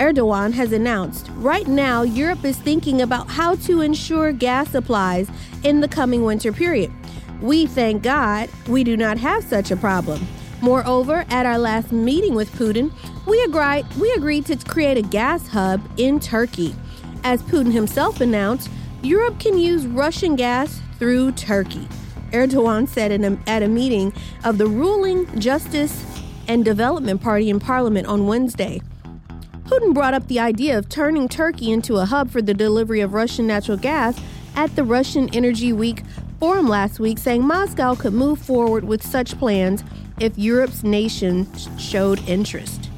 Erdogan has announced right now Europe is thinking about how to ensure gas supplies in the coming winter period. We thank God we do not have such a problem. Moreover, at our last meeting with Putin, we agreed, we agreed to create a gas hub in Turkey. As Putin himself announced, Europe can use Russian gas through Turkey. Erdogan said a, at a meeting of the ruling Justice and Development Party in Parliament on Wednesday. Putin brought up the idea of turning Turkey into a hub for the delivery of Russian natural gas at the Russian Energy Week forum last week, saying Moscow could move forward with such plans if Europe's nations showed interest.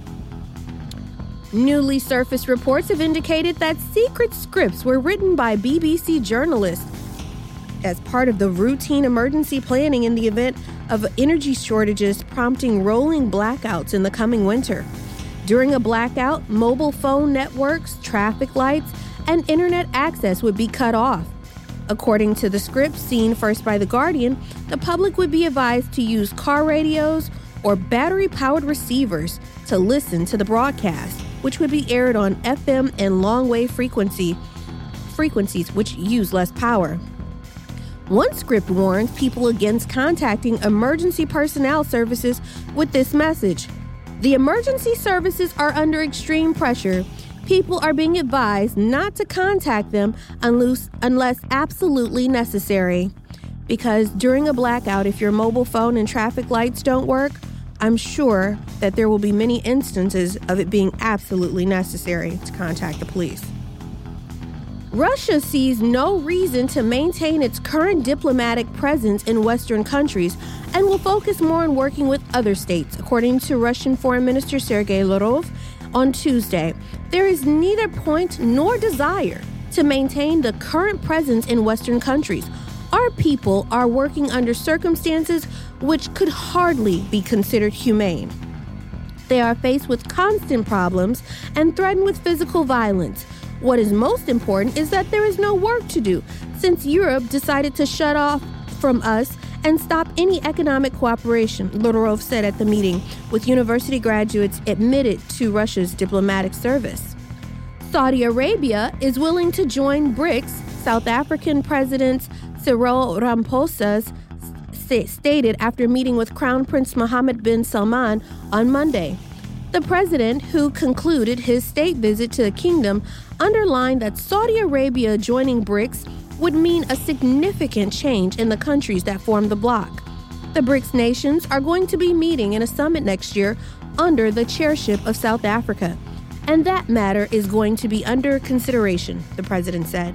Newly surfaced reports have indicated that secret scripts were written by BBC journalists as part of the routine emergency planning in the event of energy shortages prompting rolling blackouts in the coming winter. During a blackout, mobile phone networks, traffic lights, and internet access would be cut off. According to the script seen first by The Guardian, the public would be advised to use car radios or battery powered receivers to listen to the broadcast, which would be aired on FM and long wave frequency frequencies which use less power. One script warns people against contacting emergency personnel services with this message the emergency services are under extreme pressure. People are being advised not to contact them unless, unless absolutely necessary. Because during a blackout, if your mobile phone and traffic lights don't work, I'm sure that there will be many instances of it being absolutely necessary to contact the police. Russia sees no reason to maintain its current diplomatic presence in Western countries and will focus more on working with other states, according to Russian Foreign Minister Sergei Lavrov on Tuesday. There is neither point nor desire to maintain the current presence in Western countries. Our people are working under circumstances which could hardly be considered humane. They are faced with constant problems and threatened with physical violence. What is most important is that there is no work to do since Europe decided to shut off from us and stop any economic cooperation, Lavrov said at the meeting, with university graduates admitted to Russia's diplomatic service. Saudi Arabia is willing to join BRICS, South African President Cyril Ramaphosa stated after meeting with Crown Prince Mohammed bin Salman on Monday. The president, who concluded his state visit to the kingdom, underlined that Saudi Arabia joining BRICS would mean a significant change in the countries that form the bloc. The BRICS nations are going to be meeting in a summit next year under the chairship of South Africa, and that matter is going to be under consideration, the president said.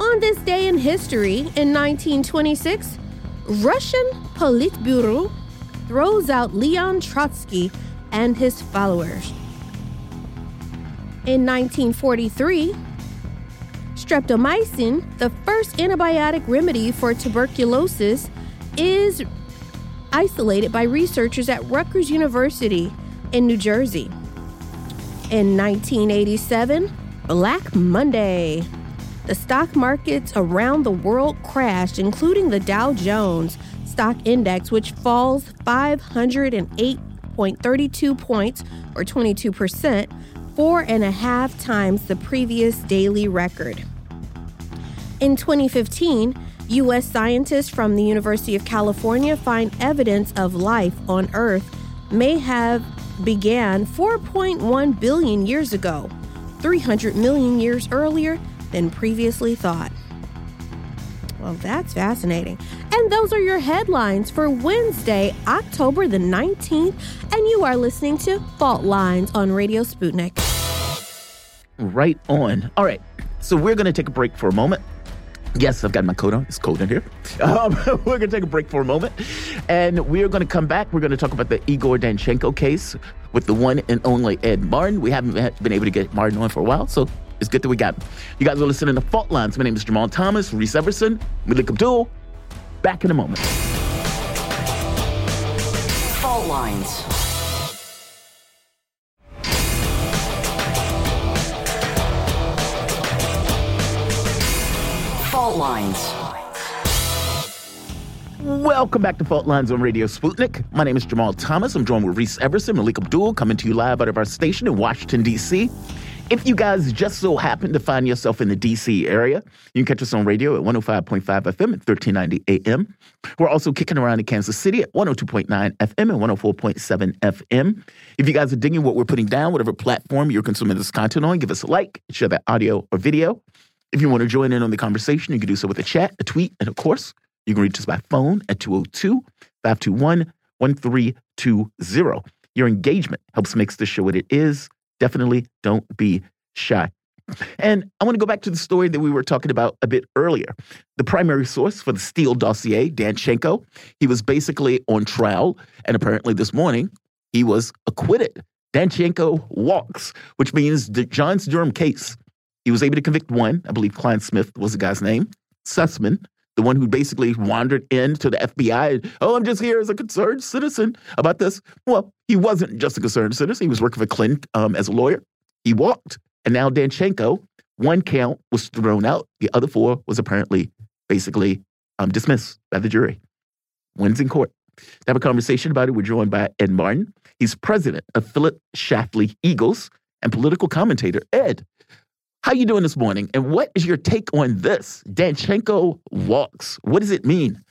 On this day in history, in 1926, Russian Politburo throws out Leon Trotsky and his followers. In 1943, streptomycin, the first antibiotic remedy for tuberculosis, is isolated by researchers at Rutgers University in New Jersey. In 1987, Black Monday. The stock markets around the world crashed, including the Dow Jones Stock Index, which falls 508 0.32 points, or 22%, four and a half times the previous daily record. In 2015, U.S. scientists from the University of California find evidence of life on Earth may have began 4.1 billion years ago, 300 million years earlier than previously thought. Well, that's fascinating. And those are your headlines for Wednesday, October the 19th. And you are listening to Fault Lines on Radio Sputnik. Right on. All right. So we're going to take a break for a moment. Yes, I've got my coat on. It's cold in here. Um, we're going to take a break for a moment. And we're going to come back. We're going to talk about the Igor Danchenko case with the one and only Ed Martin. We haven't been able to get Martin on for a while. So it's good that we got. You guys are listening to Fault Lines. My name is Jamal Thomas, Reese Everson, Malik Abdul. Back in a moment. Fault Lines. Fault Lines. Welcome back to Fault Lines on Radio Sputnik. My name is Jamal Thomas. I'm joined with Reese Everson, Malik Abdul, coming to you live out of our station in Washington, D.C. If you guys just so happen to find yourself in the DC area, you can catch us on radio at 105.5 FM at 1390 AM. We're also kicking around in Kansas City at 102.9 FM and 104.7 FM. If you guys are digging what we're putting down, whatever platform you're consuming this content on, give us a like, share that audio or video. If you want to join in on the conversation, you can do so with a chat, a tweet, and of course, you can reach us by phone at 202 521 1320. Your engagement helps make this show what it is definitely don't be shy. And I want to go back to the story that we were talking about a bit earlier. The primary source for the Steele dossier, Danchenko, he was basically on trial, and apparently this morning he was acquitted. Danchenko walks, which means the John's Durham case. He was able to convict one, I believe Clinesmith was the guy's name, Sussmann, the one who basically wandered into the FBI. Oh, I'm just here as a concerned citizen about this. Well, he wasn't just a concerned citizen. He was working for Clinton um, as a lawyer. He walked. And now Danchenko, one count was thrown out. The other four was apparently basically um, dismissed by the jury. Wins in court. To have a conversation about it, we're joined by Ed Martin. He's president of Phyllis Schlafly Eagles and political commentator. Ed, how you doing this morning? And what is your take on this? Danchenko walks. What does it mean?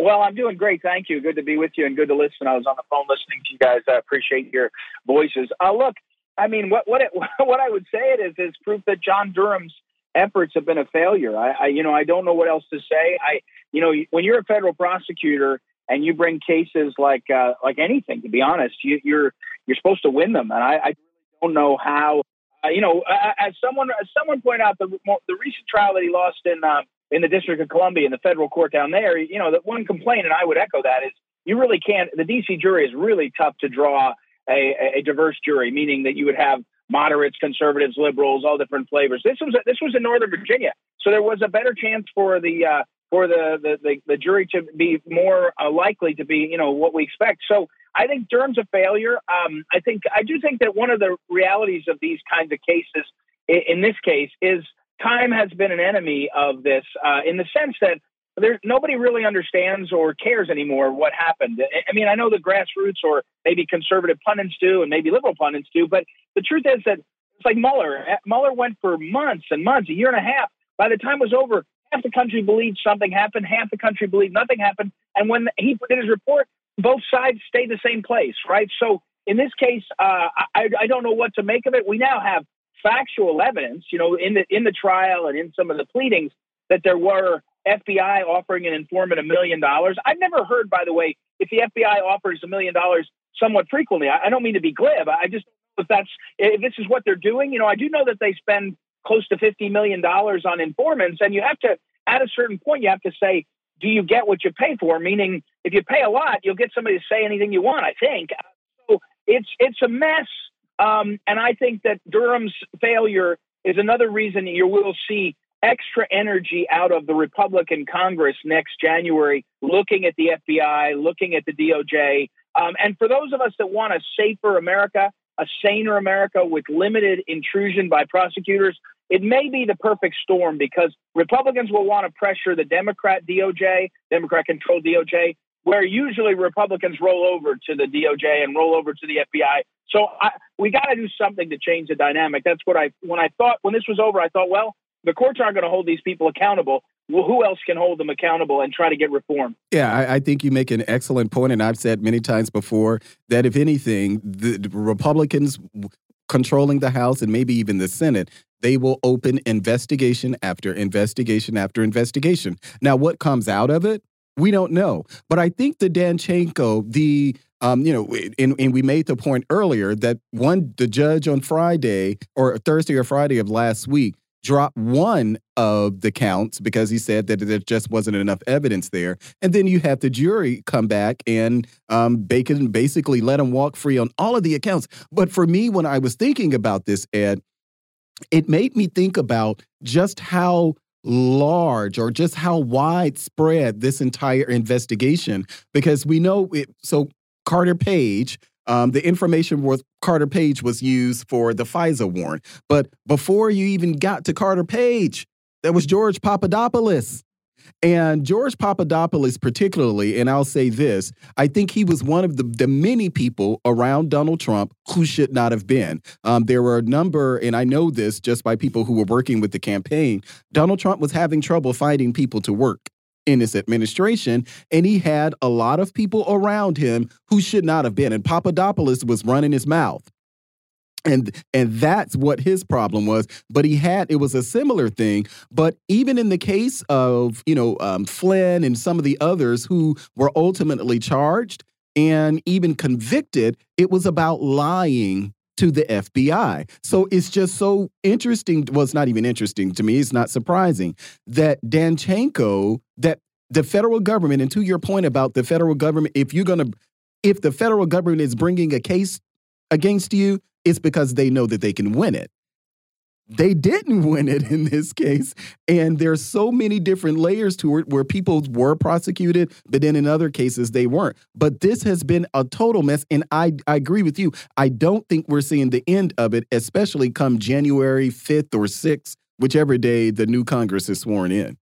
Well, I'm doing great. Thank you. Good to be with you and good to listen. I was on the phone listening to you guys. I appreciate your voices. Uh, look, I mean, what what it, what I would say it is is proof that John Durham's efforts have been a failure. I, I you know I don't know what else to say. I you know when you're a federal prosecutor and you bring cases like uh, like anything, to be honest, you, you're you're supposed to win them, and I, I don't know how uh, you know, as someone as someone pointed out, the the recent trial that he lost in uh, in the District of Columbia in the federal court down there, you know, the one complaint, and I would echo that, is you really can't. The DC jury is really tough to draw a, a diverse jury, meaning that you would have moderates, conservatives, liberals, all different flavors. This was this was in Northern Virginia, so there was a better chance for the uh, for the, the, the the jury to be more uh, likely to be, you know, what we expect. So I think Durham's a failure. Um, I think I do think that one of the realities of these kinds of cases, in, in this case, is time has been an enemy of this, uh, in the sense that there nobody really understands or cares anymore what happened. I mean, I know the grassroots or maybe conservative pundits do, and maybe liberal pundits do, but the truth is that it's like Mueller. Mueller went for months and months, a year and a half. By the time it was over, half the country believed something happened, half the country believed nothing happened. And when he did his report, both sides stayed the same place, right? So in this case, uh, I, I don't know what to make of it. We now have factual evidence, you know, in the in the trial and in some of the pleadings that there were FBI offering an informant a million dollars. I've never heard, by the way, if the FBI offers a million dollars somewhat frequently. I, I don't mean to be glib. I just if that's if this is what they're doing. You know, I do know that they spend close to fifty million dollars on informants, and you have to at a certain point you have to say, do you get what you pay for? Meaning, if you pay a lot, you'll get somebody to say anything you want. I think so. It's it's a mess, um, and I think that Durham's failure is another reason you will see extra energy out of the Republican Congress next January, looking at the FBI, looking at the DOJ. Um, and for those of us that want a safer America, a saner America with limited intrusion by prosecutors, it may be the perfect storm because Republicans will want to pressure the Democrat DOJ, Democrat controlled DOJ, where usually Republicans roll over to the DOJ and roll over to the FBI. So I, we got to do something to change the dynamic. That's what I, when I thought, when this was over, I thought, well, the courts aren't going to hold these people accountable. Well, who else can hold them accountable and try to get reform? Yeah, I, I, think you make an excellent point, and I've said many times before that if anything, the, the Republicans controlling the House and maybe even the Senate, they will open investigation after investigation after investigation. Now, what comes out of it, we don't know. But I think the Danchenko, the um, you know, and, and we made the point earlier that one, the judge on Friday or Thursday or Friday of last week dropped one of the counts because he said that there just wasn't enough evidence there. And then you have the jury come back and um, Bacon basically let him walk free on all of the accounts. But for me, when I was thinking about this, Ed, it made me think about just how large or just how widespread this entire investigation because we know it so Carter Page um, the information with Carter Page was used for the FISA warrant. But before you even got to Carter Page, there was George Papadopoulos. And George Papadopoulos, particularly, and I'll say this I think he was one of the, the many people around Donald Trump who should not have been. Um, there were a number, and I know this just by people who were working with the campaign. Donald Trump was having trouble finding people to work in his administration, and he had a lot of people around him who should not have been. And Papadopoulos was running his mouth. And and that's what his problem was. But he had it was a similar thing. But even in the case of you know um, Flynn and some of the others who were ultimately charged and even convicted, it was about lying to the FBI. So it's just so interesting. Well, it's not even interesting to me. It's not surprising that Danchenko, that the federal government, and to your point about the federal government, if you're going to, if the federal government is bringing a case against you, it's because they know that they can win it they didn't win it in this case. And there's so many different layers to it where people were prosecuted, but then in other cases they weren't. But this has been a total mess. And I, I agree with you. I don't think we're seeing the end of it, especially come January 5th or 6th, whichever day the new Congress is sworn in.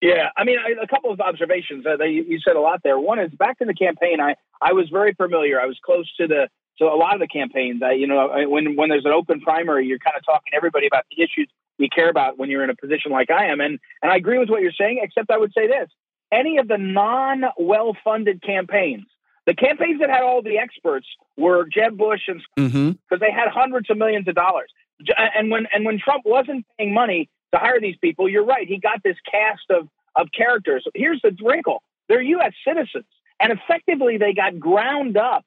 Yeah, I mean, a couple of observations. Uh, you said a lot there. One is back in the campaign, I, I was very familiar. I was close to the so a lot of the campaigns, you know, when when there's an open primary, you're kind of talking to everybody about the issues you care about when you're in a position like I am. And and I agree with what you're saying, except I would say this: any of the non well funded campaigns, the campaigns that had all the experts were Jeb Bush and because mm-hmm. they had hundreds of millions of dollars. And when and when Trump wasn't paying money to hire these people, you're right. He got this cast of of characters. Here's the wrinkle: they're U.S. citizens, and effectively they got ground up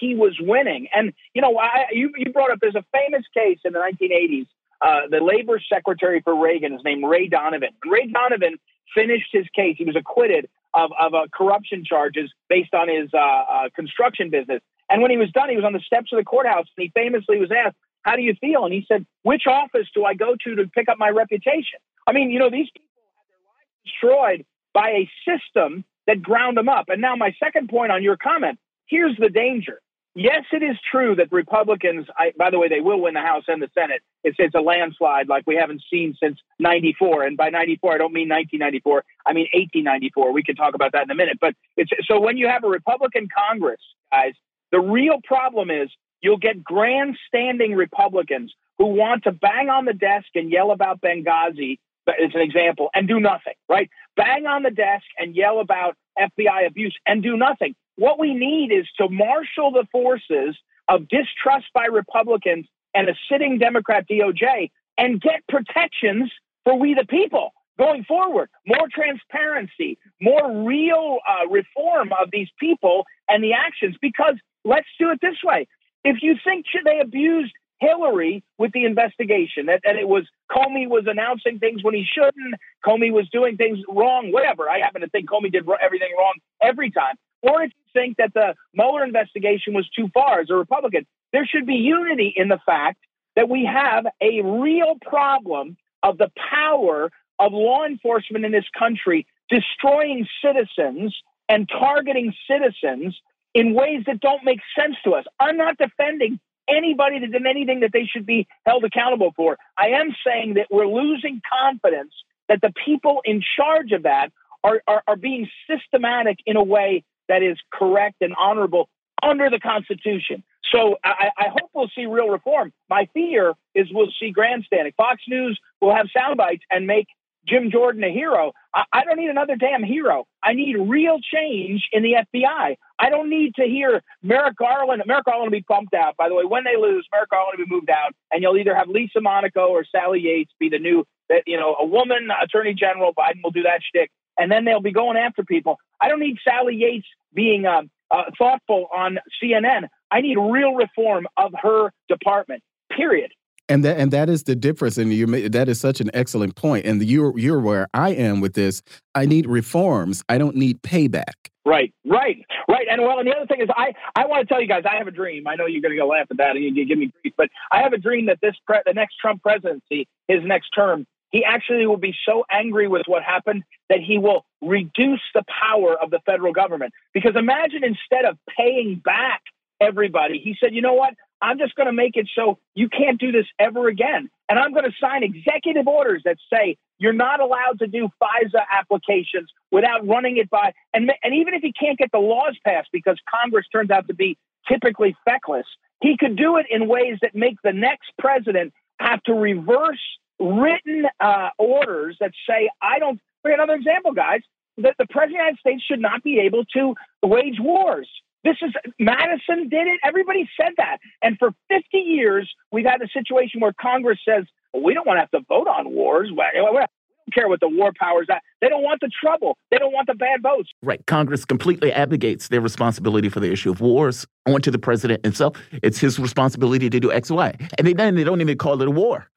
he was winning. And you know, I, you you brought up there's a famous case in the 1980s. Uh, the labor secretary for Reagan is named Ray Donovan. Ray Donovan finished his case. He was acquitted of, of uh, corruption charges based on his uh, uh, construction business. And when he was done, he was on the steps of the courthouse and he famously was asked, How do you feel? And he said, Which office do I go to to pick up my reputation? I mean, you know, these people had their lives destroyed by a system that ground them up. And now, my second point on your comment Here's the danger. yes, it is true that Republicans, I, by the way, they will win the House and the Senate. It's, it's a landslide like we haven't seen since 94. And by 94, I don't mean 1994. I mean 1894. We can talk about that in a minute. But it's so when you have a Republican Congress, guys, the real problem is you'll get grandstanding Republicans who want to bang on the desk and yell about Benghazi as an example and do nothing, right? Bang on the desk and yell about FBI abuse and do nothing. What we need is to marshal the forces of distrust by Republicans and a sitting Democrat DOJ and get protections for we the people going forward. More transparency, more real uh, reform of these people and the actions. Because let's do it this way. If you think they abused Hillary with the investigation, that, that it was Comey was announcing things when he shouldn't, Comey was doing things wrong, whatever. I happen to think Comey did everything wrong every time or if think that the Mueller investigation was too far as a Republican, there should be unity in the fact that we have a real problem of the power of law enforcement in this country destroying citizens and targeting citizens in ways that don't make sense to us. I'm not defending anybody that did anything that they should be held accountable for. I am saying that we're losing confidence that the people in charge of that are, are, are being systematic in a way that is correct and honorable under the Constitution. So I, I, hope we'll see real reform. My fear is we'll see grandstanding. Fox News will have sound bites and make Jim Jordan a hero. I, I don't need another damn hero. I need real change in the FBI. I don't need to hear Merrick Garland. Merrick Garland will be bumped out. By the way, when they lose, Merrick Garland will be moved out, and you'll either have Lisa Monaco or Sally Yates be the new, that you know, a woman attorney general. Biden will do that shtick, and then they'll be going after people. I don't need Sally Yates being um, uh, thoughtful on CNN. I need real reform of her department. Period. And that and that is the difference. And you that is such an excellent point. And you're you're where I am with this. I need reforms. I don't need payback. Right, right, right. And well, and the other thing is, I I want to tell you guys, I have a dream. I know you're going to go laugh at that and you give me grief, but I have a dream that this pre the next Trump presidency, his next term, he actually will be so angry with what happened that he will reduce the power of the federal government. Because imagine instead of paying back everybody, he said, you know what? I'm just going to make it so you can't do this ever again. And I'm going to sign executive orders that say you're not allowed to do FISA applications without running it by, and, and even if he can't get the laws passed because Congress turns out to be typically feckless, he could do it in ways that make the next president have to reverse written uh, orders that say, I don't, for another example, guys, that the president of the United States should not be able to wage wars. This is Madison did it. Everybody said that. And for 50 years, we've had a situation where Congress says, well, we don't want to have to vote on wars. We don't care what the war powers are. They don't want the trouble. They don't want the bad votes. Right. Congress completely abdicates their responsibility for the issue of wars onto the president himself. It's his responsibility to do X, Y. And then they don't even call it a war.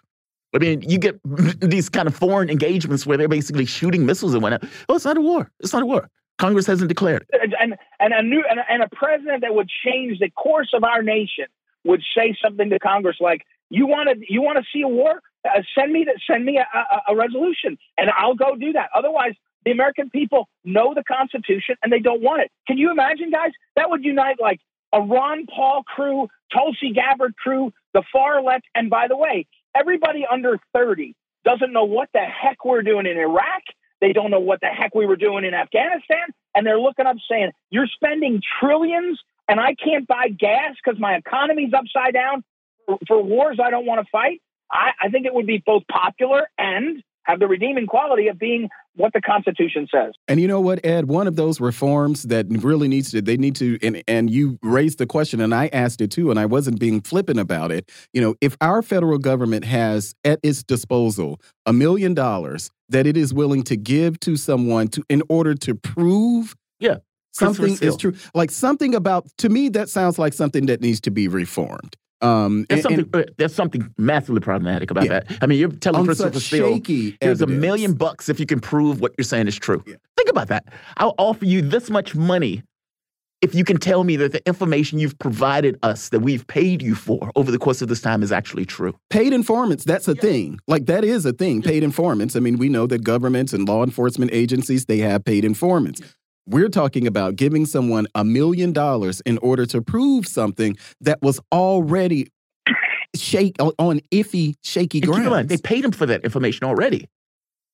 I mean, you get these kind of foreign engagements where they're basically shooting missiles and whatnot. Oh, it's not a war. It's not a war. Congress hasn't declared it. And, and, a new and a, and a president that would change the course of our nation would say something to Congress like, "You want to you want to see a war? Uh, send me the, send me a, a, a resolution, and I'll go do that. Otherwise, the American people know the Constitution and they don't want it. Can you imagine, guys? That would unite like a Ron Paul crew, Tulsi Gabbard crew, the far left, and by the way, Everybody under 30 doesn't know what the heck we're doing in Iraq. They don't know what the heck we were doing in Afghanistan. And they're looking up saying, You're spending trillions and I can't buy gas because my economy's upside down for, wars I don't want to fight. I, I think it would be both popular and have the redeeming quality of being what the Constitution says. And you know what, Ed? One of those reforms that really needs to, they need to, and, and you raised the question, and I asked it too, and I wasn't being flippant about it. You know, if our federal government has at its disposal a million dollars that it is willing to give to someone to in order to prove yeah something is true like something about to me that sounds like something that needs to be reformed um, there's, and, something, and, uh, there's something massively problematic about yeah. that. I mean, you're telling Christopher Steele, here's a million bucks if you can prove what you're saying is true. Yeah. Think about that. I'll offer you this much money if you can tell me that the information you've provided us that we've paid you for over the course of this time is actually true. Paid informants, that's a yeah. thing. Like that is a thing, paid informants. I mean, we know that governments and law enforcement agencies, they have paid informants We're talking about giving someone a million dollars in order to prove something that was already shake on iffy, shaky And keep in ground. they paid him for that information already.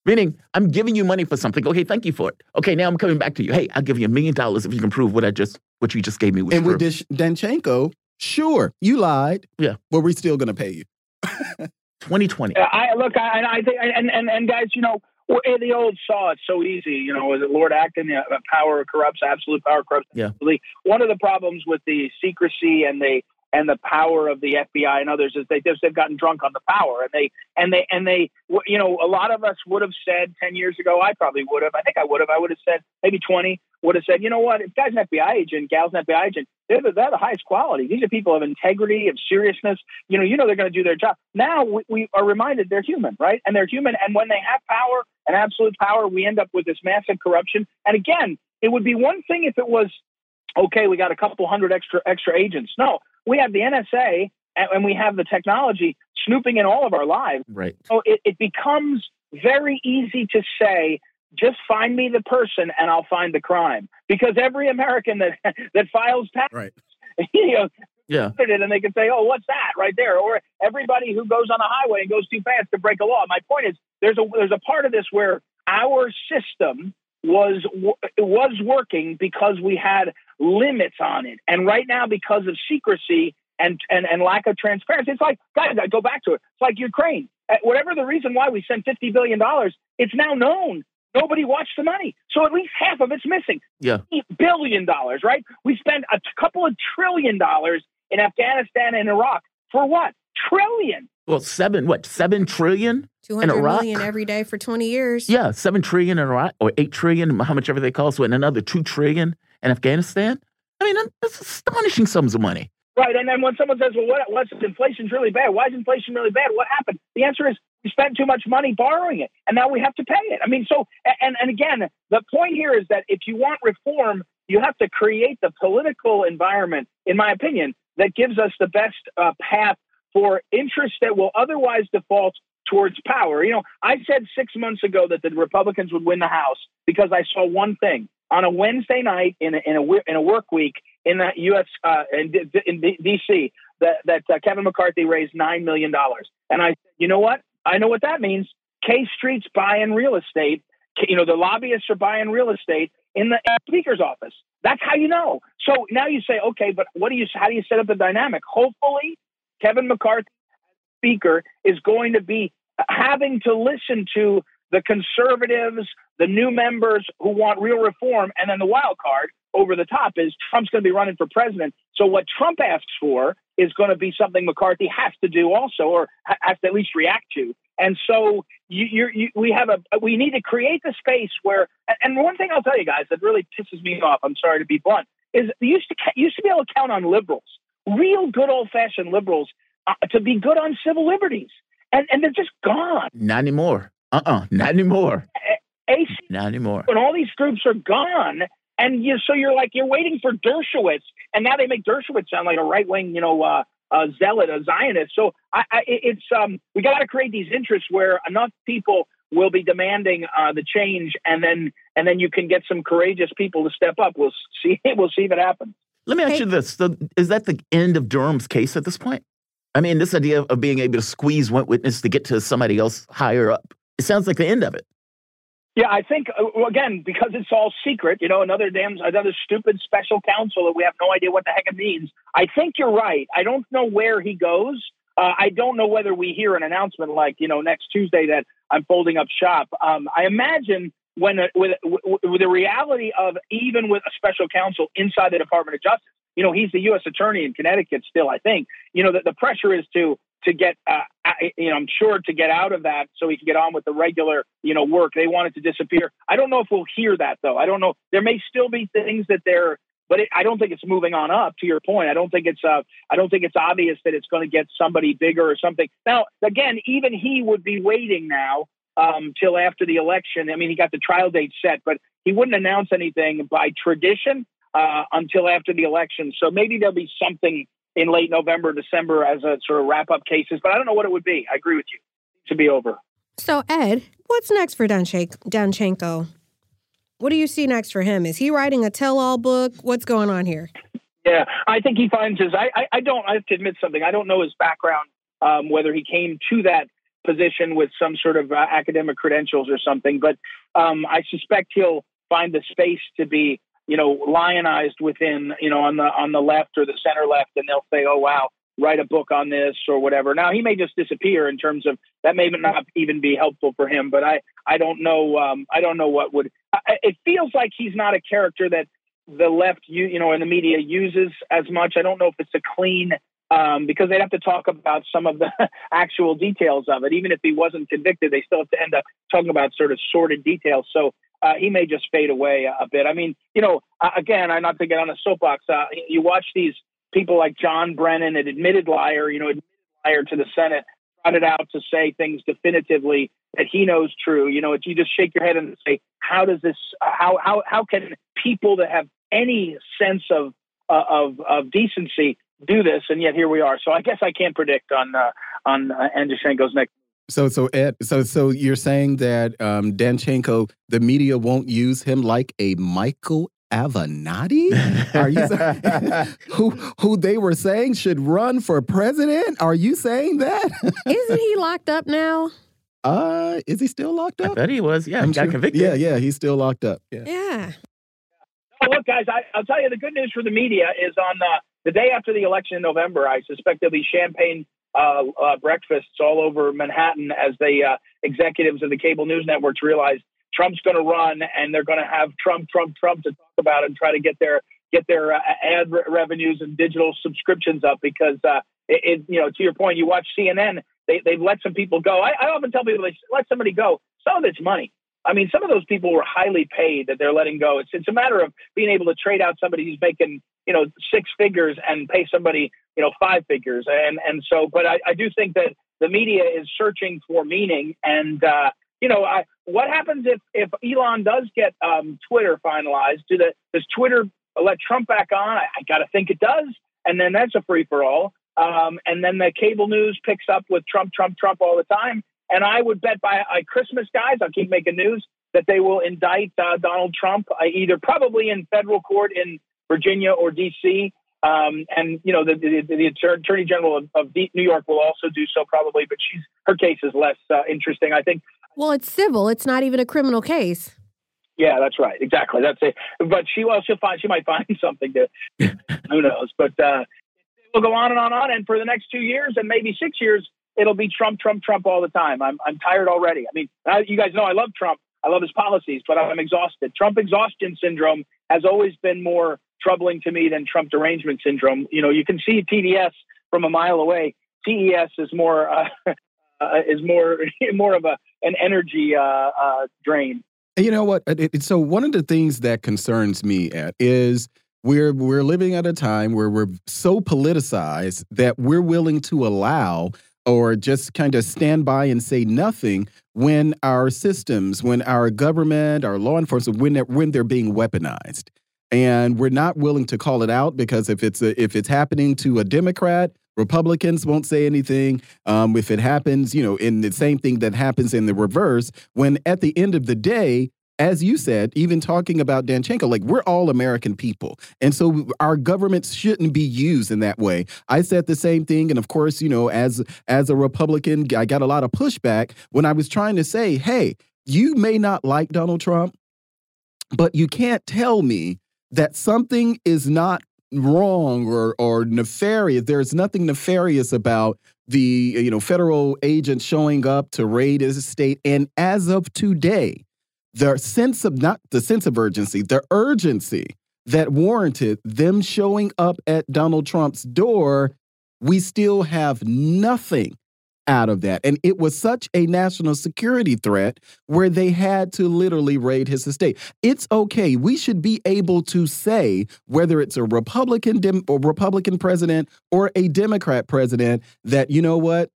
Meaning, I'm giving you money for something. Okay, thank you for it. Okay, now I'm coming back to you. Hey, I'll give you a million dollars if you can prove what I just, what you just gave me was And true. with Dish- Danchenko, sure, you lied. Yeah. But we're still going to pay you. 2020. Uh, I look, I, I think, and and and guys, you know, we're- the old saw it's so easy. You know, was it Lord Acton? Uh, power corrupts, absolute power corrupts. Yeah. absolutely. One of the problems with the secrecy and the and the power of the FBI and others is they just they've gotten drunk on the power and they and they and they you know a lot of us would have said ten years ago I probably would have I think I would have I would have said maybe twenty would have said you know what? If guy's an FBI agent gal's an FBI agent they're the, they're the highest quality. These are people of integrity of seriousness. You know you know they're going to do their job. Now we, we are reminded they're human right? And they're human. And when they have power and absolute power we end up with this massive corruption. And again it would be one thing if it was okay, we got a couple hundred extra extra agents. No, we have the NSA and, and we have the technology snooping in all of our lives. Right. So it, it becomes very easy to say, just find me the person and I'll find the crime. Because every American that that files tax, Right. you know, Yeah. it and they can say, "Oh, what's that right there?" Or everybody who goes on a highway and goes too fast to break a law. My point is, there's a there's a part of this where our system was was working because we had limits on it, and right now because of secrecy and and, and lack of transparency, it's like guys, I go back to it. It's like Ukraine. Whatever the reason why we sent fifty billion dollars, it's now known. Nobody watched the money, so at least half of it's missing. Yeah. billion dollars, right? We spent a t- couple of trillion dollars in Afghanistan and Iraq for what? Trillion. Well, seven, what, seven trillion? Two hundred Iraq? million every day for 20 years. Yeah, seven trillion in Iraq, or eight trillion, how much ever they call, so and another two trillion in Afghanistan. I mean, that's astonishing sums of money. Right, and then when someone says, "Well, what, what's inflation's really bad? Why is inflation really bad? What happened?" The answer is we spent too much money borrowing it, and now we have to pay it. I mean, so and and again, the point here is that if you want reform, you have to create the political environment, in my opinion, that gives us the best uh, path for interests that will otherwise default towards power. You know, I said six months ago that the Republicans would win the House because I saw one thing on a Wednesday night in a, in a in a work week in the U.S. Uh, in, in D.C. that that uh, Kevin McCarthy raised nine million dollars, and I, you know what? I know what that means. K Street's buying real estate. You know, the lobbyists are buying real estate in the speaker's office. That's how you know. So now you say, okay, but what do you? How do you set up the dynamic? Hopefully, Kevin McCarthy, speaker, is going to be having to listen to the conservatives, the new members who want real reform, and then the wild card over the top is Trump's going to be running for president. So what Trump asks for is going to be something McCarthy has to do also, or has to at least react to. And so you, you're, you, we have a we need to create the space where. And one thing I'll tell you guys that really pisses me off. I'm sorry to be blunt. Is used to used to be able to count on liberals, real good old fashioned liberals, uh, to be good on civil liberties, and and they're just gone. Not anymore. Uh uh not anymore. AC Not anymore. and all these groups are gone. And you, so you're like you're waiting for Dershowitz, and now they make Dershowitz sound like a right wing, you know, uh, uh, zealot, a Zionist. So I, I, it's um, we got to create these interests where enough people will be demanding uh, the change, and then and then you can get some courageous people to step up. We'll see. We'll see if it happens. Let me ask Hey- you this. So is that the end of Durham's case at this point? I mean, this idea of being able to squeeze one witness to get to somebody else higher up. It sounds like the end of it. Yeah, I think uh, again because it's all secret. You know, another damn another stupid special counsel that we have no idea what the heck it means. I think you're right. I don't know where he goes. Uh, I don't know whether we hear an announcement like you know next Tuesday that I'm folding up shop. Um, I imagine when uh, with, with, the reality of even with a special counsel inside the Department of Justice, you know, he's the U.S. attorney in Connecticut still. I think you know that the pressure is to to get, uh, I- you know, I'm sure to get out of that so he can get on with the regular, you know, work. They want it to disappear. I don't know if we'll hear that though. I don't know. There may still be things that they're, but it, I don't think it's moving on up. To your point, I don't think it's, uh, I don't think it's obvious that it's going to get somebody bigger or something. Now, again, even he would be waiting now um, till after the election. I mean, he got the trial date set, but he wouldn't announce anything by tradition uh, until after the election. So maybe there'll be something in late November, December as a sort of wrap up cases, but I don't know what it would be. I agree with you. To be over. So, Ed, what's next for Danchenko? What do you see next for him? Is he writing a tell-all book? What's going on here? Yeah, I think he finds his. I, I, I don't. I have to admit something. I don't know his background, um, whether he came to that position with some sort of uh, academic credentials or something. But um, I suspect he'll find the space to be, you know, lionized within, you know, on the on the left or the center left, and they'll say, "Oh wow, write a book on this or whatever." Now he may just disappear in terms of that may not even be helpful for him. But I I don't know. Um, I don't know what would. It feels like he's not a character that the left, you you know, in the media uses as much. I don't know if it's a clean um, because they'd have to talk about some of the actual details of it. Even if he wasn't convicted, they still have to end up talking about sort of sordid details. So uh, he may just fade away a, bit. I mean, you know, uh, again, I'm not to get on a soapbox. Uh, you watch these people like John Brennan, an admitted liar, you know, admitted liar to the Senate, trotted out to say things definitively that he knows true. You know, you just shake your head and say, how does this? How how how can people that have any sense of uh, of of decency do this, and yet here we are. So I guess I can't predict on uh, on uh, Danchenko's next. So so Ed, so so you're saying that um, Danchenko, the media won't use him like a Michael Avenatti? Are you who who they were saying should run for president? Are you saying that? Isn't he locked up now? Uh, is he still locked up? I bet he was. Yeah, he got sure. convicted. Yeah, yeah, he's still locked up. Yeah. Yeah. Oh, look, guys, I, will tell you the good news for the media is on uh, the day after the election in November, I suspect there'll be champagne uh, uh, breakfasts all over Manhattan as the uh, executives of the cable news networks realize Trump's going to run, and they're going to have Trump, Trump, Trump to talk about and try to get their get their uh, ad re- revenues and digital subscriptions up because uh, it, it, you know to your point, you watch CNN, they they've let some people go. I, I often tell people they let somebody go. Some of it's money. I mean, some of those people were highly paid that they're letting go. It's it's a matter of being able to trade out somebody who's making you know six figures and pay somebody you know five figures, and and so. But I, I do think that the media is searching for meaning, and uh, you know, I, what happens if if Elon does get um, Twitter finalized? Do the does Twitter let Trump back on? I, I got to think it does, and then that's a free for all. Um, and then the cable news picks up with Trump, Trump, Trump all the time. And I would bet by uh, Christmas, guys, I'll keep making news that they will indict uh, Donald Trump uh, either probably in federal court in Virginia or D.C. Um, and you know the, the, the, attorney general of, of, New York will also do so probably, but she's her case is less uh, interesting, I think. Well, it's civil; it's not even a criminal case. Yeah, that's right. Exactly. That's it. But she well, she'll find she might find something to who knows. But uh, it will go on and on and on. And for the next two years and maybe six years, it'll be Trump, Trump, Trump all the time. I'm I'm tired already. I mean, I, you guys know I love Trump. I love his policies, but I'm exhausted. Trump exhaustion syndrome has always been more troubling to me than Trump derangement syndrome. You know, you can see TDS from a mile away. TES is more uh, uh, is more more of a an energy uh, uh drain. You know what? It, it, so one of the things that concerns me at is we're we're living at a time where we're so politicized that we're willing to allow or just kind of stand by and say nothing when our systems, when our government, our law enforcement, when when they're being weaponized. And we're not willing to call it out because if it's a, if it's happening to a Democrat, Republicans won't say anything. Um, if it happens, you know, in the same thing that happens in the reverse, when at the end of the day, as you said, even talking about Danchenko, like we're all American people. And so our governments shouldn't be used in that way. I said the same thing. And of course, you know, as as a Republican, I got a lot of pushback when I was trying to say, hey, you may not like Donald Trump, but you can't tell me that something is not wrong or or nefarious. There's nothing nefarious about the you know federal agent showing up to raid his estate. And as of today, the sense of not the sense of urgency, the urgency that warranted them showing up at Donald Trump's door, we still have nothing out of that. And it was such a national security threat where they had to literally raid his estate. It's okay. We should be able to say whether it's a Republican or Republican president or a Democrat president that you know what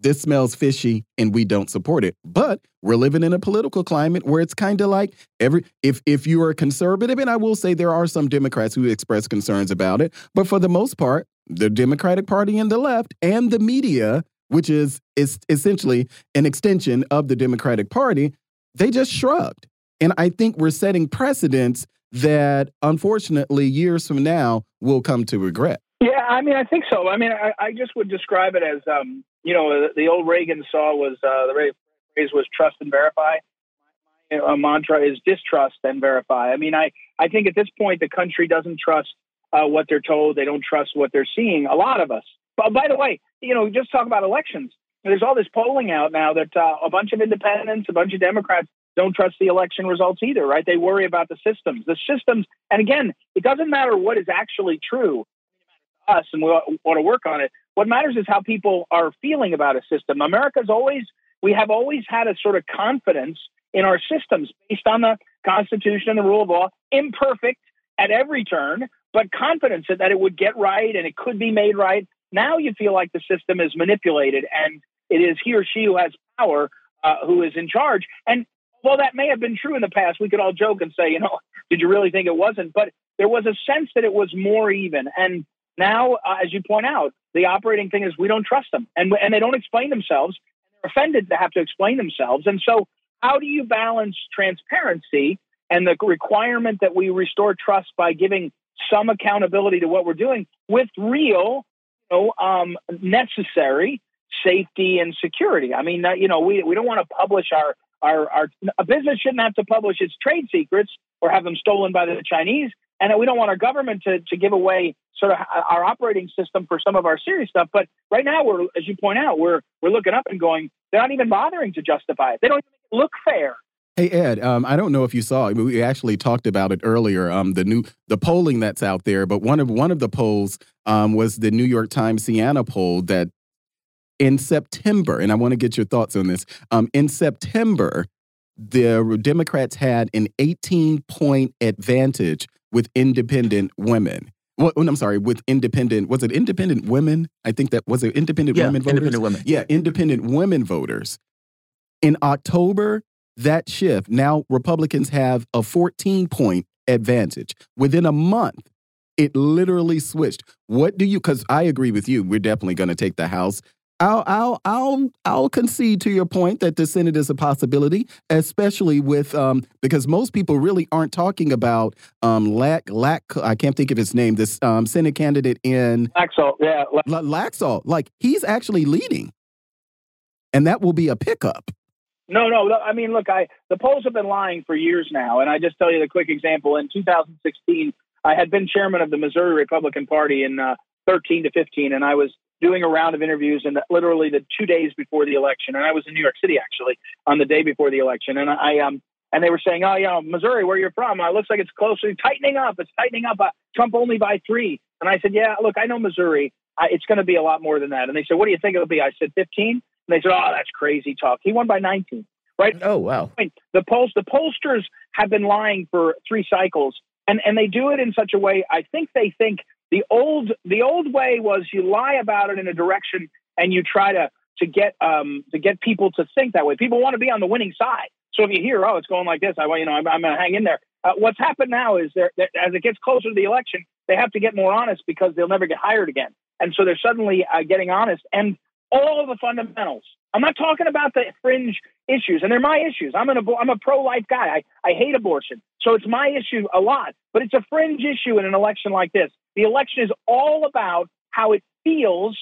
this smells fishy and we don't support it. But we're living in a political climate where it's kind of like every if if you are a conservative, and I will say there are some Democrats who express concerns about it, but for the most part, the Democratic Party and the left and the media, which is is essentially an extension of the Democratic Party, they just shrugged. And I think we're setting precedents that unfortunately years from now will come to regret. Yeah, I mean, I think so. I mean, I, I just would describe it as, um, you know, the, old Reagan saw was uh, the phrase was trust and verify. My uh, mantra is distrust and verify. I mean, I, I think at this point the country doesn't trust uh, what they're told. They don't trust what they're seeing. A lot of us. But by the way, you know, just talk about elections. There's all this polling out now that uh, a bunch of independents, a bunch of Democrats don't trust the election results either, right? They worry about the systems. The systems, and again, it doesn't matter what is actually true to us and we want to work on it. What matters is how people are feeling about a system. America's always, we have always had a sort of confidence in our systems based on the Constitution and the rule of law, imperfect at every turn, but confidence that it would get right and it could be made right. Now you feel like the system is manipulated and it is he or she who has power uh, who is in charge. And while that may have been true in the past, we could all joke and say, you know, did you really think it wasn't? But there was a sense that it was more even. And now, uh, as you point out, the operating thing is we don't trust them and, and they don't explain themselves. They're offended to have to explain themselves. And so, how do you balance transparency and the requirement that we restore trust by giving some accountability to what we're doing with real, know, um, necessary safety and security? I mean, you know, we, we don't want to publish our, our, our, a business shouldn't have to publish its trade secrets or have them stolen by the Chinese. And we don't want our government to, to give away sort of our operating system for some of our serious stuff. But right now, we're, as you point out, we're, we're looking up and going, they're not even bothering to justify it. They don't even look fair. Hey Ed, um, I don't know if you saw. We actually talked about it earlier. Um, the new the polling that's out there, but one of one of the polls um, was the New York Times Siena poll that in September, and I want to get your thoughts on this. Um, in September, the Democrats had an 18 point advantage with independent women. Well, I'm sorry, with independent, was it independent women? I think that was it independent yeah, women voters? Independent women. Yeah, independent women voters. In October, that shift, now Republicans have a 14 point advantage. Within a month, it literally switched. What do you, because I agree with you, we're definitely going to take the House. I'll I'll I'll I'll concede to your point that the Senate is a possibility, especially with um, because most people really aren't talking about um, Lack Lack. I can't think of his name. This um, Senate candidate in Laxalt, yeah, Laxalt. Like he's actually leading, and that will be a pickup. No, no. I mean, look, I the polls have been lying for years now, and I just tell you the quick example. In 2016, I had been chairman of the Missouri Republican Party in uh, 13 to 15, and I was doing a round of interviews and literally the two days before the election. And I was in New York City actually on the day before the election. And I, um, and they were saying, oh, yeah, Missouri, where you're from, uh, looks like it's closer, tightening up. It's tightening up. Uh, Trump only by three. And I said, yeah, look, I know Missouri. I, it's going to be a lot more than that. And they said, what do you think it'll be? I said, 15. And they said, oh, that's crazy talk. He won by 19. Right? Oh, wow. The polls, the pollsters have been lying for three cycles, and and they do it in such a way. I think they think the old the old way was you lie about it in a direction and you try to to get um, to get people to think that way. People want to be on the winning side. So if you hear, oh, it's going like this, I want you know I'm, I'm going to hang in there. Uh, what's happened now is that as it gets closer to the election, they have to get more honest because they'll never get hired again, and so they're suddenly uh, getting honest. And all the fundamentals. I'm not talking about the fringe issues, and they're my issues. I'm an I'm a pro life guy. I, I hate abortion, so it's my issue a lot. But it's a fringe issue in an election like this. The election is all about how it feels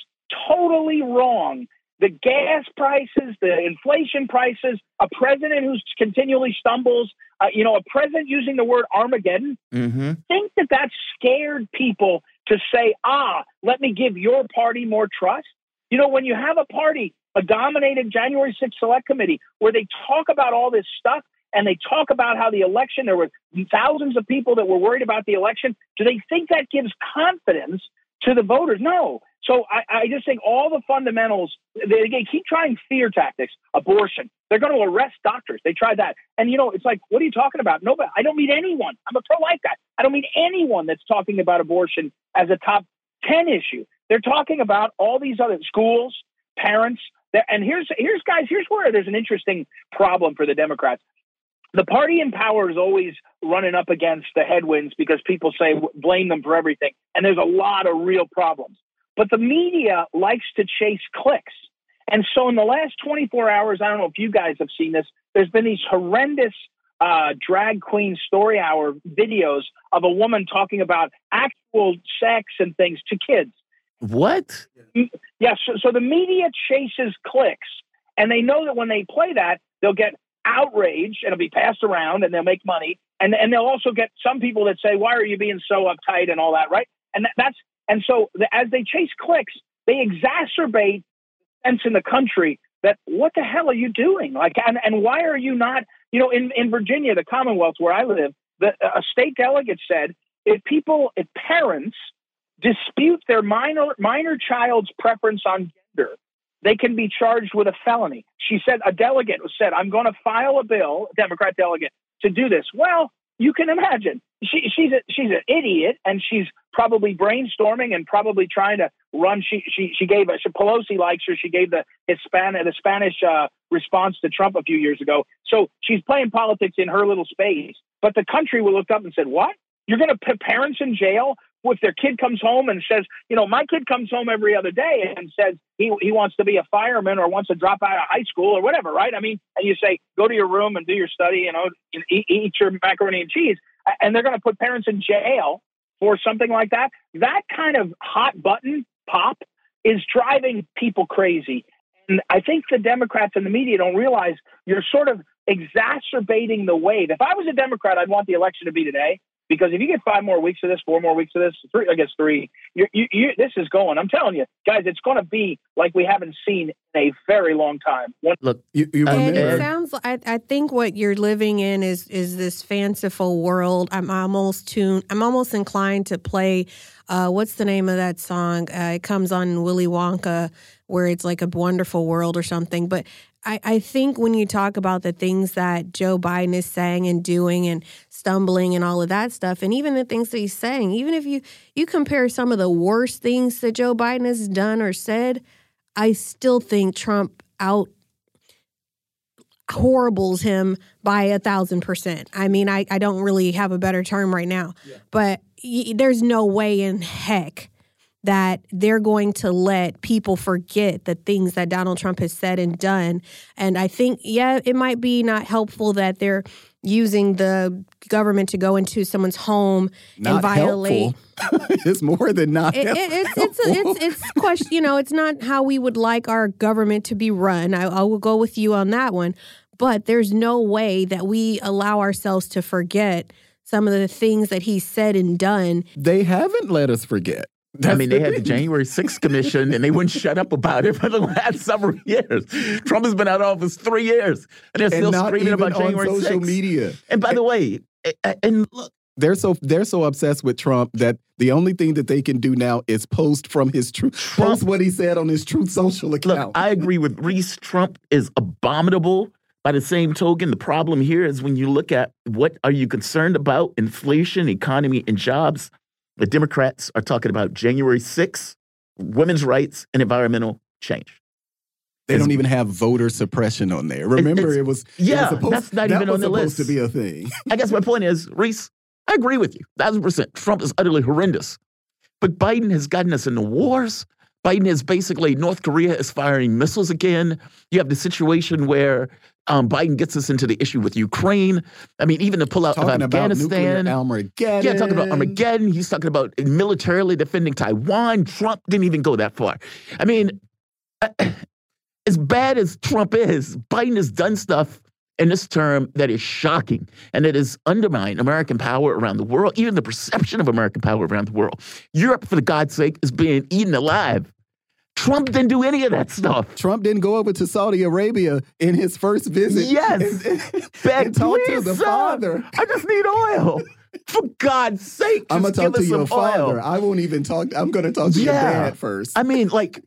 totally wrong. The gas prices, the inflation prices, a president who continually stumbles, uh, you know, a president using the word Armageddon. Mm-hmm. Think that that scared people to say, ah, let me give your party more trust. You know, when you have a party, a dominated January 6th select committee, where they talk about all this stuff, and they talk about how the election, there were thousands of people that were worried about the election. Do they think that gives confidence to the voters? No. So I, I just think all the fundamentals, they, they keep trying fear tactics, abortion. They're going to arrest doctors. They tried that. And, you know, it's like, what are you talking about? Nobody, I don't meet anyone. I'm a pro life guy. I don't meet anyone that's talking about abortion as a top 10 issue. They're talking about all these other schools, parents, and here's here's guys here's where there's an interesting problem for the Democrats the party in power is always running up against the headwinds because people say blame them for everything. And there's a lot of real problems. But the media likes to chase clicks. And so in the last 24 hours, I don't know if you guys have seen this, there's been these horrendous uh, drag queen story hour videos of a woman talking about actual sex and things to kids. What? Yes. so, so the media chases clicks, and they know that when they play that, they'll get outrage and it'll be passed around and they'll make money. And, and they'll also get some people that say, why are you being so uptight and all that, right? And that's, and so the, as they chase clicks, they exacerbate sense in the country that what the hell are you doing? Like, and, and why are you not, you know, in, in Virginia, the Commonwealth where I live, the, a state delegate said, if people, if parents dispute their minor, minor child's preference on gender, they can be charged with a felony. She said, a delegate said, I'm going to file a bill, Democrat delegate, to do this. Well, you can imagine she, she's a, she's an idiot, and she's probably brainstorming and probably trying to run. She she she gave a she, Pelosi likes her. She gave the Hispanic the Spanish uh, response to Trump a few years ago. So she's playing politics in her little space. But the country will look up and said, "What? You're going to put parents in jail if their kid comes home and says, you know, my kid comes home every other day and says he, he wants to be a fireman or wants to drop out of high school or whatever, right? I mean, and you say, go to your room and do your study, you know, and eat, eat your macaroni and cheese. And they're going to put parents in jail for something like that. That kind of hot button pop is driving people crazy. And I think the Democrats and the media don't realize you're sort of exacerbating the wave. If I was a Democrat, I'd want the election to be today. Because if you get five more weeks of this, four more weeks of this, three, I guess three, you, you, you, this is going. I'm telling you, guys, it's going to be like we haven't seen in a very long time. One, Look, you, you and it sounds. I, I think what you're living in is is this fanciful world. I'm almost tuned. I'm almost inclined to play. Uh, what's the name of that song? Uh, it comes on Willy Wonka, where it's like a wonderful world or something. But I, I think when you talk about the things that Joe Biden is saying and doing and stumbling and all of that stuff, and even the things that he's saying, even if you you compare some of the worst things that Joe Biden has done or said, I still think Trump out horribles him by a thousand percent. I mean, I, I don't really have a better term right now, yeah. but y- there's no way in heck that they're going to let people forget the things that Donald Trump has said and done. And I think, yeah, it might be not helpful that they're using the government to go into someone's home not and violate. it's more than not. It, it, it's it's it's it's question. You know, it's not how we would like our government to be run. I, I will go with you on that one. But there's no way that we allow ourselves to forget some of the things that he said and done. They haven't let us forget. That's I mean, they had the January 6th commission and they wouldn't shut up about it for the last several years. Trump has been out of office three years and they're still and screaming about January on social 6th. media. And by the way, and look, they're so they're so obsessed with Trump that the only thing that they can do now is post from his truth post what he said on his Truth Social account. Look, I agree with Reese. Trump is abominable. By the same token, the problem here is when you look at what are you concerned about inflation, economy, and jobs the Democrats are talking about January 6th, women's rights, and environmental change. They don't even have voter suppression on there. Remember, it was yeah, it was supposed, that's not that even on the supposed list to be a thing. I guess my point is, Reese, I agree with you, thousand percent. Trump is utterly horrendous, but Biden has gotten us into wars. Biden is basically North Korea is firing missiles again. You have the situation where um, Biden gets us into the issue with Ukraine. I mean, even to pull out of Afghanistan. About Armageddon. Yeah, talking about Armageddon. He's talking about militarily defending Taiwan. Trump didn't even go that far. I mean, as bad as Trump is, Biden has done stuff in this term that is shocking and that has undermined American power around the world, even the perception of American power around the world. Europe, for the God's sake, is being eaten alive Trump didn't do any of that stuff. Trump didn't go over to Saudi Arabia in his first visit. Yes. And, and, and talk to the father. I just need oil. For God's sake, I'm gonna talk to your father. Oil. I won't even talk. I'm gonna talk to yeah. your dad first. I mean, like,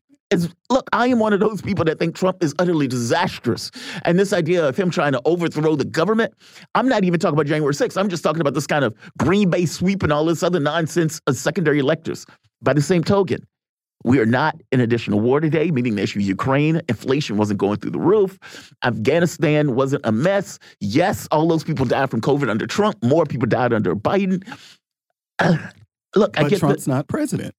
look, I am one of those people that think Trump is utterly disastrous. And this idea of him trying to overthrow the government, I'm not even talking about January 6th. I'm just talking about this kind of Green Bay sweep and all this other nonsense of secondary electors. By the same token, we are not in additional war today, meaning the issue of Ukraine. Inflation wasn't going through the roof. Afghanistan wasn't a mess. Yes, all those people died from COVID under Trump. More people died under Biden. Uh, look, but I get Trump's the, not president.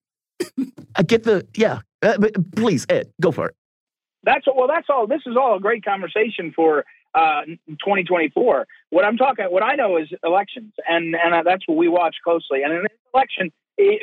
I get the yeah. Uh, but please, Ed, go for it. That's well. That's all. This is all a great conversation for uh, 2024. what I'm talking, what I know is elections, and and that's what we watch closely. And in an election,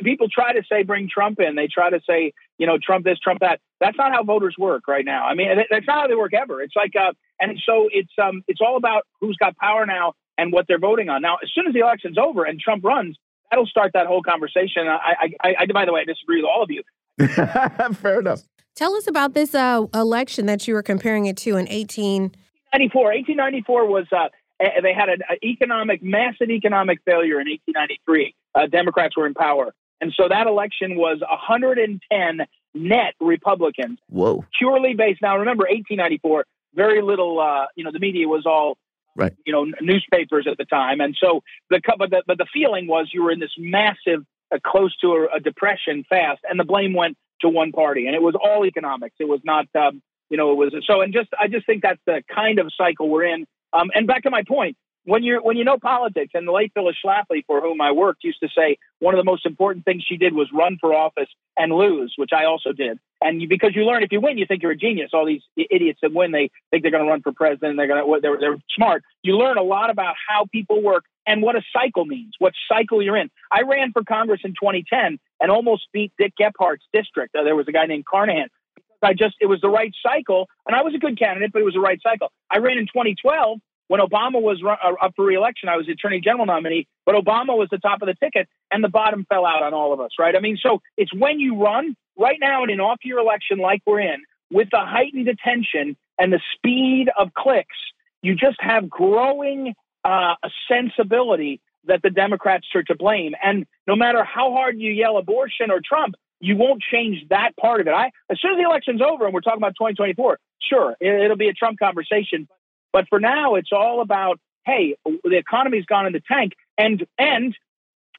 people try to say bring Trump in. They try to say, you know, Trump this, Trump that. That's not how voters work right now. I mean, that's not how they work ever. It's like, uh, and so it's um, it's all about who's got power now and what they're voting on. Now, as soon as the election's over and Trump runs, that'll start that whole conversation. I, I, I by the way, I disagree with all of you. Fair enough. Tell us about this uh, election that you were comparing it to in 1894. 1894 was uh, they had an economic, massive economic failure in 1893. Uh, Democrats were in power. And so that election was 110 net Republicans. Whoa. Purely based. Now, remember, 1894, very little, uh, you know, the media was all, right. you know, newspapers at the time. And so the, but the, but the feeling was you were in this massive, uh, close to a, a, depression fast, and the blame went to one party. And it was all economics. It was not, um, you know, it was so. And just, I just think that's the kind of cycle we're in. Um, and back to my point, when you when you know politics, and the late Phyllis Schlafly, for whom I worked, used to say one of the most important things she did was run for office and lose, which I also did. And you, because you learn if you win, you think you're a genius. All these idiots that win, they think they're going to run for president. They're going to they're, they're smart. You learn a lot about how people work and what a cycle means, what cycle you're in. I ran for Congress in 2010 and almost beat Dick Gephardt's district. Uh, there was a guy named Carnahan. I just it was the right cycle, and I was a good candidate, but it was the right cycle. I ran in 2012 when Obama was uh, up for reelection, I was the attorney general nominee, but Obama was the top of the ticket, and the bottom fell out on all of us, right? I mean, so it's when you run right now in an off year election like we're in, with the heightened attention and the speed of clicks, you just have growing uh, a sensibility that the Democrats are to blame. And no matter how hard you yell abortion or Trump, you won't change that part of it. I, as soon as the election's over and we're talking about 2024, sure, it, will be a Trump conversation. But for now, it's all about, hey, the economy's gone in the tank. And, and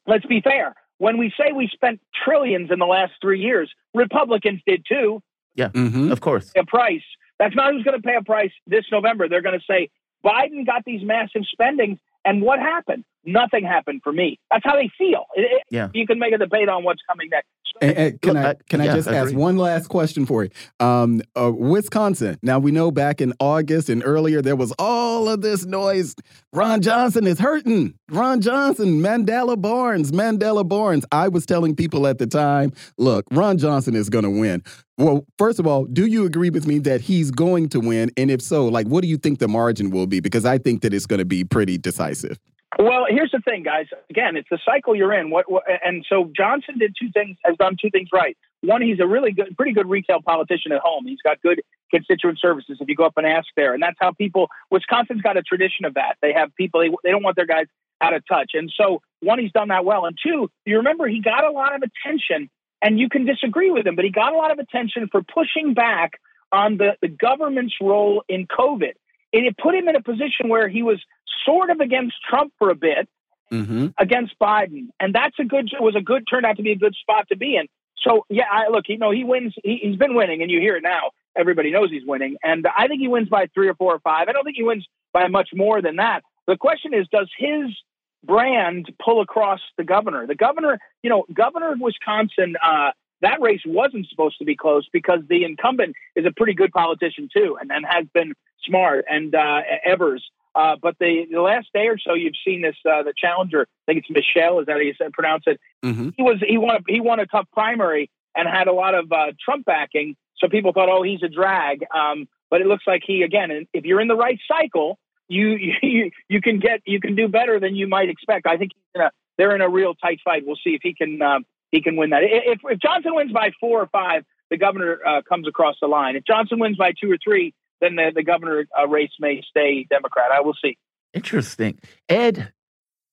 let's be fair. When we say we spent trillions in the last three years, Republicans did too. Yeah, mm-hmm. of course. A price. That's not who's going to pay a price this November. They're going to say Biden got these massive spendings, and what happened? Nothing happened for me. That's how they feel. It, yeah. You can make a debate on what's coming next. And, and can I can yeah, I just I ask one last question for you? Um, uh, Wisconsin. Now we know back in August and earlier there was all of this noise. Ron Johnson is hurting. Ron Johnson, Mandela Barnes, Mandela Barnes. I was telling people at the time, look, Ron Johnson is going to win. Well, first of all, do you agree with me that he's going to win? And if so, like, what do you think the margin will be? Because I think that it's going to be pretty decisive. Well, here's the thing, guys. Again, it's the cycle you're in. What, what, and so Johnson did two things, has done two things right. One, he's a really good, pretty good retail politician at home. He's got good constituent services. If you go up and ask there, and that's how people. Wisconsin's got a tradition of that. They have people. They, they don't want their guys out of touch. And so, one, he's done that well. And two, you remember he got a lot of attention, and you can disagree with him, but he got a lot of attention for pushing back on the, the government's role in COVID. And it put him in a position where he was sort of against Trump for a bit, mm-hmm. against Biden, and that's a good. It was a good turned out to be a good spot to be in. So yeah, I, look, you know, he wins. He, he's been winning, and you hear it now. Everybody knows he's winning, and I think he wins by three or four or five. I don't think he wins by much more than that. The question is, does his brand pull across the governor? The governor, you know, governor of Wisconsin. Uh, that race wasn't supposed to be close because the incumbent is a pretty good politician too, and, and has been smart. And uh, Evers, uh, but the, the last day or so, you've seen this uh, the challenger. I think it's Michelle. Is that how you said, pronounce it? Mm-hmm. He was he won a, he won a tough primary and had a lot of uh, Trump backing. So people thought, oh, he's a drag. Um, but it looks like he again. If you're in the right cycle, you you you can get you can do better than you might expect. I think he's in a, they're in a real tight fight. We'll see if he can um, he can win that. If if Johnson wins by four or five, the governor uh, comes across the line. If Johnson wins by two or three, then the, the governor uh, race may stay Democrat. I will see. Interesting. Ed,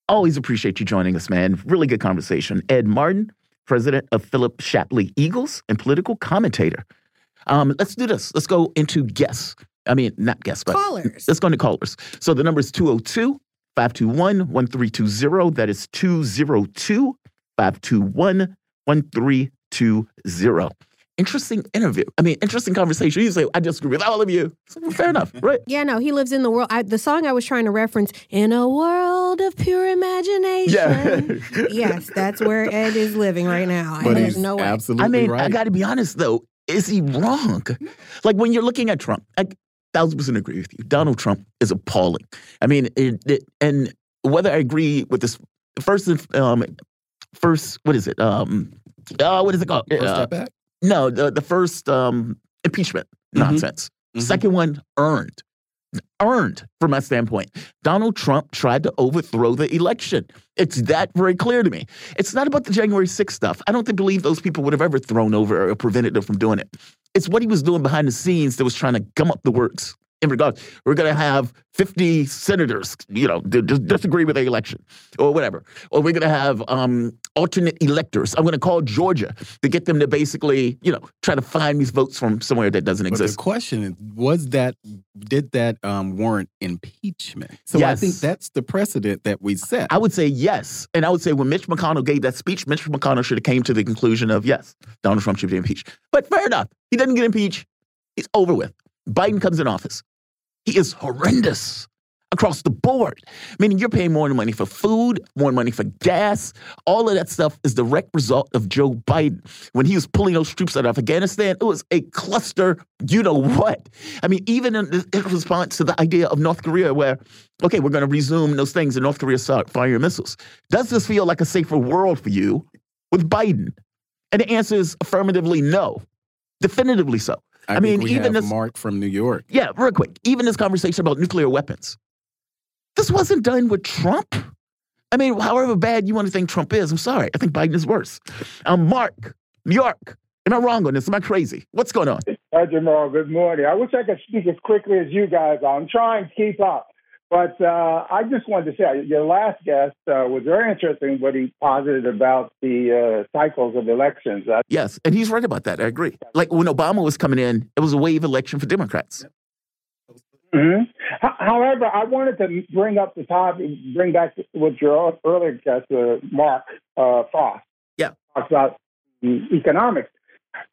always appreciate you joining us, man. Really good conversation. Ed Martin, president of Phyllis Schlafly Eagles and political commentator. Um, let's do this. Let's go into guests. I mean, not guests, but callers. Let's go into callers. So the number is 202 521 1320. That is 202 521 1320 interesting interview. I mean, interesting conversation. You say, I disagree with all of you. So, fair enough, right? Yeah, no, he lives in the world. I, the song I was trying to reference, In a World of Pure Imagination. Yeah. yes, that's where Ed is living right now. But he's no way. absolutely I mean, right. I got to be honest, though. Is he wrong? Like when you're looking at Trump, like thousand percent agree with you. Donald Trump is appalling. I mean, it, it, and whether I agree with this first, um, first, what is it? Um, uh, what is it called? First Uh, step back. No, the, the first um, impeachment Mhm. nonsense. Mhm. Second one, earned. Earned from my standpoint. Donald Trump tried to overthrow the election. It's that very clear to me. It's not about the January 6th stuff. I don't believe those people would have ever thrown over or prevented them from doing it. It's what he was doing behind the scenes that was trying to gum up the works. In regard, we're going to have 50 senators, you know, disagree with the election or whatever. Or we're going to have um, alternate electors. I'm going to call Georgia to get them to basically, you know, try to find these votes from somewhere that doesn't exist. But the question is, was that did that um, warrant impeachment? So I think that's the precedent that we set. I would say yes, and I would say when Mitch McConnell gave that speech, Mitch McConnell should have came to the conclusion of yes, Donald Trump should be impeached. But fair enough, he doesn't get impeached. He's over with. Biden comes in office. He is horrendous across the board. Meaning you're paying more money for food, more money for gas. All of that stuff is direct result of Joe Biden. When he was pulling those troops out of Afghanistan, it was a cluster, you know what? I mean, even in, in response to the idea of North Korea, where, okay, we're going to resume those things and North Korea start firing missiles. Does this feel like a safer world for you with Biden? And the answer is affirmatively no, definitively so. I, I mean, think we even have this- Mark from New York. Yeah, real quick. Even this conversation about nuclear weapons. This wasn't done with Trump. I mean, however bad you want to think Trump is, I'm sorry. I think Biden is worse. Um, Mark, New York. Am I wrong on this? Am I crazy? What's going on? Hi, Jamal. Good morning. I wish I could speak as quickly as you guys are. I'm trying to keep up. But uh, I just wanted to say, your last guest uh, was very interesting what he posited about the uh, cycles of elections. Uh, Yes, and he's right about that. I agree. Like when Obama was coming in, it was a wave election for Democrats. mhm. However, I wanted to bring up the topic, bring back what your earlier guest, uh, Mark uh, Frost, Yeah. talks about mm, economics.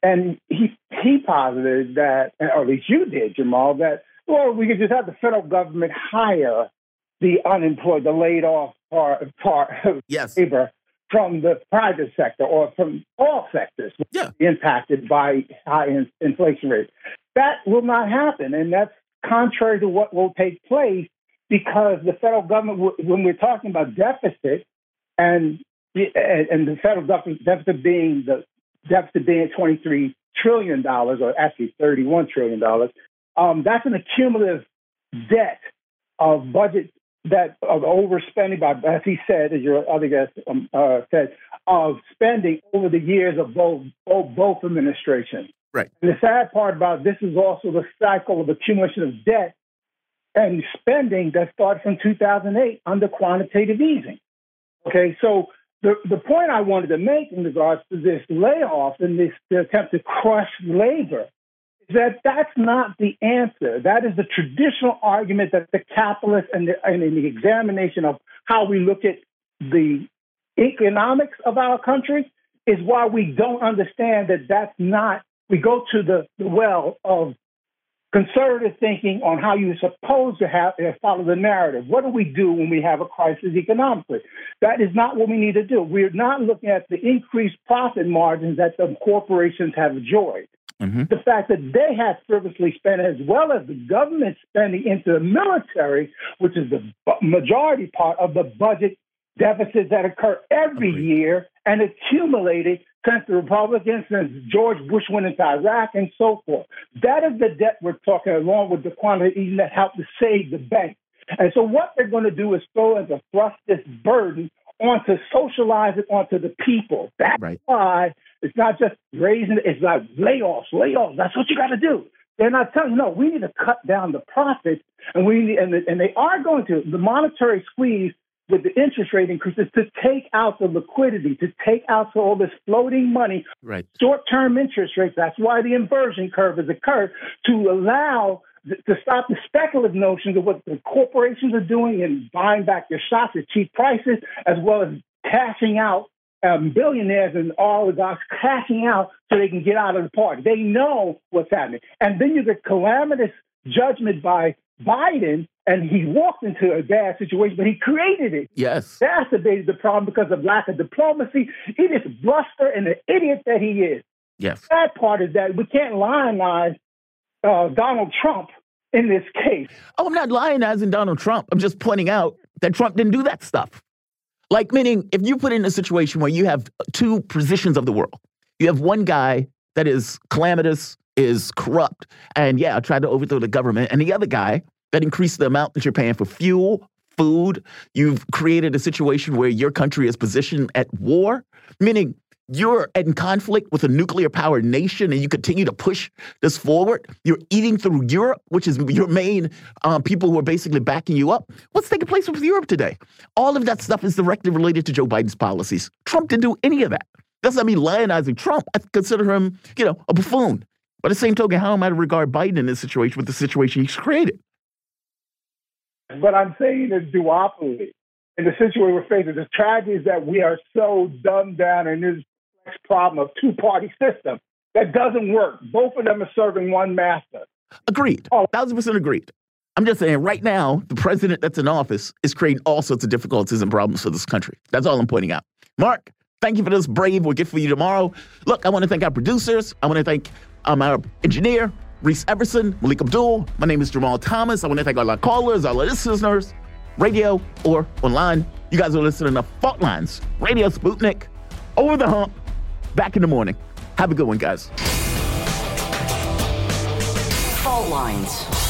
And he he posited that, or at least you did, Jamal, that well, we could just have the federal government hire the unemployed, the laid off part part of Yes. labor from the private sector or from all sectors Yeah. impacted by high in- inflation rates. That will not happen, and that's contrary to what will take place because the federal government, when we're talking about deficit, and and and the federal deficit being the deficit being twenty three trillion dollars, or actually thirty one trillion dollars, um, that's an accumulative debt of budget that of overspending by, as he said, as your other guest um, uh, said, of spending over the years of both both, both administrations. Right. And the sad part about this is also the cycle of accumulation of debt and spending that started from 2008 under quantitative easing. Okay, so the, the point I wanted to make in regards to this layoff and this the attempt to crush labor that that's not the answer. That is the traditional argument that the capitalists and, the, and in the examination of how we look at the economics of our country is why we don't understand that that's not. We go to the, the well of conservative thinking on how you're supposed to have uh, follow the narrative. What do we do when we have a crisis economically? That is not what we need to do. We're not looking at the increased profit margins that the corporations have enjoyed. Mhm. The fact that they have frivolously spent, as well as the government spending into the military, which is the majority part of the budget deficits that occur every Agreed. year and accumulated since the Republicans, since George Bush went into Iraq, and so forth. That is the debt we're talking, along with the quantity that helped to save the bank. And so, what they're going to do is throw and thrust this burden onto socialize it onto the people. That's Right. why it's not just raising it's like layoffs, layoffs. That's what you got to do. They're not telling you, no, we need to cut down the profits, and we need, and, and they are going to. The monetary squeeze with the interest rate increases to take out the liquidity, to take out all this floating money Right. short term interest rates. That's why the inversion curve has occurred to allow to stop the speculative notions of what the corporations are doing and buying back their stocks at cheap prices, as well as cashing out um, billionaires and oligarchs cashing out so they can get out of the party. They know what's happening. And then you get calamitous judgment by Biden, and he walked into a bad situation, but he created it Yes. exacerbated the problem because of lack of diplomacy. He is bluster and the idiot that he is. Yes. That part is that we can't lionize uh, Donald Trump in this case. Oh, I'm not lionizing Donald Trump. I'm just pointing out that Trump didn't do that stuff. Like, meaning, if you put in a situation where you have two positions of the world, you have one guy that is calamitous, is corrupt, and yeah, tried to overthrow the government, and the other guy that increased the amount that you're paying for fuel, food. You've created a situation where your country is positioned at war, meaning you're in conflict with a nuclear powered nation and you continue to push this forward. You're eating through Europe, which is your main um, people who are basically backing you up. What's taking place with Europe today? All of that stuff is directly related to Joe Biden's policies. Trump didn't do any of that. That's not me lionizing Trump. I consider him, you know, a buffoon. By the same token, how am I to regard Biden in this situation with the situation he's created? But I'm saying the duopoly in the situation we're facing, the tragedy is that we are so dumbed down in this problem of two party system that doesn't work. Both of them are serving one master. Agreed. Oh. Thousand percent agreed. I'm just saying, right now, the president that's in office is creating all sorts of difficulties and problems for this country. That's all I'm pointing out. Mark, thank you for this brave. We'll get for you tomorrow. Look, I want to thank our producers. I want to thank um, our engineer, Reese Everson, Malik Abdul. My name is Jamal Thomas. I want to thank all our callers, all our listeners, radio or online. You guys are listening to Fault Lines, Radio Sputnik, Over the Hump, back in the morning. Have a good one, guys. Fault Lines.